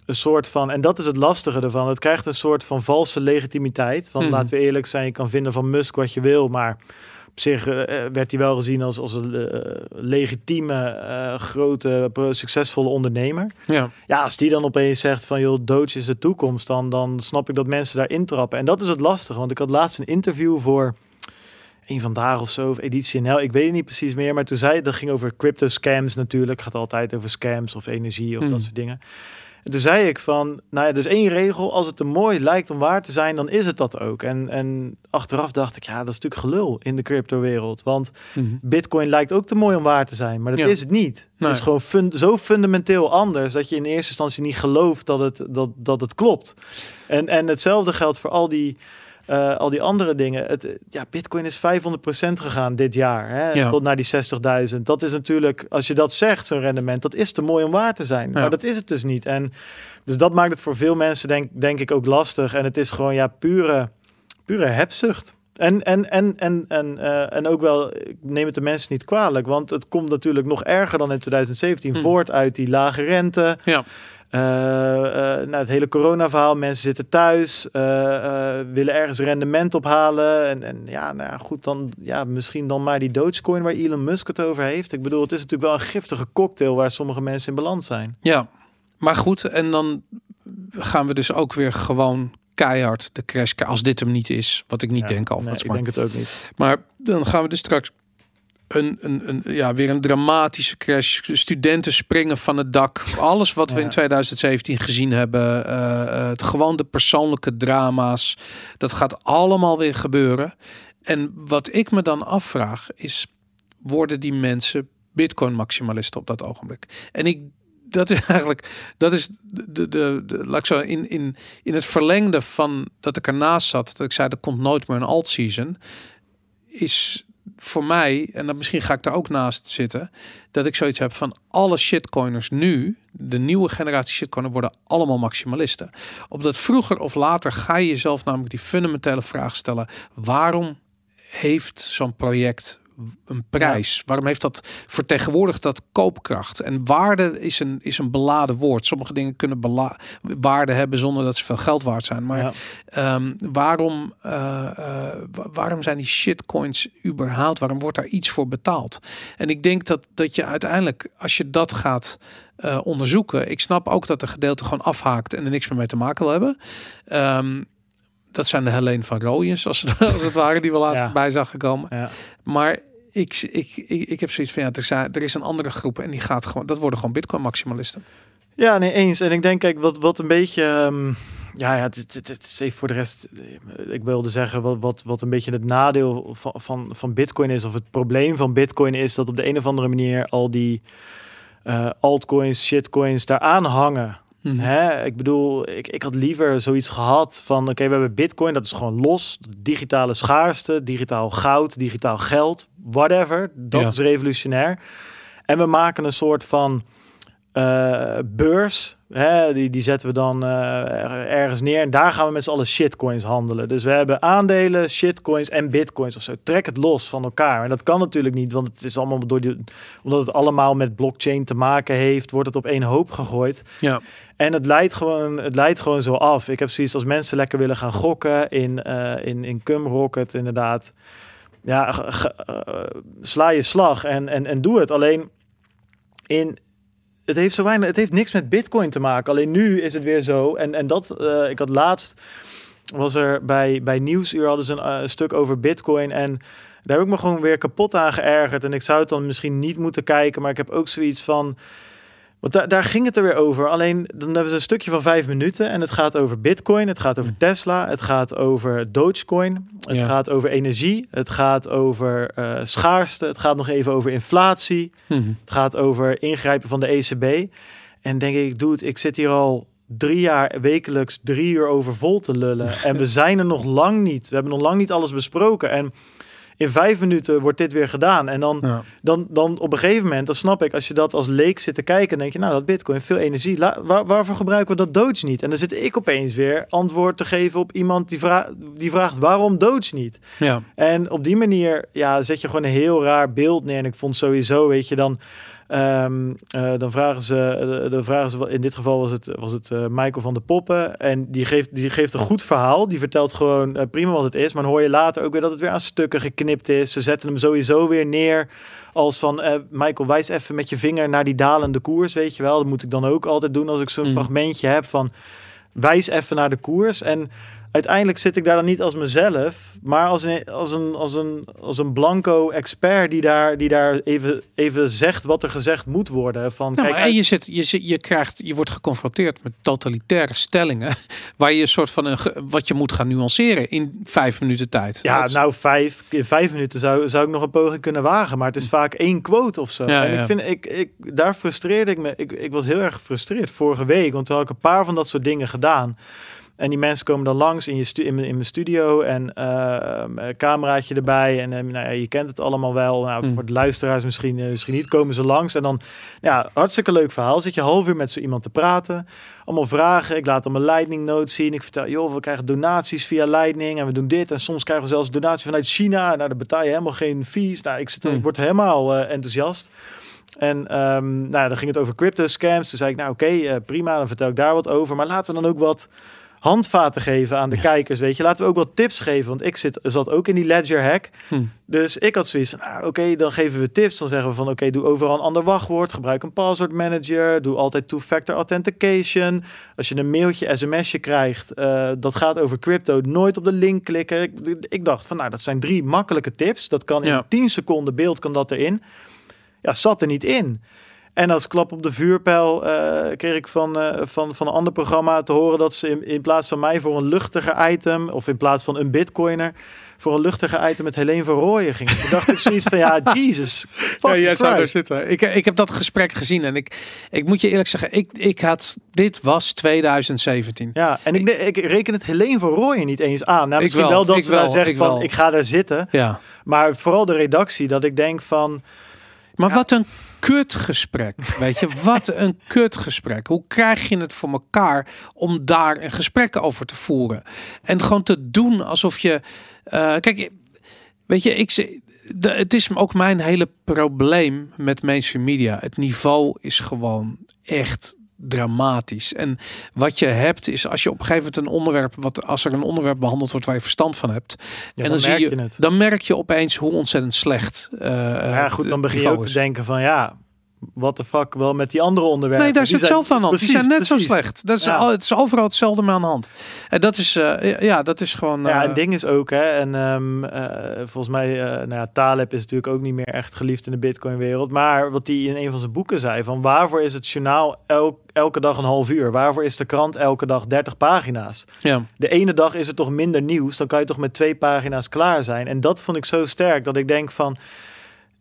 een soort van, en dat is het lastige ervan, het krijgt een soort van valse legitimiteit. Want Mhm. laten we eerlijk zijn, je kan vinden van Musk wat je wil, maar op zich eh, werd hij wel gezien als, als een eh, legitieme, eh, grote, succesvolle ondernemer. ja. Ja, als die dan opeens zegt van, joh, Doge is de toekomst, dan, dan snap ik dat mensen daar intrappen. En dat is het lastige, want ik had laatst een interview voor een vandaag of zo, of editie NL, ik weet het niet precies meer, maar toen zei dat ging over crypto scams natuurlijk, gaat altijd over scams of energie of Mhm. dat soort dingen. En toen zei ik van, nou ja, dus één regel, als het te mooi lijkt om waar te zijn, dan is het dat ook. En, en achteraf dacht ik, ja, dat is natuurlijk gelul in de crypto-wereld. Want Mhm. Bitcoin lijkt ook te mooi om waar te zijn, maar dat Ja. is het niet. Nee. Het is gewoon fun- zo fundamenteel anders dat je in eerste instantie niet gelooft dat het, dat, dat het klopt. En, en hetzelfde geldt voor al die, eh, al die andere dingen. Het, ja, Bitcoin is 500% gegaan dit jaar, hè, Ja. tot naar die 60.000. Dat is natuurlijk, als je dat zegt, zo'n rendement, dat is te mooi om waar te zijn. Ja. Maar dat is het dus niet. En dus dat maakt het voor veel mensen, denk, denk ik, ook lastig. En het is gewoon, ja, pure, pure hebzucht. En, en, en, en, en, eh, en ook wel, ik neem het de mensen niet kwalijk, want het komt natuurlijk nog erger dan in 2017 Hm. voort uit die lage rente. Ja. Eh, eh, nou, het hele corona-verhaal, mensen zitten thuis, eh, willen ergens rendement ophalen. En, en ja, nou ja, goed, dan ja, misschien dan maar die Dogecoin waar Elon Musk het over heeft. Ik bedoel, het is natuurlijk wel een giftige cocktail waar sommige mensen in balans zijn. Ja, maar goed, en dan gaan we dus ook weer gewoon keihard de crash, als dit hem niet is, wat ik niet Ja, denk nee, overigens. ik denk het ook niet. maar dan gaan we dus straks een, een, een, ja, weer een dramatische crash. Studenten springen van het dak. Alles wat we Ja. in 2017 gezien hebben. eh, eh, het, gewoon de persoonlijke drama's. Dat gaat allemaal weer gebeuren. En wat ik me dan afvraag is, worden die mensen bitcoin maximalisten op dat ogenblik? En ik dat is eigenlijk, dat is de, de, de, de laat ik zo in, in, in het verlengde van dat ik ernaast zat, dat ik zei, er komt nooit meer een alt season, is voor mij, en dan misschien ga ik daar ook naast zitten, dat ik zoiets heb van alle shitcoiners nu, de nieuwe generatie shitcoiner, worden allemaal maximalisten. Omdat vroeger of later ga je jezelf namelijk die fundamentele vraag stellen, waarom heeft zo'n project een prijs? Waarom heeft dat vertegenwoordigt dat koopkracht? En waarde is een, is een beladen woord. Sommige dingen kunnen bela waarde hebben zonder dat ze veel geld waard zijn. Maar Ja. ehm, waarom, eh, eh, wa- waarom zijn die shitcoins überhaupt? Waarom wordt daar iets voor betaald? En ik denk dat, dat je uiteindelijk, als je dat gaat eh, onderzoeken. Ik snap ook dat er gedeelte gewoon afhaakt en er niks meer mee te maken wil hebben. Ehm, dat zijn de Helene van Rooyens, als het, als het ware, die we laatst Ja. voorbij zag komen. Ja. Maar ik, ik, ik, ik heb zoiets van, ja, er, zijn, is een andere groep en die gaat gewoon, dat worden gewoon bitcoin maximalisten. Ja, nee, eens. En ik denk, kijk, wat, wat een beetje... ehm, ja, ja het, is- het, het is even voor de rest... eh, Ik wilde zeggen, wat, wat, wat een beetje het nadeel van, van, van bitcoin is... of het probleem van bitcoin is... dat op de een of andere manier al die eh, altcoins, shitcoins daaraan hangen. Mhm. Hè? Ik bedoel, ik, ik had liever zoiets gehad van... oké, we hebben bitcoin, dat is gewoon los. Digitale schaarste, digitaal goud, digitaal geld, whatever. Dat Ja. is revolutionair. En we maken een soort van eh, beurs. Hè? Die, die zetten we dan eh, ergens neer. En daar gaan we met z'n allen shitcoins handelen. Dus we hebben aandelen, shitcoins en bitcoins of zo. Trek het los van elkaar. En dat kan natuurlijk niet, want het is allemaal door die, omdat het allemaal met blockchain te maken heeft, wordt het op één hoop gegooid. Ja, En het leidt gewoon, het leidt gewoon zo af. Ik heb zoiets als mensen lekker willen gaan gokken in, eh in, in Cum Rocket, inderdaad. Ja, ge- ge- eh, sla je slag en, en, en doe het. Alleen in. Het heeft zo weinig. Het heeft niks met Bitcoin te maken. Alleen nu is het weer zo. En, en dat. eh, ik had laatst. Was er bij, bij Nieuwsuur hadden ze een, eh, een stuk over Bitcoin. En daar heb ik me gewoon weer kapot aan geërgerd. En ik zou het dan misschien niet moeten kijken. Maar ik heb ook zoiets van. Want daar, daar ging het er weer over. Alleen dan hebben ze een stukje van vijf minuten. En het gaat over Bitcoin. Het gaat over Tesla. Het gaat over Dogecoin. Het Ja. gaat over energie. Het gaat over eh, schaarste. Het gaat nog even over inflatie. Mhm. Het gaat over ingrijpen van de ECB. En denk ik, dude, ik zit hier al drie jaar wekelijks drie uur over vol te lullen. En we zijn er nog lang niet. We hebben nog lang niet alles besproken. En in vijf minuten wordt dit weer gedaan. En dan, ja. dan, dan op een gegeven moment, dan snap ik, als je dat als leek zit te kijken, denk je, nou, dat bitcoin veel energie. La, waar, waarvoor gebruiken we dat Doge niet? En dan zit ik opeens weer antwoord te geven op iemand die, vra die vraagt, waarom Doge niet? ja. En op die manier ja, zet je gewoon een heel raar beeld neer. En ik vond sowieso, weet je, dan, ehm, eh, dan vragen ze, eh, dan vragen ze, in dit geval was het, was het eh, Michael van de Poppen. En die geeft, die geeft een goed verhaal. Die vertelt gewoon prima wat het is. Maar dan hoor je later ook weer dat het weer aan stukken geknipt is. Ze zetten hem sowieso weer neer als van, Michael, wijs even met je vinger naar die dalende koers, weet je wel. Dat moet ik dan ook altijd doen als ik zo'n Mhm. fragmentje heb van, wijs even naar de koers. En uiteindelijk zit ik daar dan niet als mezelf, maar als een, als een, als een, als een blanco expert die daar, die daar even, even zegt wat er gezegd moet worden. Van, Nou, kijk, en je, zit, je, zit, je, krijgt, je wordt geconfronteerd met totalitaire stellingen. Waar je een soort van een, wat je moet gaan nuanceren in vijf minuten tijd. ja, is- nou vijf, in vijf minuten zou, zou ik nog een poging kunnen wagen, maar het is vaak één quote of zo. Hm. Ja, en ja. ik vind, ik, ik, daar frustreerde ik me. Ik, ik was heel erg gefrustreerd vorige week, want toen had ik een paar van dat soort dingen gedaan. En die mensen komen dan langs in, je stu in, mijn- in mijn studio en een cameraatje erbij. En eh, nou ja, je kent het allemaal wel. Nou, Mm. Voor de luisteraars misschien, eh, misschien niet, komen ze langs. En dan, ja, hartstikke leuk verhaal. Zit je half uur met zo iemand te praten. Allemaal vragen. Ik laat dan mijn Lightning note zien. Ik vertel, joh, we krijgen donaties via Lightning en we doen dit. En soms krijgen we zelfs donaties vanuit China. Nou, daar betaal je helemaal geen fees. Nou, ik, zit, Mm. ik word helemaal eh, enthousiast. En ehm, nou, ja, dan ging het over crypto scams. Toen zei ik, nou oké, eh, prima, dan vertel ik daar wat over. Maar laten we dan ook wat handvaten geven aan de kijkers, weet je. Laten we ook wat tips geven, want ik zit, zat ook in die ledger hack. Hm. Dus ik had zoiets van, nou, oké, dan geven we tips. Dan zeggen we van, oké, doe overal een ander wachtwoord. Gebruik een password manager. Doe altijd two-factor authentication. Als je een mailtje, sms'je krijgt, eh, dat gaat over crypto, nooit op de link klikken. Ik, ik dacht van, nou, dat zijn drie makkelijke tips. Dat kan in Ja. 10 seconden beeld, kan dat erin. Ja, zat er niet in. En als klap op de vuurpijl eh, kreeg ik van, eh, van, van een ander programma te horen dat ze in, in plaats van mij voor een luchtiger item, of in plaats van een bitcoiner, voor een luchtiger item met Helene van Rooyen gingen. Toen dacht ik zoiets van, ja, Jesus. Ja, jij zou daar zitten. Ik, ik heb dat gesprek gezien en ik, ik moet je eerlijk zeggen, ik, ik had, dit was 2017. Ja, en ik, ik reken het Helene van Rooyen niet eens aan. Nou, Ik misschien wel, wel, dat ik ze daar wel, zegt ik van, wel. ik ga daar zitten. Ja. Maar vooral de redactie, dat ik denk van, Maar wat een kutgesprek, weet je? Wat een kutgesprek. Hoe krijg je het voor elkaar om daar een gesprek over te voeren? En gewoon te doen alsof je... eh, kijk, weet je, ik, de, het is ook mijn hele probleem met mainstream media. Het niveau is gewoon echt dramatisch. En wat je hebt is als je op een gegeven moment een onderwerp, wat als er een onderwerp behandeld wordt waar je verstand van hebt, Ja, en dan, zie merk je, het. dan merk je opeens hoe ontzettend slecht. eh, ja, goed, dan begin je ook is. te denken van ja, wat de fuck wel met die andere onderwerpen. Nee, daar zijn- hetzelfde aan de hand. Die zijn net precies. zo slecht. Dat is, Ja. al, het is overal hetzelfde mee aan de hand. En dat is, eh, ja, dat is gewoon. Ja, eh, het ding is ook, hè, en ehm, eh, volgens mij, eh nou ja, Taleb is natuurlijk ook niet meer echt geliefd in de Bitcoin-wereld. Maar wat hij in een van zijn boeken zei: van waarvoor is het journaal elk, elke dag een half uur? Waarvoor is de krant elke dag 30 pagina's? ja. De ene dag is het toch minder nieuws, dan kan je toch met twee pagina's klaar zijn. En dat vond ik zo sterk dat ik denk van.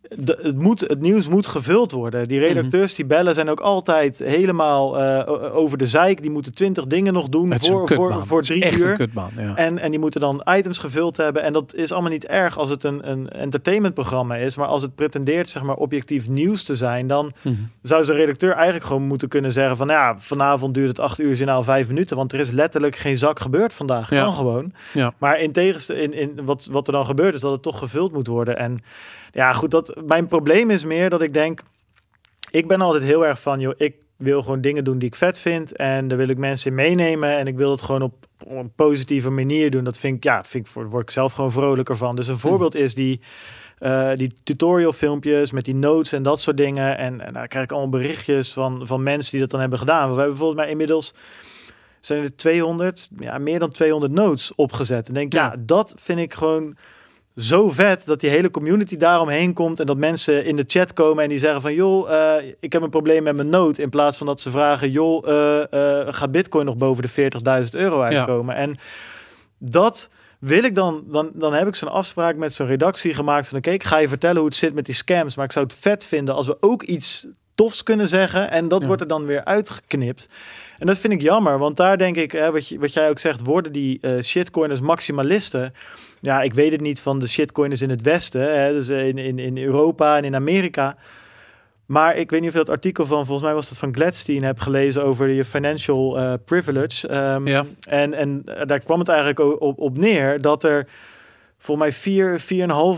De- het, moet, het nieuws moet gevuld worden. Die redacteurs die bellen zijn ook altijd helemaal eh, o- over de zeik. Die moeten twintig dingen nog doen voor, voor, voor drie echt uur. een kutbaan. Ja. En, en die moeten dan items gevuld hebben. En dat is allemaal niet erg als het een, een entertainmentprogramma is. Maar als het pretendeert zeg maar, objectief nieuws te zijn... dan Mhm. zou zijn redacteur eigenlijk gewoon moeten kunnen zeggen... van nou ja, vanavond duurt het acht uur journaal vijf minuten... want er is letterlijk geen zak gebeurd vandaag. Ja. Kan gewoon. Ja. Maar in tegenstelling in, in wat, wat er dan gebeurt... is dat het toch gevuld moet worden. En ja, goed, dat, mijn probleem is meer dat ik denk... ik ben altijd heel erg van... joh, ik wil gewoon dingen doen die ik vet vind... en daar wil ik mensen in meenemen... en ik wil het gewoon op, op een positieve manier doen. Dat vind ik, ja, vind ik, voor- word ik zelf gewoon vrolijker van. Dus een voorbeeld is die... eh, die tutorial filmpjes met die notes en dat soort dingen. En, en daar krijg ik allemaal berichtjes van, van mensen die dat dan hebben gedaan. We hebben volgens mij inmiddels zijn er 200, ja, meer dan 200 notes opgezet. En denk, ja, Ja. dat vind ik gewoon zo vet dat die hele community daaromheen komt en dat mensen in de chat komen en die zeggen van joh, eh, ik heb een probleem met mijn note in plaats van dat ze vragen joh, eh, eh, gaat Bitcoin nog boven de 40.000 euro uitkomen? En dat wil ik dan, dan, dan heb ik zo'n afspraak met zo'n redactie gemaakt van oké, ik ga je vertellen hoe het zit met die scams, maar ik zou het vet vinden als we ook iets tofs kunnen zeggen en dat Ja. wordt er dan weer uitgeknipt. En dat vind ik jammer, want daar denk ik, hè, wat, je, wat jij ook zegt, worden die shitcoiners maximalisten. Ja, ik weet het niet van de shitcoiners in het Westen, hè, dus in, in, in Europa en in Amerika. Maar ik weet niet of je dat artikel van, volgens mij was dat van Gladstein, heb gelezen over je financial eh, privilege. Ehm, Ja. en, en eh, daar kwam het eigenlijk op, op neer dat er volgens mij 4,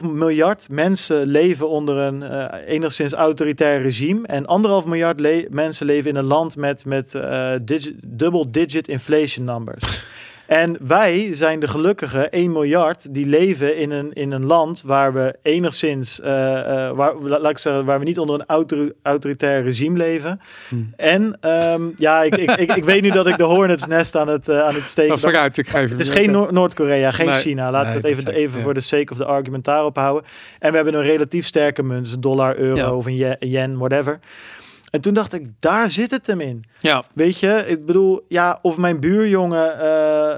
4,5 miljard mensen leven onder een eh, enigszins autoritair regime. En anderhalf miljard le- mensen leven in een land met, met eh, digi- double digit inflation numbers. En wij zijn de gelukkige 1 miljard die leven in een, in een land waar we enigszins, eh, eh, waar, la- laat ik zeggen, waar we niet onder een autor- autoritair regime leven. Hmm. En ehm, ja, ik, ik, ik, ik weet nu dat ik de Hornets Nest aan het, eh, aan het steken. Nou, vooruit, ik geef Het is geen Noor- Noord-Korea, geen Nee, China. Laten nee, we het even, even voor de sake of the argument daarop houden. En we hebben een relatief sterke munt, dus een dollar, euro Ja. of een ye- yen, whatever. En toen dacht ik, daar zit het hem in. Ja, Weet je, ik bedoel, ja, of mijn buurjongen eh,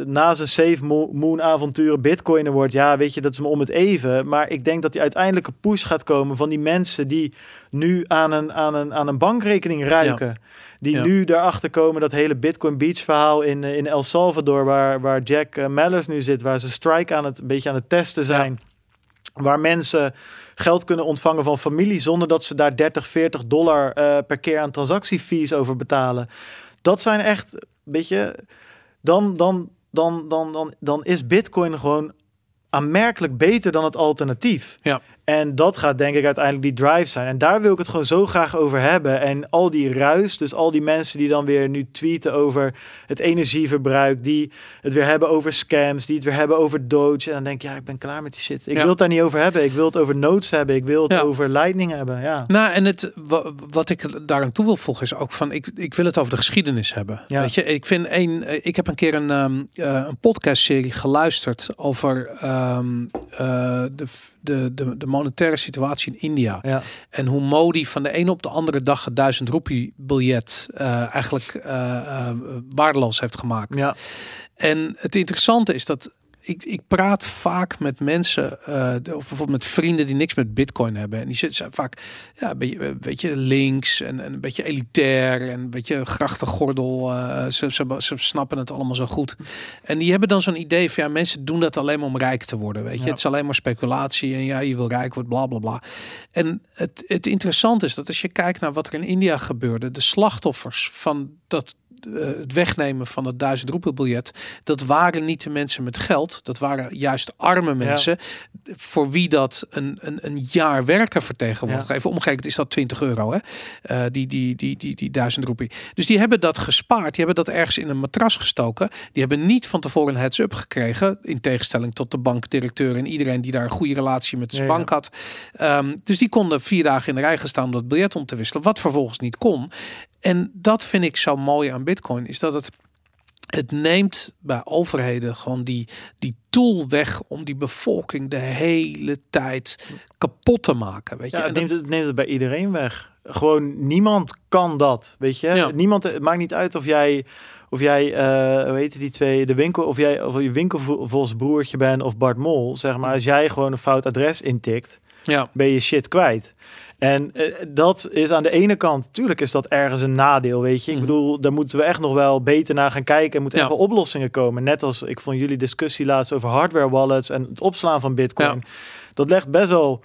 eh, na zijn safe mo- moon avonturen bitcoiner wordt, ja, weet je, dat is me om het even. Maar ik denk dat die uiteindelijke push gaat komen van die mensen die nu aan een, aan een, aan een bankrekening ruiken. Die Ja. nu daarachter komen, dat hele Bitcoin Beach verhaal in, eh, in El Salvador, waar, waar Jack Mallers nu zit, waar ze strike aan het, een beetje aan het testen zijn. Waar mensen geld kunnen ontvangen van familie zonder dat ze daar 30, 40 dollar eh, per keer aan transactiefees over betalen. Dat zijn echt, weet je, dan, dan, dan, dan, dan, dan is Bitcoin gewoon aanmerkelijk beter dan het alternatief. Ja. En dat gaat denk ik uiteindelijk die drive zijn. En daar wil ik het gewoon zo graag over hebben. En al die ruis, dus al die mensen die dan weer nu tweeten over het energieverbruik, die het weer hebben over scams, die het weer hebben over Doge. En dan denk ik, ja, ik ben klaar met die shit. Ik Ja. wil het daar niet over hebben. Ik wil het over nodes hebben. Ik wil het Ja. over Lightning hebben. Ja. Nou, en het, wa- wat ik daaraan toe wil voegen is ook van, ik, ik wil het over de geschiedenis hebben. Ja. Weet je, ik vind een, eh, ik heb een keer een, ehm, eh, een podcastserie geluisterd over ehm, eh, de, de, de, de monetaire situatie in India. Ja. En hoe Modi van de ene op de andere dag het duizend roepie biljet eh, eigenlijk eh, eh, waardeloos heeft gemaakt. Ja. En het interessante is dat ik, ik praat vaak met mensen, eh, of bijvoorbeeld met vrienden die niks met bitcoin hebben. En die zitten zijn vaak ja, een beetje, een beetje links en, en een beetje elitair en een beetje grachtengordel. eh ze, ze, ze snappen het allemaal zo goed. En die hebben dan zo'n idee van ja, mensen doen dat alleen maar om rijk te worden. Weet je, Ja. het is alleen maar speculatie en ja, je wil rijk worden, bla bla bla. En het, het interessante is dat als je kijkt naar wat er in India gebeurde, de slachtoffers van dat het wegnemen van het 1000 roepel biljet, dat waren niet de mensen met geld, dat waren juist arme mensen voor wie dat een, een, een jaar werken vertegenwoordigt. Ja. Even omgerekend is dat 20 euro, hè? Eh, die, die, die, die, die 1000 roepie. Dus die hebben dat gespaard, die hebben dat ergens in een matras gestoken. Die hebben niet van tevoren een heads-up gekregen, in tegenstelling tot de bankdirecteur en iedereen die daar een goede relatie met zijn Ja, ja. bank had. Ehm, dus die konden vier dagen in de rij gaan staan om dat biljet om te wisselen, wat vervolgens niet kon. En dat vind ik zo mooi aan Bitcoin, is dat het het neemt bij overheden gewoon die, die tool weg om die bevolking de hele tijd kapot te maken. Weet je? Ja, het neemt, het neemt het bij iedereen weg. Gewoon niemand kan dat, weet je. Ja. Niemand, het maakt niet uit of jij, of jij, eh hoe heet die twee, de winkel, of jij, of je winkelvolsbroertje bent of Bart Mol, zeg maar. Als jij gewoon een fout adres intikt, ja, ben je shit kwijt. En eh, dat is aan de ene kant, natuurlijk is dat ergens een nadeel, weet je. Ik Mhm. bedoel, daar moeten we echt nog wel beter naar gaan kijken. Er moeten Ja. echt wel oplossingen komen. Net als ik vond jullie discussie laatst over hardware wallets en het opslaan van bitcoin. Dat legt best wel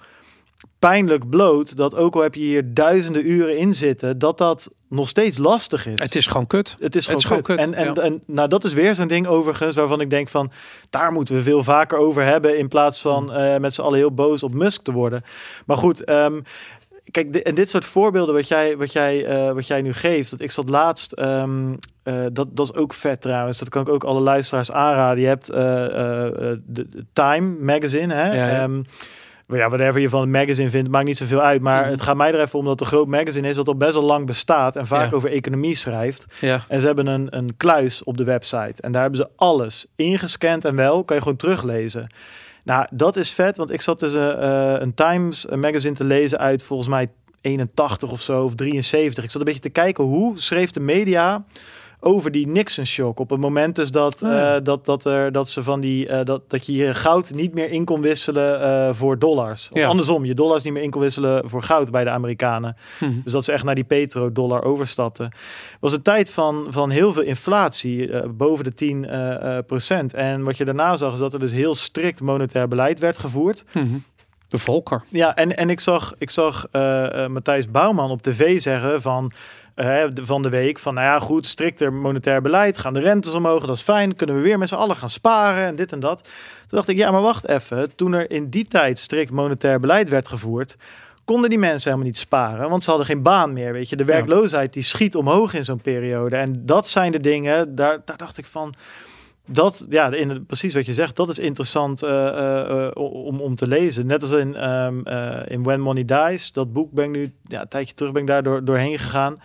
pijnlijk bloot dat ook al heb je hier duizenden uren in zitten, dat dat nog steeds lastig is. het is gewoon kut. Het is Het gewoon, kut. En, en, ja. en nou, dat is weer zo'n ding overigens waarvan ik denk van... daar moeten we veel vaker over hebben... in plaats van Mm. eh, met z'n allen heel boos op Musk te worden. Maar goed, ehm, kijk, di- en dit soort voorbeelden wat jij, wat jij, eh, wat jij nu geeft... Dat ik zat laatst... ehm, eh, dat, dat is ook vet trouwens. Dat kan ik ook alle luisteraars aanraden. Je hebt eh, de, de Time magazine, hè? Ja, ja. Ehm, ja, whatever je van het magazine vindt, maakt niet zoveel uit. Maar Mhm. het gaat mij er even om dat het een groot magazine is... dat al best wel lang bestaat en vaak Ja. over economie schrijft. Ja, En ze hebben een, een kluis op de website. En daar hebben ze alles ingescand en wel. Kan je gewoon teruglezen. Nou, dat is vet. Want ik zat dus een, eh, een Times magazine te lezen uit volgens mij 81 of zo. Of 73. Ik zat een beetje te kijken hoe schreef de media over die Nixon-shock. Op het moment dus dat, Oh ja. eh, dat, dat, er, dat ze van die eh, dat, dat je je goud niet meer in kon wisselen eh, voor dollars. Of Ja. andersom, je dollars niet meer in kon wisselen voor goud bij de Amerikanen. Mhm. Dus dat ze echt naar die petrodollar overstapten. was een tijd van, van heel veel inflatie, boven de 10 eh, eh, procent. En wat je daarna zag, is dat er dus heel strikt monetair beleid werd gevoerd. Mhm. de Volker. Ja, en, en ik zag, ik zag Matthijs Bouwman op tv zeggen van, van de week van, nou ja, goed, strikter monetair beleid, gaan de rentes omhoog, dat is fijn, kunnen we weer met z'n allen gaan sparen en dit en dat. Toen dacht ik, ja, maar wacht even, toen er in die tijd strikt monetair beleid werd gevoerd, konden die mensen helemaal niet sparen, want ze hadden geen baan meer, weet je. De werkloosheid die schiet omhoog in zo'n periode. En dat zijn de dingen, daar, daar dacht ik van, dat, ja, in, precies wat je zegt, dat is interessant eh, eh, eh, om, te lezen. Net als in, ehm, eh, in When Money Dies, dat boek ben ik nu, ja, een tijdje terug ben ik daar door, doorheen gegaan.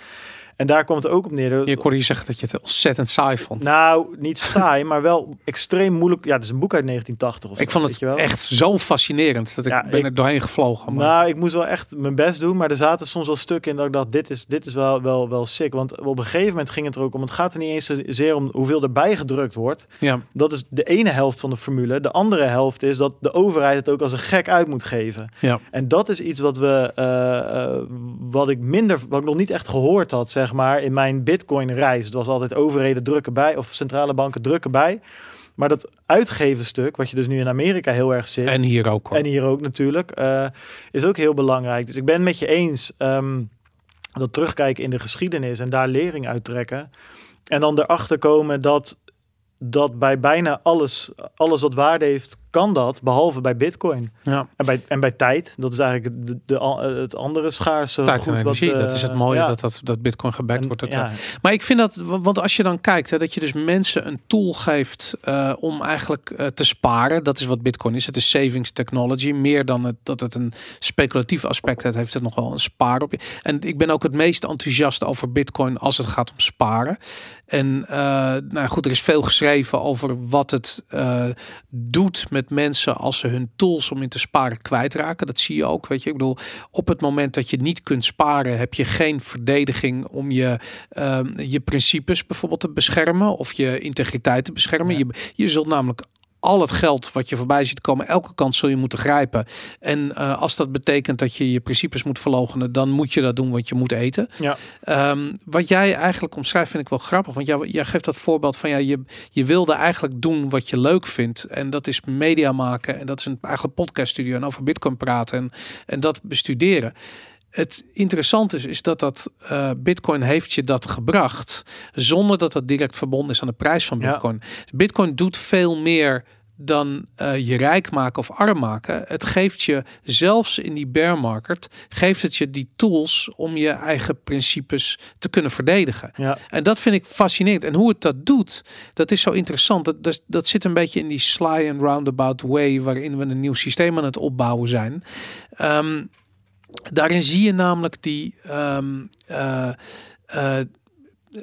En daar komt het ook op neer. Je kon je zeggen dat je het ontzettend saai vond. Nou, niet saai, maar wel extreem moeilijk. Ja, het is een boek uit 1980 of zo, ik vond het wel. echt zo fascinerend dat ik Ja, ben ik- er doorheen gevlogen. Maar... Nou, ik moest wel echt mijn best doen, maar er zaten soms wel stukken in dat ik dacht, dit is, dit is wel, wel, wel sick. Want op een gegeven moment ging het er ook om, het gaat er niet eens zozeer om hoeveel erbij gedrukt wordt. ja, Dat is de ene helft van de formule. De andere helft is dat de overheid het ook als een gek uit moet geven. ja. En dat is iets wat we, eh, eh, wat ik minder, wat ik nog niet echt gehoord had, zeg maar, in mijn Bitcoin-reis. Het was altijd overheden drukken bij, of centrale banken drukken bij. Maar dat uitgevenstuk, wat je dus nu in Amerika heel erg zit, En hier ook. hoor. en hier ook natuurlijk, eh, is ook heel belangrijk. Dus ik ben met je eens ehm, dat terugkijken in de geschiedenis en daar lering uittrekken. En dan erachter komen dat, dat bij bijna alles, alles wat waarde heeft, kan dat, behalve bij Bitcoin. ja. En bij, en bij tijd, dat is eigenlijk de, de, eh, het andere schaarse Tijd goed. en wat, energie, dat is het eh, mooie ja. dat, dat, dat Bitcoin gebackt En- wordt. Dat, ja, Maar ik vind dat, wa- want als je dan kijkt, hè, dat je dus mensen een tool geeft eh, om eigenlijk te sparen. Dat is wat Bitcoin is. Het is savings technology. Meer dan het, dat het een speculatief aspect heeft, heeft het nog wel een spaar op je. En ik ben ook het meest enthousiast over Bitcoin als het gaat om sparen. En nou goed, er is veel geschreven over wat het doet met mensen als ze hun tools om in te sparen kwijtraken. Dat zie je ook, weet je. Ik bedoel, op het moment dat je niet kunt sparen, heb je geen verdediging om je, ehm, je principes bijvoorbeeld te beschermen of je integriteit te beschermen. Ja. Je, je zult namelijk al het geld wat je voorbij ziet komen, elke kant zul je moeten grijpen. En eh, als dat betekent dat je je principes moet verlogenen, dan moet je dat doen, want je moet eten. Ja. Ehm, wat jij eigenlijk omschrijft vind ik wel grappig, want jij, jij geeft dat voorbeeld van ja, je, je wilde eigenlijk doen wat je leuk vindt en dat is media maken en dat is een eigenlijk podcaststudio en over Bitcoin praten en, en dat bestuderen. Het interessante is, is dat dat uh, Bitcoin heeft je dat gebracht zonder dat dat direct verbonden is aan de prijs van Bitcoin. Bitcoin doet veel meer dan uh, je rijk maken of arm maken. Het geeft je zelfs in die bear market, geeft het je die tools om je eigen principes te kunnen verdedigen. Ja. En dat vind ik fascinerend. En hoe het dat doet, dat is zo interessant. Dat, dat, dat zit een beetje in die sly and roundabout way waarin we een nieuw systeem aan het opbouwen zijn. Um, daarin zie je namelijk die. Um, uh, uh,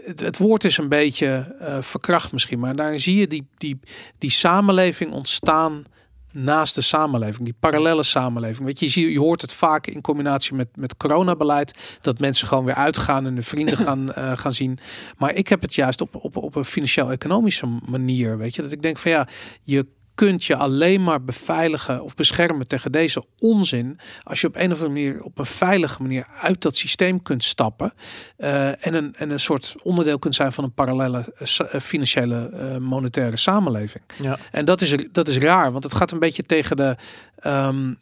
het, het, woord is een beetje uh, verkracht misschien, maar daar zie je die, die, die samenleving ontstaan naast de samenleving, die parallele samenleving. Weet je, je, ziet, je hoort het vaak in combinatie met, met coronabeleid, dat mensen gewoon weer uitgaan en hun vrienden gaan, uh, gaan zien. Maar ik heb het juist op, op, op een financieel-economische manier, weet je, dat ik denk van ja, je kunt je alleen maar beveiligen of beschermen tegen deze onzin als je op een of andere manier op een veilige manier uit dat systeem kunt stappen uh, en, een, en een soort onderdeel kunt zijn van een parallele uh, financiële uh, monetaire samenleving. Ja. En dat is, dat is raar, want het gaat een beetje tegen de um,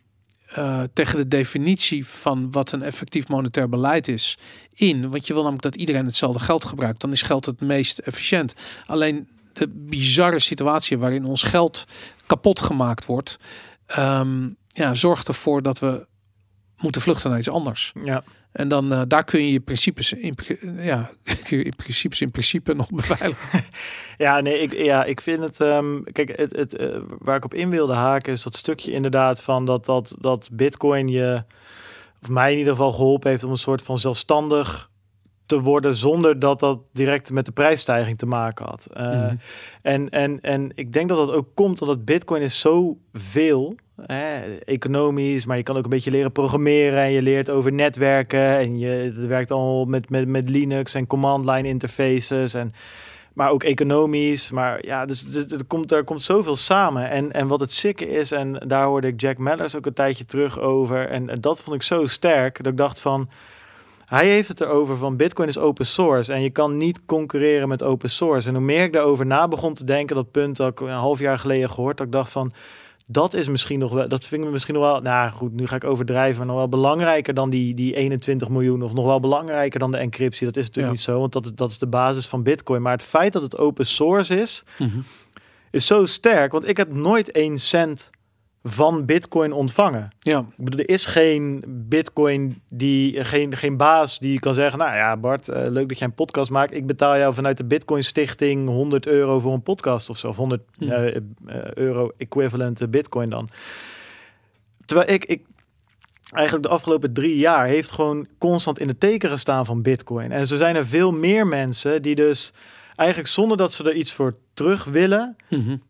uh, tegen de definitie van wat een effectief monetair beleid is in. Want je wil namelijk dat iedereen hetzelfde geld gebruikt. Dan is geld het meest efficiënt. Alleen de bizarre situatie waarin ons geld kapot gemaakt wordt, um, ja, zorgt ervoor dat we moeten vluchten naar iets anders. Ja. En dan uh, daar kun je je principes in, ja, in principes in principe nog beveiligen. ja, nee, ik, ja, ik vind het. Um, kijk, het, het, uh, waar ik op in wilde haken is dat stukje inderdaad van dat, dat, dat Bitcoin je, of mij in ieder geval geholpen heeft om een soort van zelfstandig te worden zonder dat dat direct met de prijsstijging te maken had. Uh, mm. en, en, en ik denk dat dat ook komt omdat Bitcoin is zo veel, hè, economisch, maar je kan ook een beetje leren programmeren en je leert over netwerken en je werkt al met, met, met Linux en command line interfaces en maar ook economisch. Maar ja, dus, dus er, komt, er komt zoveel samen. En, en wat het sikke is, en daar hoorde ik Jack Mellers ook een tijdje terug over. En, en dat vond ik zo sterk, dat ik dacht van hij heeft het erover van Bitcoin is open source en je kan niet concurreren met open source. En hoe meer ik daarover na begon te denken, dat punt dat ik een half jaar geleden gehoord, dat ik dacht van dat is misschien nog wel, dat vind ik misschien nog wel, nou goed, nu ga ik overdrijven, maar nog wel belangrijker dan die, die 21 miljoen of nog wel belangrijker dan de encryptie. Dat is natuurlijk ja. niet zo, want dat is, dat is de basis van Bitcoin. Maar het feit dat het open source is, mm -hmm. is zo sterk, want ik heb nooit één cent van Bitcoin ontvangen. Ja. Ik bedoel, er is geen Bitcoin die geen, geen baas die kan zeggen: Nou ja, Bart, uh, leuk dat jij een podcast maakt. Ik betaal jou vanuit de Bitcoin Stichting 100 euro voor een podcast of zo, of 100 Hm. uh, uh, euro equivalent Bitcoin dan. Terwijl ik, ik eigenlijk de afgelopen drie jaar heeft gewoon constant in het teken gestaan van Bitcoin. En zo zijn er veel meer mensen die dus eigenlijk zonder dat ze er iets voor terug willen. Mm -hmm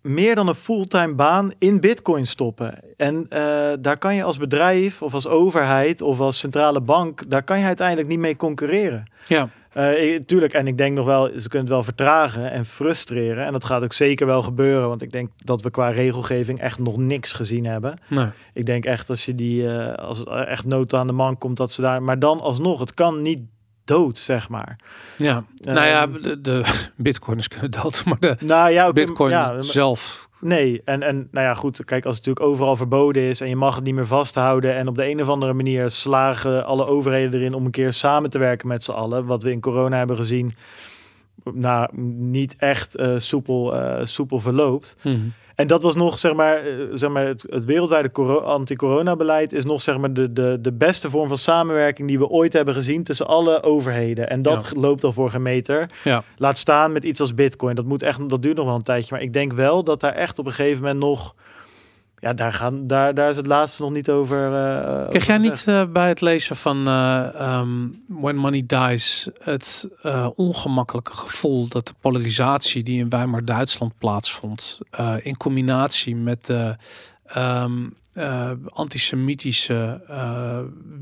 meer dan een fulltime baan in bitcoin stoppen. En uh, daar kan je als bedrijf of als overheid of als centrale bank, daar kan je uiteindelijk niet mee concurreren. Ja. Uh, tuurlijk, en ik denk nog wel, ze kunnen het wel vertragen en frustreren. En dat gaat ook zeker wel gebeuren, want ik denk dat we qua regelgeving echt nog niks gezien hebben. Nee. Ik denk echt als je die, uh, als het echt nood aan de man komt, dat ze daar. Maar dan alsnog, het kan niet dood, zeg maar. Ja, uh, nou ja, de, de bitcoiners kunnen dood, maar de nou ja, bitcoin ja, zelf. Nee, en, en nou ja, goed, kijk, als het natuurlijk overal verboden is en je mag het niet meer vasthouden en op de een of andere manier slagen alle overheden erin om een keer samen te werken met z'n allen, wat we in corona hebben gezien, nou, niet echt uh, soepel, uh, soepel verloopt. Mm -hmm. En dat was nog, zeg maar, zeg maar het, het wereldwijde anti-corona-beleid is nog, zeg maar, de, de, de beste vorm van samenwerking die we ooit hebben gezien tussen alle overheden. En dat ja. loopt al voor geen meter. Ja. Laat staan met iets als Bitcoin. Dat moet echt, dat duurt nog wel een tijdje. Maar ik denk wel dat daar echt op een gegeven moment nog. Ja, daar, gaan, daar, daar is het laatste nog niet over. Uh, Krijg jij niet uh, bij het lezen van uh, um, When Money Dies het ongemakkelijke gevoel dat de polarisatie die in Weimar Duitsland plaatsvond, in combinatie met de um, uh, antisemitische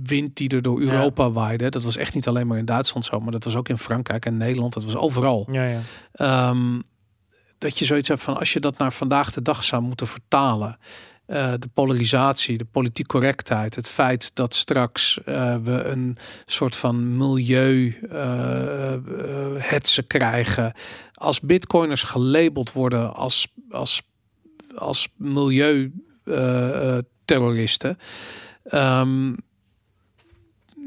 wind die er door Europa ja. waaide. Dat was echt niet alleen maar in Duitsland zo, maar dat was ook in Frankrijk en Nederland. Dat was overal. Ja, ja. Um, dat je zoiets hebt van als je dat naar vandaag de dag zou moeten vertalen. Uh, de polarisatie, de politiek correctheid, het feit dat straks uh, we een soort van milieu uh, hetze krijgen. Als bitcoiners gelabeld worden als, als, als milieu terroristen. Um,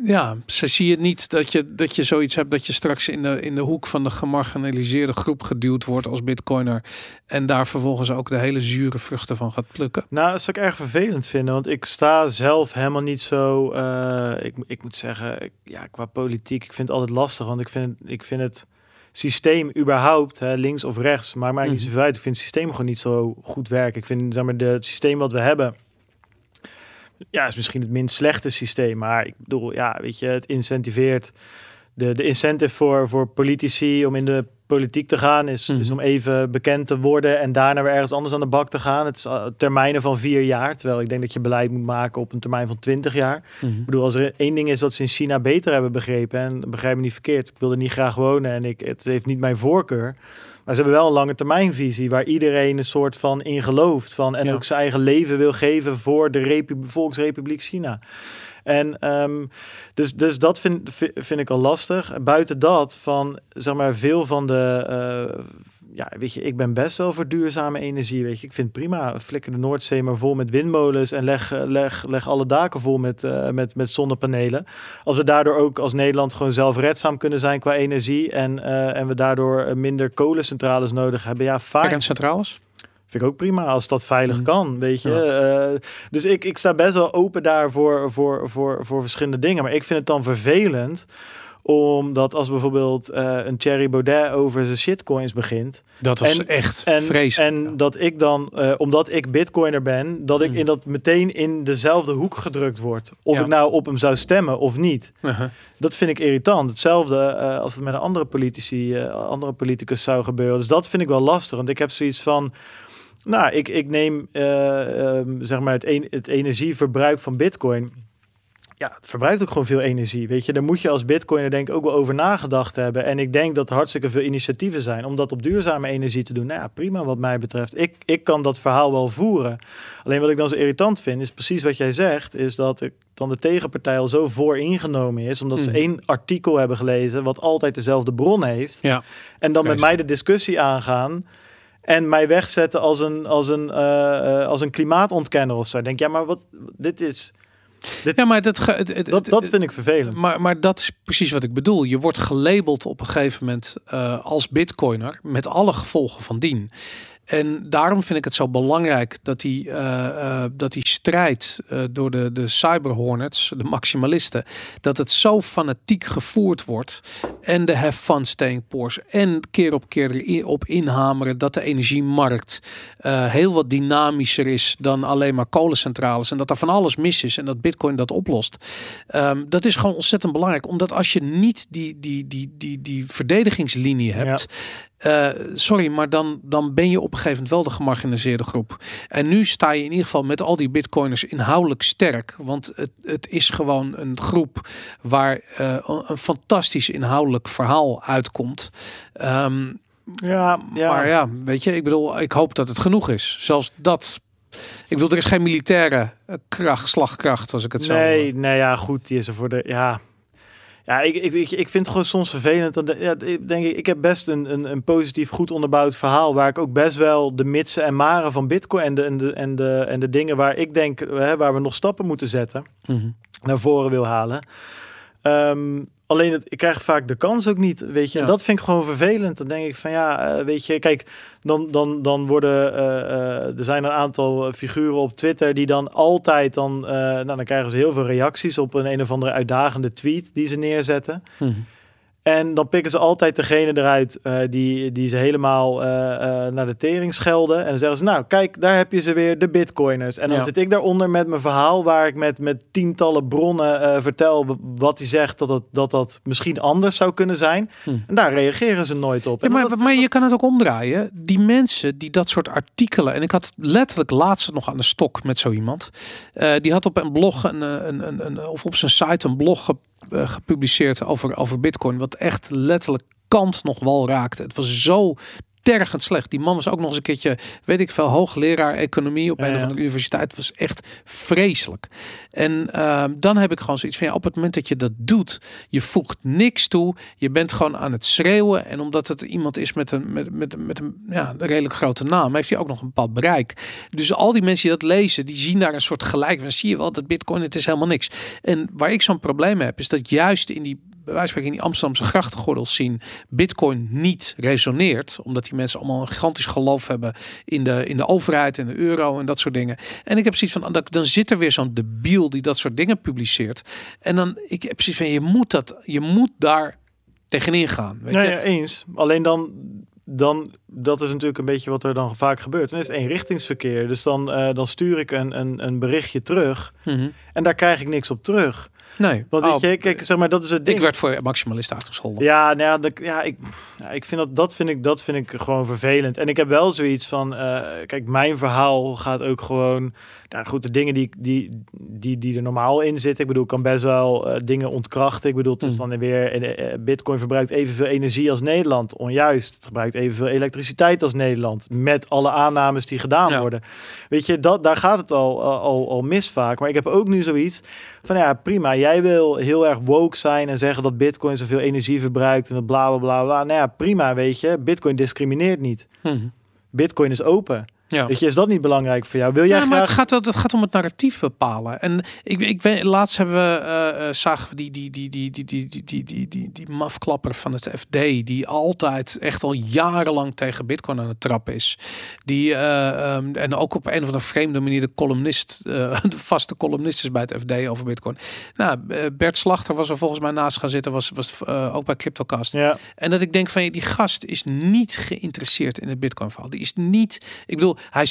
ja, ze zie je niet dat je, dat je zoiets hebt dat je straks in de, in de hoek van de gemarginaliseerde groep geduwd wordt als bitcoiner. En daar vervolgens ook de hele zure vruchten van gaat plukken. Nou, dat zou ik erg vervelend vinden, want ik sta zelf helemaal niet zo. eh, ik, ik moet zeggen, ik- ja, qua politiek, ik vind het altijd lastig, want ik vind, ik vind het systeem überhaupt, hè, links of rechts, maar maakt niet Mhm. zoveel uit. Ik vind het systeem gewoon niet zo goed werken. Ik vind, zeg maar, de, het systeem wat we hebben, ja, is misschien het minst slechte systeem, maar ik bedoel, ja, weet je, het incentiveert de, de incentive voor, voor politici om in de politiek te gaan is, Mhm. is om even bekend te worden en daarna weer ergens anders aan de bak te gaan. Het is uh, termijnen van vier jaar, terwijl ik denk dat je beleid moet maken op een termijn van twintig jaar. Ik bedoel, als er één ding is wat ze in China beter hebben begrepen, en begrijp me niet verkeerd, ik wil er niet graag wonen en ik, het heeft niet mijn voorkeur. Maar ze hebben wel een lange termijnvisie waar iedereen een soort van in gelooft. Van, en Ja. ook zijn eigen leven wil geven voor de Repu- Volksrepubliek China. En ehm, dus, dus dat vind, vi- vind ik al lastig. Buiten dat, van zeg maar, veel van de. eh, ja, weet je, ik ben best wel voor duurzame energie. Weet je, ik vind het prima. Flikker de Noordzee maar vol met windmolens en leg, eh, leg, leg alle daken vol met, eh, met, met zonnepanelen. Als we daardoor ook als Nederland gewoon zelfredzaam kunnen zijn qua energie en, eh, en we daardoor minder kolencentrales nodig hebben, ja, fijn. Kerncentrales? Vind ik ook prima als dat veilig Mm. kan, weet je. Dus ik, ik sta best wel open daar voor, voor, voor, voor verschillende dingen. Maar ik vind het dan vervelend omdat als bijvoorbeeld eh, een Thierry Baudet over zijn shitcoins begint. Dat was En- echt En, vreselijk. en dat ik dan, eh, omdat ik bitcoiner ben, dat ik Mm. in dat meteen in dezelfde hoek gedrukt word. Of Ja. ik nou op hem zou stemmen of niet. Uh-huh. Dat vind ik irritant. Hetzelfde eh, als het met een andere politici, andere politicus zou gebeuren. Dus dat vind ik wel lastig. Want ik heb zoiets van. Nou, ik, ik neem eh, ehm, zeg maar het, het energieverbruik van Bitcoin. Ja, het verbruikt ook gewoon veel energie. Weet je, daar moet je als Bitcoiner denk ik ook wel over nagedacht hebben. En ik denk dat er hartstikke veel initiatieven zijn om dat op duurzame energie te doen. Nou ja, prima wat mij betreft. Ik, ik kan dat verhaal wel voeren. Alleen wat ik dan zo irritant vind, is precies wat jij zegt, is dat ik dan de tegenpartij al zo vooringenomen is, omdat ze Mhm. één artikel hebben gelezen wat altijd dezelfde bron heeft. Ja. En dan met mij de discussie aangaan. En mij wegzetten als een, als een, eh, eh, als een klimaatontkenner of zo. Ik denk, ja, maar wat, dit is. Ja, maar dat, ge- het, het, Dat, dat vind ik vervelend. Maar, maar dat is precies wat ik bedoel. Je wordt gelabeld op een gegeven moment eh, als bitcoiner met alle gevolgen van dien. En daarom vind ik het zo belangrijk dat die, eh, eh, dat die strijd eh, door de, de cyberhornets, de maximalisten, dat het zo fanatiek gevoerd wordt. En de have fun staying. En keer op keer erop inhameren dat de energiemarkt heel wat dynamischer is dan alleen maar kolencentrales. En dat er van alles mis is en dat bitcoin dat oplost. Ehm, dat is gewoon ontzettend belangrijk. Omdat als je niet die, die, die, die, die verdedigingslinie hebt. Eh, sorry, maar dan, dan ben je op een gegeven moment wel de gemarginaliseerde groep. En nu sta je in ieder geval met al die bitcoiners inhoudelijk sterk. Want het, het is gewoon een groep waar eh, een- fantastisch inhoudelijk verhaal uitkomt. Ehm, ja, ja. Maar ja, weet je, ik bedoel, ik hoop dat het genoeg is. Zelfs dat. Ik bedoel, er is geen militaire eh, kracht, slagkracht, als ik het zo. Nee, nee, ja, goed. Die is er voor de. Ja. Ja, ik, ik, ik, ik vind het gewoon soms vervelend. Dan de- ja, ik denk ik, ik heb best een, een, een positief, goed onderbouwd verhaal. Waar ik ook best wel de mitsen en maren van Bitcoin en de, en de, en de, en de dingen waar ik denk, hè, waar we nog stappen moeten zetten. Mhm. naar voren wil halen. Ehm, alleen het, ik krijg vaak de kans ook niet, weet je. En dat vind ik gewoon vervelend. Dan denk ik van ja, eh, weet je, kijk, dan, dan, dan worden eh, eh, er zijn een aantal figuren op Twitter die dan altijd dan, nou dan krijgen ze heel veel reacties op een een of andere uitdagende tweet die ze neerzetten. Mhm. En dan pikken ze altijd degene eruit eh, die, die ze helemaal eh, eh, naar de tering schelden. En dan zeggen ze, nou kijk, daar heb je ze weer, de bitcoiners. En dan Ja. zit ik daaronder met mijn verhaal waar ik met, met tientallen bronnen vertel wat hij zegt dat, het, dat dat misschien anders zou kunnen zijn. Hm. En daar reageren ze nooit op. Ja, maar, dat- maar je kan het ook omdraaien. Die mensen die dat soort artikelen. En ik had letterlijk laatst nog aan de stok met zo iemand. die had op een blog een, een, een, een, of op zijn site een blog gepubliceerd over, over Bitcoin. Wat echt letterlijk kant nog wel raakte. Het was zo tergend slecht. Die man was ook nog eens een keertje, weet ik veel, hoogleraar economie op Ja, een of andere universiteit. Het was echt vreselijk. En ehm, dan heb ik gewoon zoiets van, ja, op het moment dat je dat doet, je voegt niks toe. Je bent gewoon aan het schreeuwen. En omdat het iemand is met een, met, met, met een, ja, een redelijk grote naam, heeft hij ook nog een bepaald bereik. Dus al die mensen die dat lezen, die zien daar een soort gelijk van, zie je wel, dat bitcoin, het is helemaal niks. En waar ik zo'n probleem heb, is dat juist in die bij wijze van in die Amsterdamse grachtengordels zien bitcoin niet resoneert. Omdat die mensen allemaal een gigantisch geloof hebben in de, in de overheid en de euro en dat soort dingen. En ik heb precies van, dan, dan zit er weer zo'n debiel die dat soort dingen publiceert. En dan, ik heb precies van, je moet dat, je moet daar tegenin gaan. Weet je? ja, eens. Alleen dan, dan, dat is natuurlijk een beetje wat er dan vaak gebeurt. Dan is het eenrichtingsverkeer. Dus dan, eh, dan stuur ik een, een, een berichtje terug Mhm. en daar krijg ik niks op terug. Nee, Want Oh, weet je, kijk, zeg maar, dat is het ding. ik werd voor maximalist uitgescholden. Ja, nou ja, dat, ja, ik, ja, ik vind dat, dat vind ik, dat vind ik gewoon vervelend. En ik heb wel zoiets van, eh, kijk, mijn verhaal gaat ook gewoon, nou goed, de dingen die, die, die, die er normaal in zitten. Ik bedoel, ik kan best wel eh, dingen ontkrachten. Ik bedoel, het is Hmm. dan weer, eh, Bitcoin verbruikt evenveel energie als Nederland. Onjuist, het gebruikt evenveel elektriciteit als Nederland. Met alle aannames die gedaan Ja. worden. Weet je, dat, daar gaat het al, al, al mis vaak. Maar ik heb ook nu zoiets van, ja, prima. Jij wil heel erg woke zijn en zeggen dat Bitcoin zoveel energie verbruikt en dat bla bla bla bla. Nou ja, prima, weet je. Bitcoin discrimineert niet. Mhm. Bitcoin is open. Ja. Weet je, is dat niet belangrijk voor jou? Wil jij Ja, maar het gaat, het gaat om het narratief bepalen. En ik, ik weet, laatst hebben we, eh, eh, zagen we die, die, die, die, die, die, die, die, die, die, die mafklapper van het FD, die altijd echt al jarenlang tegen Bitcoin aan het trappen is. Die, eh, ehm, en ook op een of andere vreemde manier de columnist, eh, de vaste columnist is bij het FD over Bitcoin. Nou, eh, Bert Slachter was er volgens mij naast gaan zitten, was, was eh, ook bij Cryptocast. Ja, En dat ik denk van, die gast is niet geïnteresseerd in het Bitcoin verhaal. Die is niet, ik bedoel, hij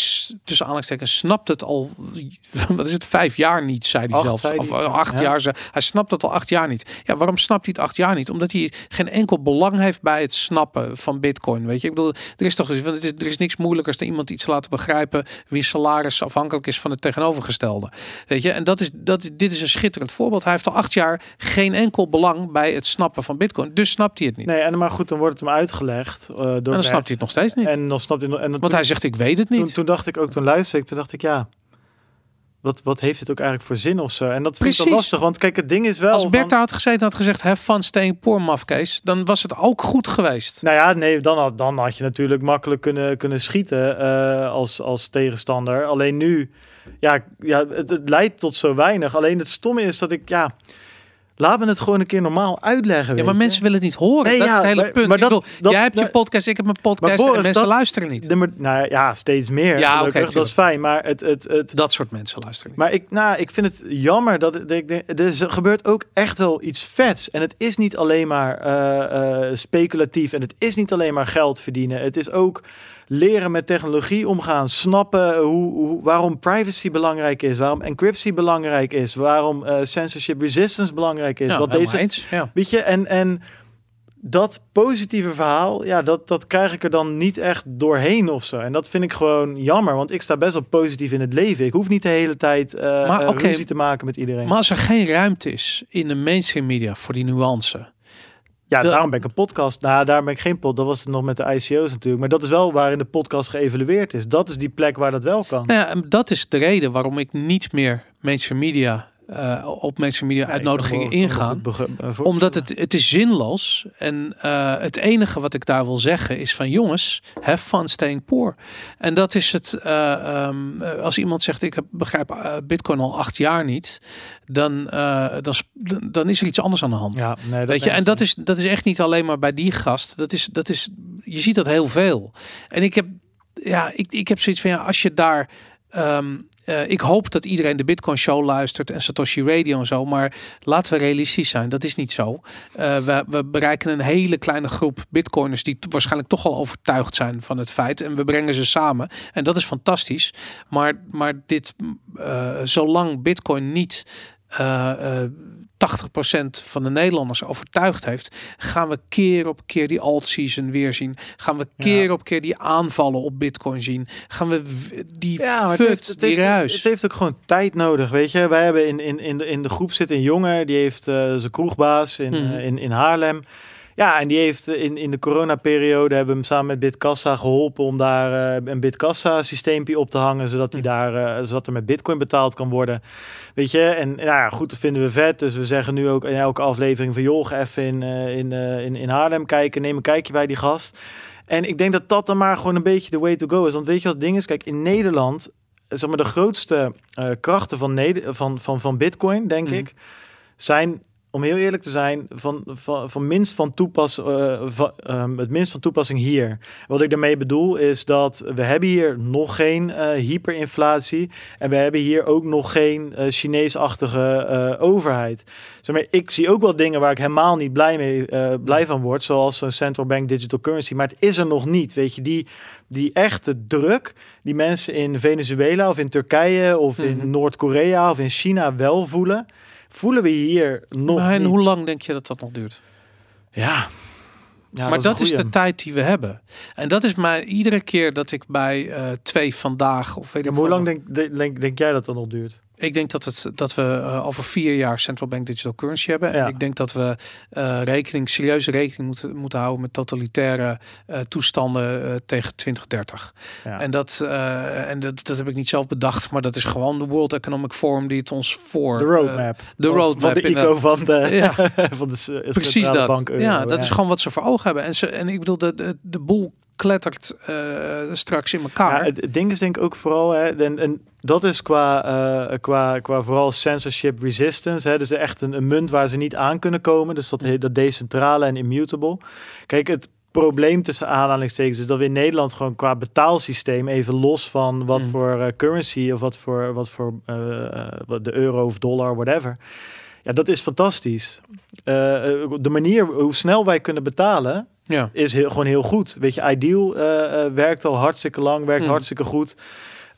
tussen aanhalingstekens snapt het al, wat is het, vijf jaar niet, zei hij Acht, zelf. zei. Of eh, acht Ja. jaar, zei- hij snapt het al acht jaar niet. Ja, waarom snapt hij het acht jaar niet? Omdat hij geen enkel belang heeft bij het snappen van Bitcoin. Weet je, ik bedoel, er is toch, want het is, er is niks moeilijkers dan iemand iets laten begrijpen wie salaris afhankelijk is van het tegenovergestelde. Weet je, en dat is, dat, dit is een schitterend voorbeeld. Hij heeft al acht jaar geen enkel belang bij het snappen van Bitcoin. Dus snapt hij het niet. nee, en maar goed, dan wordt het hem uitgelegd uh, door en dan snapt hij het nog steeds niet. En dan snapt hij nog... En dan Want hij zegt, ik weet het niet. Toen, toen dacht ik ook, toen luisterde ik, toen dacht ik, ja... Wat, wat heeft het ook eigenlijk voor zin of zo? En dat vind ik wel lastig, want kijk, het ding is wel... Als Bert van- daar had gezeten en had gezegd, have fun staying poor, mafkees, dan was het ook goed geweest. Nou ja, nee, dan had, dan had je natuurlijk makkelijk kunnen, kunnen schieten eh, als, als tegenstander. Alleen nu, ja, ja het, het leidt tot zo weinig. Alleen het stomme is dat ik, ja, laat me het gewoon een keer normaal uitleggen. Ja, maar je. mensen willen het niet horen. Nee, dat ja, is het hele maar- punt. maar Ik dat- bedoel, dat- jij hebt je podcast, ik heb mijn podcast Boris, en mensen dat- luisteren niet. De, maar- nou ja, steeds meer. Ja, dat is fijn. Maar het, het, het, Dat soort mensen luisteren niet. maar ik, nou, ik vind het jammer dat ik denk, er er gebeurt ook echt wel iets vets. En het is niet alleen maar eh, eh, speculatief en het is niet alleen maar geld verdienen. Het is ook leren met technologie omgaan, snappen hoe, hoe, waarom privacy belangrijk is, waarom encryptie belangrijk is, waarom eh, censorship resistance belangrijk is. ja, wat deze, eens. Ja. weet je, en, en dat positieve verhaal, ja, dat, dat krijg ik er dan niet echt doorheen of zo. En dat vind ik gewoon jammer, want ik sta best wel positief in het leven. Ik hoef niet de hele tijd eh Maar eh, te maken met iedereen. Maar als er geen ruimte is in de mainstream media voor die nuance. Ja, de- daarom ben ik een podcast. Nou, daar ben ik geen pod. Dat was het nog met de ICO's natuurlijk. Maar dat is wel waarin de podcast geëvalueerd is. Dat is die plek waar dat wel kan. Nou ja, en dat is de reden waarom ik niet meer mainstream media, eh, op mainstream media uitnodigingen ingaan. Omdat het, het is zinloos. En eh, het enige wat ik daar wil zeggen is van jongens, have fun staying poor. En dat is het. eh, ehm, eh, als iemand zegt ik heb, begrijp Bitcoin al acht jaar niet, dan, dan, dan, is er iets anders aan de hand. Ja, nee, Weet je, en dat is, dat is echt niet alleen maar bij die gast. Dat is, dat is, je ziet dat heel veel. En ik heb, ja, ik, ik heb zoiets van ja, als je daar. ehm, eh, ik hoop dat iedereen de Bitcoin Show luistert en Satoshi Radio en zo. Maar laten we realistisch zijn, dat is niet zo. Eh, we, we bereiken een hele kleine groep Bitcoiners die waarschijnlijk toch al overtuigd zijn van het feit. En we brengen ze samen. En dat is fantastisch. Maar, maar dit, eh, zolang Bitcoin niet. 80% van de Nederlanders overtuigd heeft, gaan we keer op keer die alt-season weer zien. Gaan we keer Ja. op keer die aanvallen op Bitcoin zien. Gaan we die Ja, maar het heeft, het, die heeft, ruis. het heeft ook gewoon tijd nodig, weet je. Wij hebben in, in, in, de, in de groep zitten een jongen, die heeft eh zijn kroegbaas in, Mhm. eh, in, in Haarlem. Ja, en die heeft in, in de coronaperiode hebben we hem samen met Bitkassa geholpen om daar eh, een Bitkassa systeempje op te hangen, zodat hij daar, eh, zodat er met Bitcoin betaald kan worden. Weet je, en nou ja, goed, dat vinden we vet. Dus we zeggen nu ook in elke aflevering van joh, even in, eh, in, eh, in, in Haarlem kijken, neem een kijkje bij die gast. En ik denk dat dat dan maar gewoon een beetje de way to go is. Want weet je wat het ding is? Kijk, in Nederland, zeg maar de grootste eh, krachten van, Neder van, van, van Bitcoin, denk Mhm. ik, zijn, om heel eerlijk te zijn, van, van, van minst van toepas, eh, van, ehm, het minst van toepassing hier. Wat ik daarmee bedoel is dat we hebben hier nog geen eh, hyperinflatie en we hebben hier ook nog geen eh, Chineesachtige overheid. Zeg maar, ik zie ook wel dingen waar ik helemaal niet blij, mee, blij van word, zoals een central bank digital currency, maar het is er nog niet. Weet je, die, die echte druk die mensen in Venezuela of in Turkije of in Mhm. Noord-Korea of in China wel voelen, voelen we hier nog Maar en niet. hoe lang denk je dat dat nog duurt? Ja. ja maar dat is, de tijd die we hebben. En dat is mij iedere keer dat ik bij eh, twee vandaag of weet ik maar hoe lang denk, denk, denk jij dat dat nog duurt? Ik denk dat, het, dat we eh, over vier jaar central bank digital currency hebben. En ik denk dat we eh, rekening, serieuze rekening moeten, moeten houden met totalitaire eh, toestanden tegen 2030. Ja. En, dat, en dat, dat heb ik niet zelf bedacht, maar dat is gewoon de World Economic Forum die het ons voor. de roadmap. de roadmap, Van de ICO van de, Ja. van de s- Precies dat. bank euro, ja, dat is gewoon wat ze voor ogen hebben. En, ze, en ik bedoel, de, de, de boel klettert eh, straks in elkaar. Ja, het, ding is denk ik ook vooral, hè, en, en dat is qua, eh, qua, qua vooral censorship resistance. Hè, dus echt een, een munt waar ze niet aan kunnen komen. Dus dat, dat decentrale en immutable. Kijk, het probleem tussen aanhalingstekens is dat we in Nederland gewoon qua betaalsysteem, even los van wat Mm. voor eh, currency of wat voor, wat voor de euro of dollar, whatever. Ja, dat is fantastisch. De manier hoe snel wij kunnen betalen, ja. is heel, gewoon heel goed. Weet je, Ideal eh, eh, werkt al hartstikke lang, werkt Mm. hartstikke goed.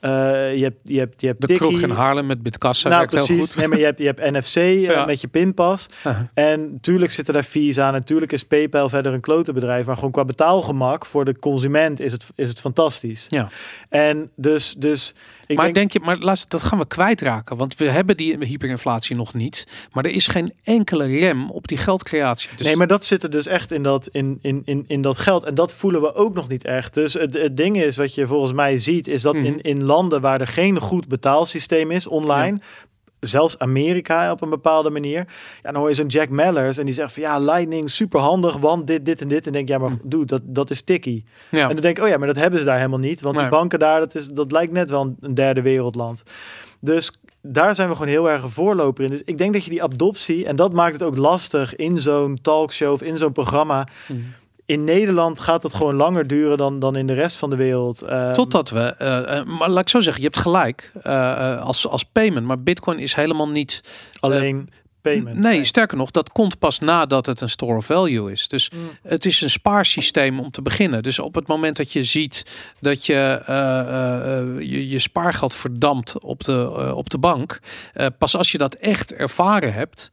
Eh, je hebt, je hebt, je hebt De kroeg in Haarlem met Bitkassa Nou, werkt heel precies. goed. Nee, maar je hebt, je hebt NFC Ja. met je pinpas. En natuurlijk zitten daar fees aan. Natuurlijk is PayPal verder een klote bedrijf. Maar gewoon qua betaalgemak voor de consument is het, is het fantastisch. Ja. En dus, dus ik maar denk, denk je, maar laat, dat gaan we kwijtraken, want we hebben die hyperinflatie nog niet. Maar er is geen enkele rem op die geldcreatie. Dus nee, maar dat zit er dus echt in dat, in, in, in, in dat geld. En dat voelen we ook nog niet echt. Dus het, het ding is, wat je volgens mij ziet, is dat Mhm. in, in landen waar er geen goed betaalsysteem is online. Zelfs Amerika op een bepaalde manier. Ja, dan hoor je zo'n Jack Mellers en die zegt van ja, Lightning super handig, want dit, dit en dit. En denk ja, maar Mhm. doe dat, dat is tikkie. ja. En dan denk ik, oh ja, maar dat hebben ze daar helemaal niet. Want Nee. die banken daar, dat, is, dat lijkt net wel een- derde wereldland. Dus daar zijn we gewoon heel erg een voorloper in. Dus ik denk dat je die adoptie, en dat maakt het ook lastig in zo'n talkshow of in zo'n programma. Mhm. In Nederland gaat het gewoon langer duren dan, dan in de rest van de wereld. Ehm, Totdat we, eh, eh, maar laat ik zo zeggen, je hebt gelijk eh, als, als payment, maar Bitcoin is helemaal niet. alleen payment. Nee, sterker nog, dat komt pas nadat het een store of value is. Dus Mm. het is een spaarsysteem om te beginnen. Dus op het moment dat je ziet dat je je, je spaargeld verdampt op de, op de bank, pas als je dat echt ervaren hebt,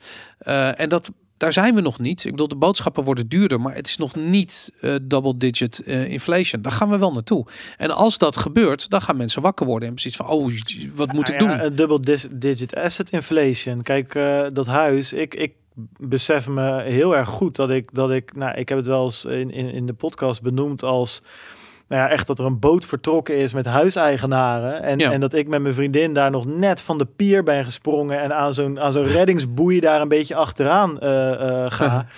en dat. Daar zijn we nog niet. Ik bedoel, de boodschappen worden duurder, maar het is nog niet eh, double digit eh, inflation. Daar gaan we wel naartoe. En als dat gebeurt, dan gaan mensen wakker worden en precies van, oh, wat moet ik Nou ja, doen? Een dubbel dis- digit asset inflation. Kijk, eh, dat huis, ik, ik besef me heel erg goed dat ik, dat ik, nou, ik heb het wel eens in, in, in de podcast benoemd als, nou ja, echt dat er een boot vertrokken is met huiseigenaren. En, Ja. en dat ik met mijn vriendin daar nog net van de pier ben gesprongen en aan zo'n, aan zo'n reddingsboei daar een beetje achteraan eh, eh, ga.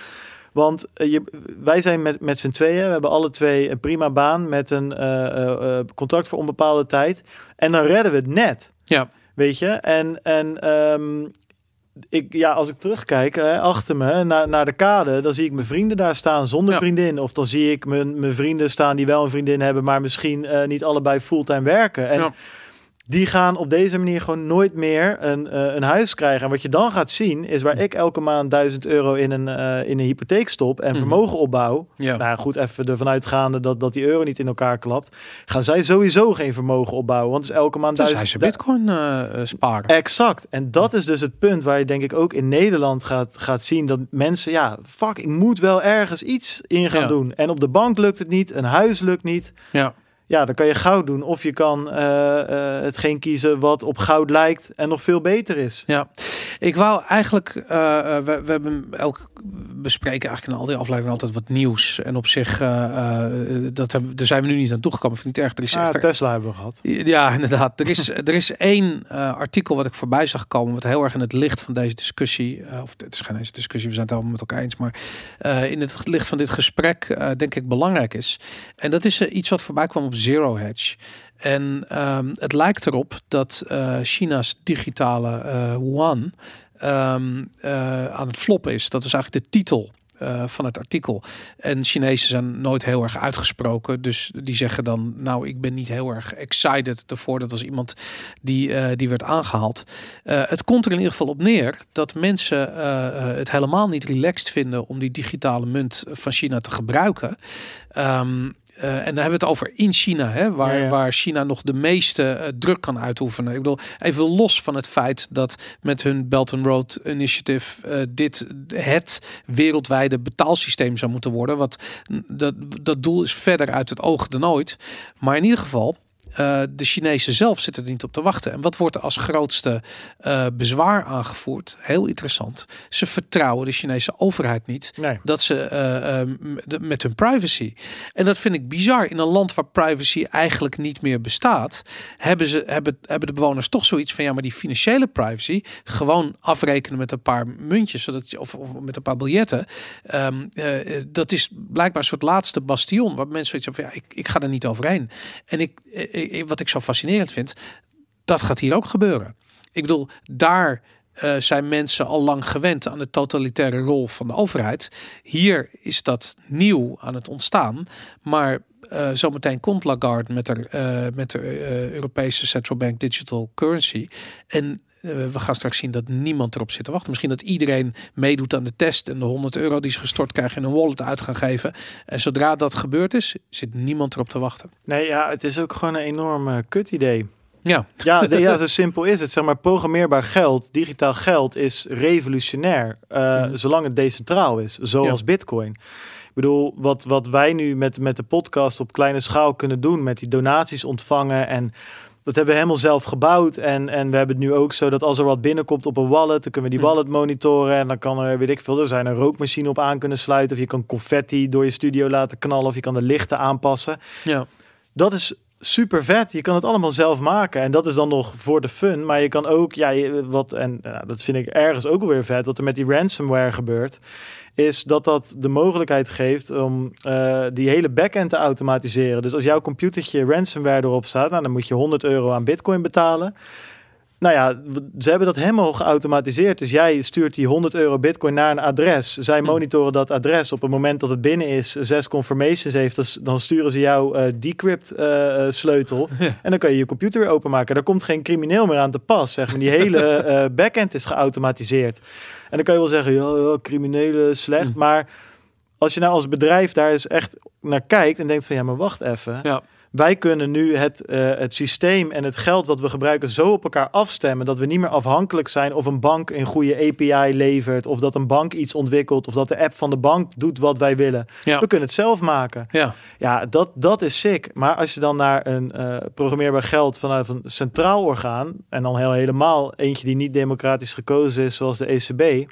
Want eh, je, wij zijn met, met z'n tweeën, we hebben alle twee een prima baan met een eh, contract voor onbepaalde tijd. En dan redden we het net. Ja, Weet je? En, en ehm, ik, ja, als ik terugkijk hè, achter me naar, naar de kade, dan zie ik mijn vrienden daar staan zonder Ja. vriendin. Of dan zie ik mijn, mijn vrienden staan die wel een vriendin hebben, maar misschien eh, niet allebei fulltime werken. En Ja. Die gaan op deze manier gewoon nooit meer een, eh, een huis krijgen. En wat je dan gaat zien, is waar ik elke maand 1000 euro in een, eh, in een hypotheek stop en Mhm. vermogen opbouw. ja. Nou goed, even ervan uitgaande dat, dat die euro niet in elkaar klapt. Gaan zij sowieso geen vermogen opbouwen. Want het is elke maand dus hij duizend... ze bitcoin eh, sparen. Exact. En dat is dus het punt waar je denk ik ook in Nederland gaat, gaat zien. Dat mensen, ja, fuck, ik moet wel ergens iets in gaan Ja. doen. En op de bank lukt het niet. Een huis lukt niet. Ja. Ja, dan kan je goud doen. Of je kan uh, uh, hetgeen kiezen wat op goud lijkt en nog veel beter is. Ja, ik wou eigenlijk, uh, we, we hebben elk bespreken eigenlijk in al die afleveringen altijd wat nieuws. En op zich, dat hebben, daar zijn we nu niet aan toegekomen. Vind ik niet erg. Er is ah, Tesla hebben we gehad. Ja, inderdaad. Er is, er is één artikel wat ik voorbij zag komen, wat heel erg in het licht van deze discussie, of het is geen eens discussie, we zijn het allemaal met elkaar eens, maar in het licht van dit gesprek denk ik belangrijk is. En dat is iets wat voorbij kwam op Zero Hedge. En um, het lijkt erop dat uh, China's digitale uh, yuan um, uh, aan het floppen is. Dat is eigenlijk de titel van het artikel. En Chinezen zijn nooit heel erg uitgesproken. Dus die zeggen dan, nou, ik ben niet heel erg excited ervoor. Dat was iemand die, die werd aangehaald. Het komt er in ieder geval op neer dat mensen het helemaal niet relaxed vinden om die digitale munt van China te gebruiken. Uh, en dan hebben we het over in China, hè, waar, ja, ja. waar China nog de meeste uh, druk kan uitoefenen. Ik bedoel, even los van het feit dat met hun Belt and Road Initiative uh, dit het wereldwijde betaalsysteem zou moeten worden. Wat dat, dat doel is verder uit het oog dan ooit. Maar in ieder geval, uh, de Chinezen zelf zitten er niet op te wachten. En wat wordt er als grootste uh, bezwaar aangevoerd? Heel interessant. Ze vertrouwen de Chinese overheid niet nee. dat ze uh, met hun privacy. En dat vind ik bizar. In een land waar privacy eigenlijk niet meer bestaat, hebben, ze, hebben, hebben de bewoners toch zoiets van ja, maar die financiële privacy, gewoon afrekenen met een paar muntjes, zodat of, of met een paar biljetten. Um, dat is blijkbaar een soort laatste bastion waar mensen zoiets hebben van ja, ik, ik ga er niet overheen. En ik wat ik zo fascinerend vind, dat gaat hier ook gebeuren. Ik bedoel, daar uh, zijn mensen al lang gewend aan de totalitaire rol van de overheid. Hier is dat nieuw aan het ontstaan, maar uh, zometeen komt Lagarde met de, uh, met de Europese Central Bank Digital Currency. En we gaan straks zien dat niemand erop zit te wachten. Misschien dat iedereen meedoet aan de test en de 100 euro die ze gestort krijgen in een wallet uit gaan geven. En zodra dat gebeurd is, zit niemand erop te wachten. Nee, ja, het is ook gewoon een enorm kut idee. Ja. Ja, de, ja, zo simpel is het. Zeg maar, programmeerbaar geld, digitaal geld is revolutionair, uh, mm. zolang het decentraal is, zoals ja. Bitcoin. Ik bedoel, wat, wat wij nu met, met de podcast op kleine schaal kunnen doen, met die donaties ontvangen en dat hebben we helemaal zelf gebouwd. En, en we hebben het nu ook zo dat als er wat binnenkomt op een wallet, dan kunnen we die wallet monitoren. En dan kan er, weet ik veel, er zijn een rookmachine op aan kunnen sluiten. Of je kan confetti door je studio laten knallen. Of je kan de lichten aanpassen. Ja. Dat is super vet. Je kan het allemaal zelf maken. En dat is dan nog voor de fun. Maar je kan ook, ja, wat, en ja, dat vind ik ergens ook weer vet, wat er met die ransomware gebeurt is dat dat de mogelijkheid geeft om uh, die hele backend te automatiseren. Dus als jouw computertje ransomware erop staat, nou, dan moet je 100 euro aan bitcoin betalen. Nou ja, ze hebben dat helemaal geautomatiseerd. Dus jij stuurt die 100 euro bitcoin naar een adres. Zij monitoren dat adres. Op het moment dat het binnen is, zes confirmations heeft, dan sturen ze jou uh, decrypt uh, sleutel. Ja. En dan kan je je computer weer openmaken. Daar komt geen crimineel meer aan te pas. Zeg maar. Die hele uh, backend is geautomatiseerd. En dan kan je wel zeggen, ja, ja criminelen slecht. Hm. Maar als je nou als bedrijf daar eens echt naar kijkt en denkt van ja, maar wacht even. Ja wij kunnen nu het, uh, het systeem en het geld wat we gebruiken zo op elkaar afstemmen dat we niet meer afhankelijk zijn of een bank een goede API levert, of dat een bank iets ontwikkelt, of dat de app van de bank doet wat wij willen. Ja. We kunnen het zelf maken. Ja, ja dat, dat is sick. Maar als je dan naar een uh, programmeerbaar geld vanuit een centraal orgaan, en dan heel helemaal eentje die niet democratisch gekozen is, zoals de ECB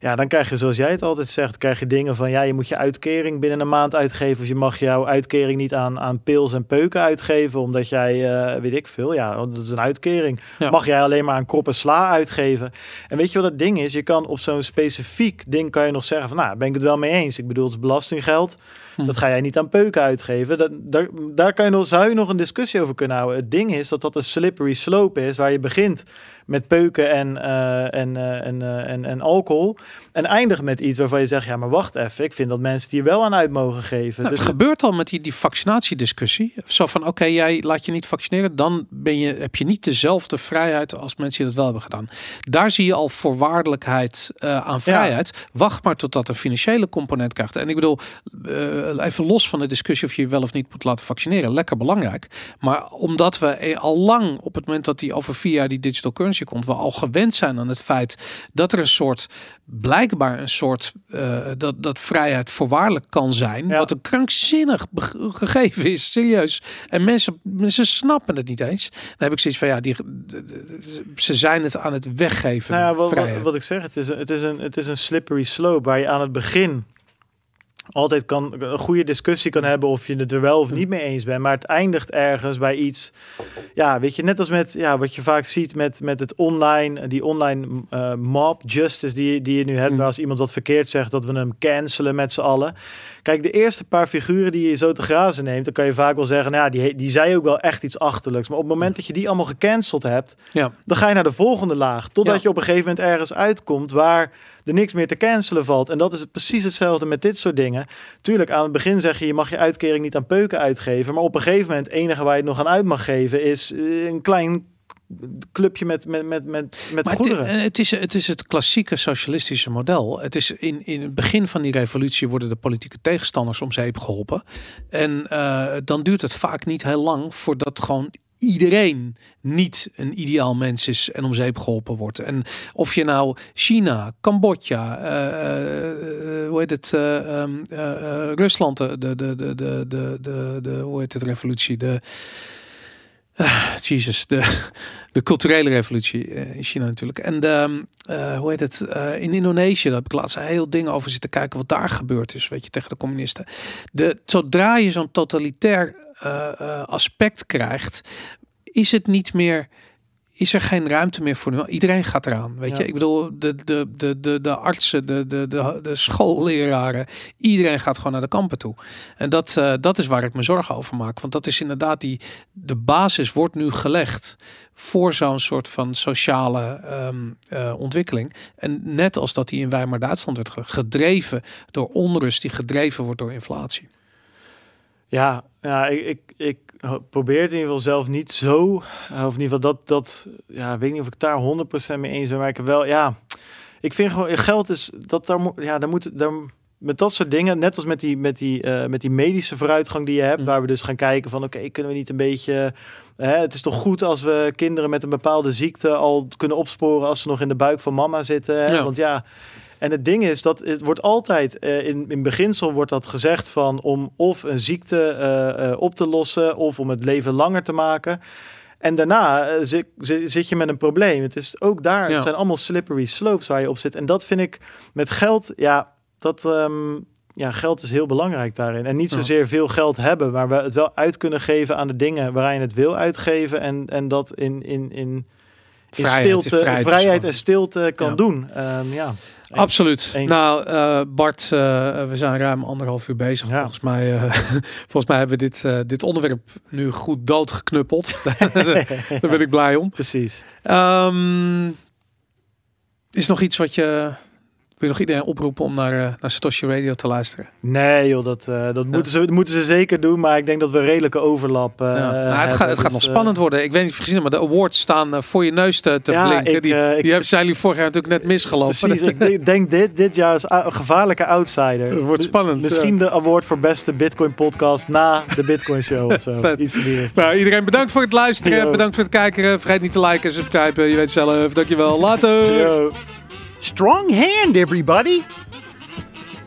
ja, dan krijg je, zoals jij het altijd zegt, krijg je dingen van ja, je moet je uitkering binnen een maand uitgeven. Of je mag jouw uitkering niet aan, aan pils en peuken uitgeven, omdat jij, uh, weet ik veel, ja, dat is een uitkering. Ja. Mag jij alleen maar een krop en sla uitgeven. En weet je wat dat ding is? Je kan op zo'n specifiek ding kan je nog zeggen van, nou, ben ik het wel mee eens. Ik bedoel, het is belastinggeld. Hm. Dat ga jij niet aan peuken uitgeven. Dat, daar, daar kan je nog, zou je nog een discussie over kunnen houden. Het ding is dat dat een slippery slope is, waar je begint met peuken en, uh, en, uh, en, uh, en, en alcohol. En eindigt met iets waarvan je zegt, ja, maar wacht even. Ik vind dat mensen het hier wel aan uit mogen geven. Nou, dus het gebeurt al met die, die vaccinatiediscussie. Zo van, oké, okay, jij laat je niet vaccineren. Dan ben je, heb je niet dezelfde vrijheid als mensen die dat wel hebben gedaan. Daar zie je al voorwaardelijkheid aan vrijheid. Ja. Wacht maar totdat een financiële component krijgt. En ik bedoel, eh, even los van de discussie of je je wel of niet moet laten vaccineren, lekker belangrijk. Maar omdat we eh, al lang op het moment dat die over vier jaar die digital currency komt, we al gewend zijn aan het feit dat er een soort, blijkbaar een soort, uh, dat, dat vrijheid voorwaardelijk kan zijn. Ja. Wat een krankzinnig gegeven is, serieus. En mensen, mensen snappen het niet eens. Dan heb ik zoiets van, ja, die, ze zijn het aan het weggeven. Nou ja, wat, wat, ik zeg, het is, een, het, is een, het is een slippery slope waar je aan het begin altijd kan, een goede discussie kan hebben of je het er wel of niet mee eens bent. Maar het eindigt ergens bij iets, ja, weet je, net als met ja, wat je vaak ziet met, met het online, die online eh, mob justice die, die je nu hebt, Mm. als iemand wat verkeerd zegt, dat we hem cancelen met z'n allen. Kijk, de eerste paar figuren die je zo te grazen neemt, dan kan je vaak wel zeggen, nou ja, die, die zei ook wel echt iets achterlijks. Maar op het moment dat je die allemaal gecanceld hebt, Ja. dan ga je naar de volgende laag. Totdat Ja. je op een gegeven moment ergens uitkomt waar er niks meer te cancelen valt. En dat is het precies hetzelfde met dit soort dingen. Tuurlijk, aan het begin zeg je, je mag je uitkering niet aan peuken uitgeven. Maar op een gegeven moment, het enige waar je het nog aan uit mag geven, is eh, een klein clubje met, met, met, met, met Maar het, goederen. het, is, het is het klassieke socialistische model. Het is in, in het begin van die revolutie worden de politieke tegenstanders om zeep geholpen. En eh, dan duurt het vaak niet heel lang voordat gewoon iedereen niet een ideaal mens is en om zeep geholpen wordt. En of je nou China, Cambodja, eh, eh, eh, hoe heet het, ehm, Rusland, de, de, de, de, de, de, de, hoe heet het, revolutie, de. Jezus, de, de culturele revolutie in China natuurlijk. En de, ehm, hoe heet het? In Indonesië, daar heb ik laatst een heel dingen over zitten kijken wat daar gebeurd is, weet je, tegen de communisten. De, zodra je zo'n totalitair eh, eh, aspect krijgt, is het niet meer is er geen ruimte meer voor nu. Iedereen gaat eraan, weet Ja. je. Ik bedoel, de, de, de, de, de artsen, de, de, de, de schoolleraren, iedereen gaat gewoon naar de kampen toe. En dat, eh, dat is waar ik me zorgen over maak. Want dat is inderdaad die, de basis wordt nu gelegd voor zo'n soort van sociale ehm, eh, ontwikkeling. En net als dat die in Weimar Duitsland werd ge- gedreven door onrust, die gedreven wordt door inflatie. Ja, ja ik, ik, ik probeer het in ieder geval zelf niet zo. eh, Of in ieder geval dat, dat ja, ik weet niet of ik daar 100% mee eens ben. Maar ik heb wel, ja, ik vind gewoon, geld is, dat daar moet, ja, daar moet, daar, met dat soort dingen, net als met die, met die, eh, met die medische vooruitgang die je hebt, Mm. waar we dus gaan kijken van, oké, kunnen we niet een beetje, hè, het is toch goed als we kinderen met een bepaalde ziekte al kunnen opsporen als ze nog in de buik van mama zitten. Hè? Ja. Want ja, en het ding is dat het wordt altijd eh, in, in beginsel wordt dat gezegd van om of een ziekte eh, eh, op te lossen of om het leven langer te maken. En daarna zit, zit, je met een probleem. Het is ook daar Ja. zijn allemaal slippery slopes waar je op zit. En dat vind ik met geld, ja, dat ehm, ja, geld is heel belangrijk daarin. En niet zozeer veel geld hebben, maar we het wel uit kunnen geven aan de dingen waar je het wil uitgeven. En, en dat in, in, in, in Vrijheid, stilte, vrijheid en stilte kan Ja. doen. Ehm, ja. Absoluut. Eens. Nou, eh, Bart, eh, we zijn ruim anderhalf uur bezig. Ja. Volgens, mij, eh, volgens mij hebben we dit, dit onderwerp nu goed doodgeknuppeld. Daar ben ik blij om. Precies. Ehm, is nog iets wat je... Wil je nog iedereen oproepen om naar, eh, naar Satoshi Radio te luisteren? Nee joh, dat, eh, dat moeten, ze, moeten ze zeker doen. Maar ik denk dat we redelijke overlap eh Ja. Nou, het, hebben. gaat, het gaat Dus, nog spannend worden. Ik weet niet gezien maar de awards staan voor je neus te, te Ja, blinken. ik, die ik- die hebben, zijn jullie vorig jaar natuurlijk net misgelopen. Precies, ik denk- dit, dit jaar is een gevaarlijke outsider. Het wordt spannend, Misschien de award voor beste Bitcoin podcast na de Bitcoin show of zo. Vet. Iets. Nou, iedereen bedankt voor het luisteren. Yo. Bedankt voor het kijken. Vergeet niet te liken en subscriben. Je weet zelf. Dankjewel. Later. Yo. Strong hand, everybody!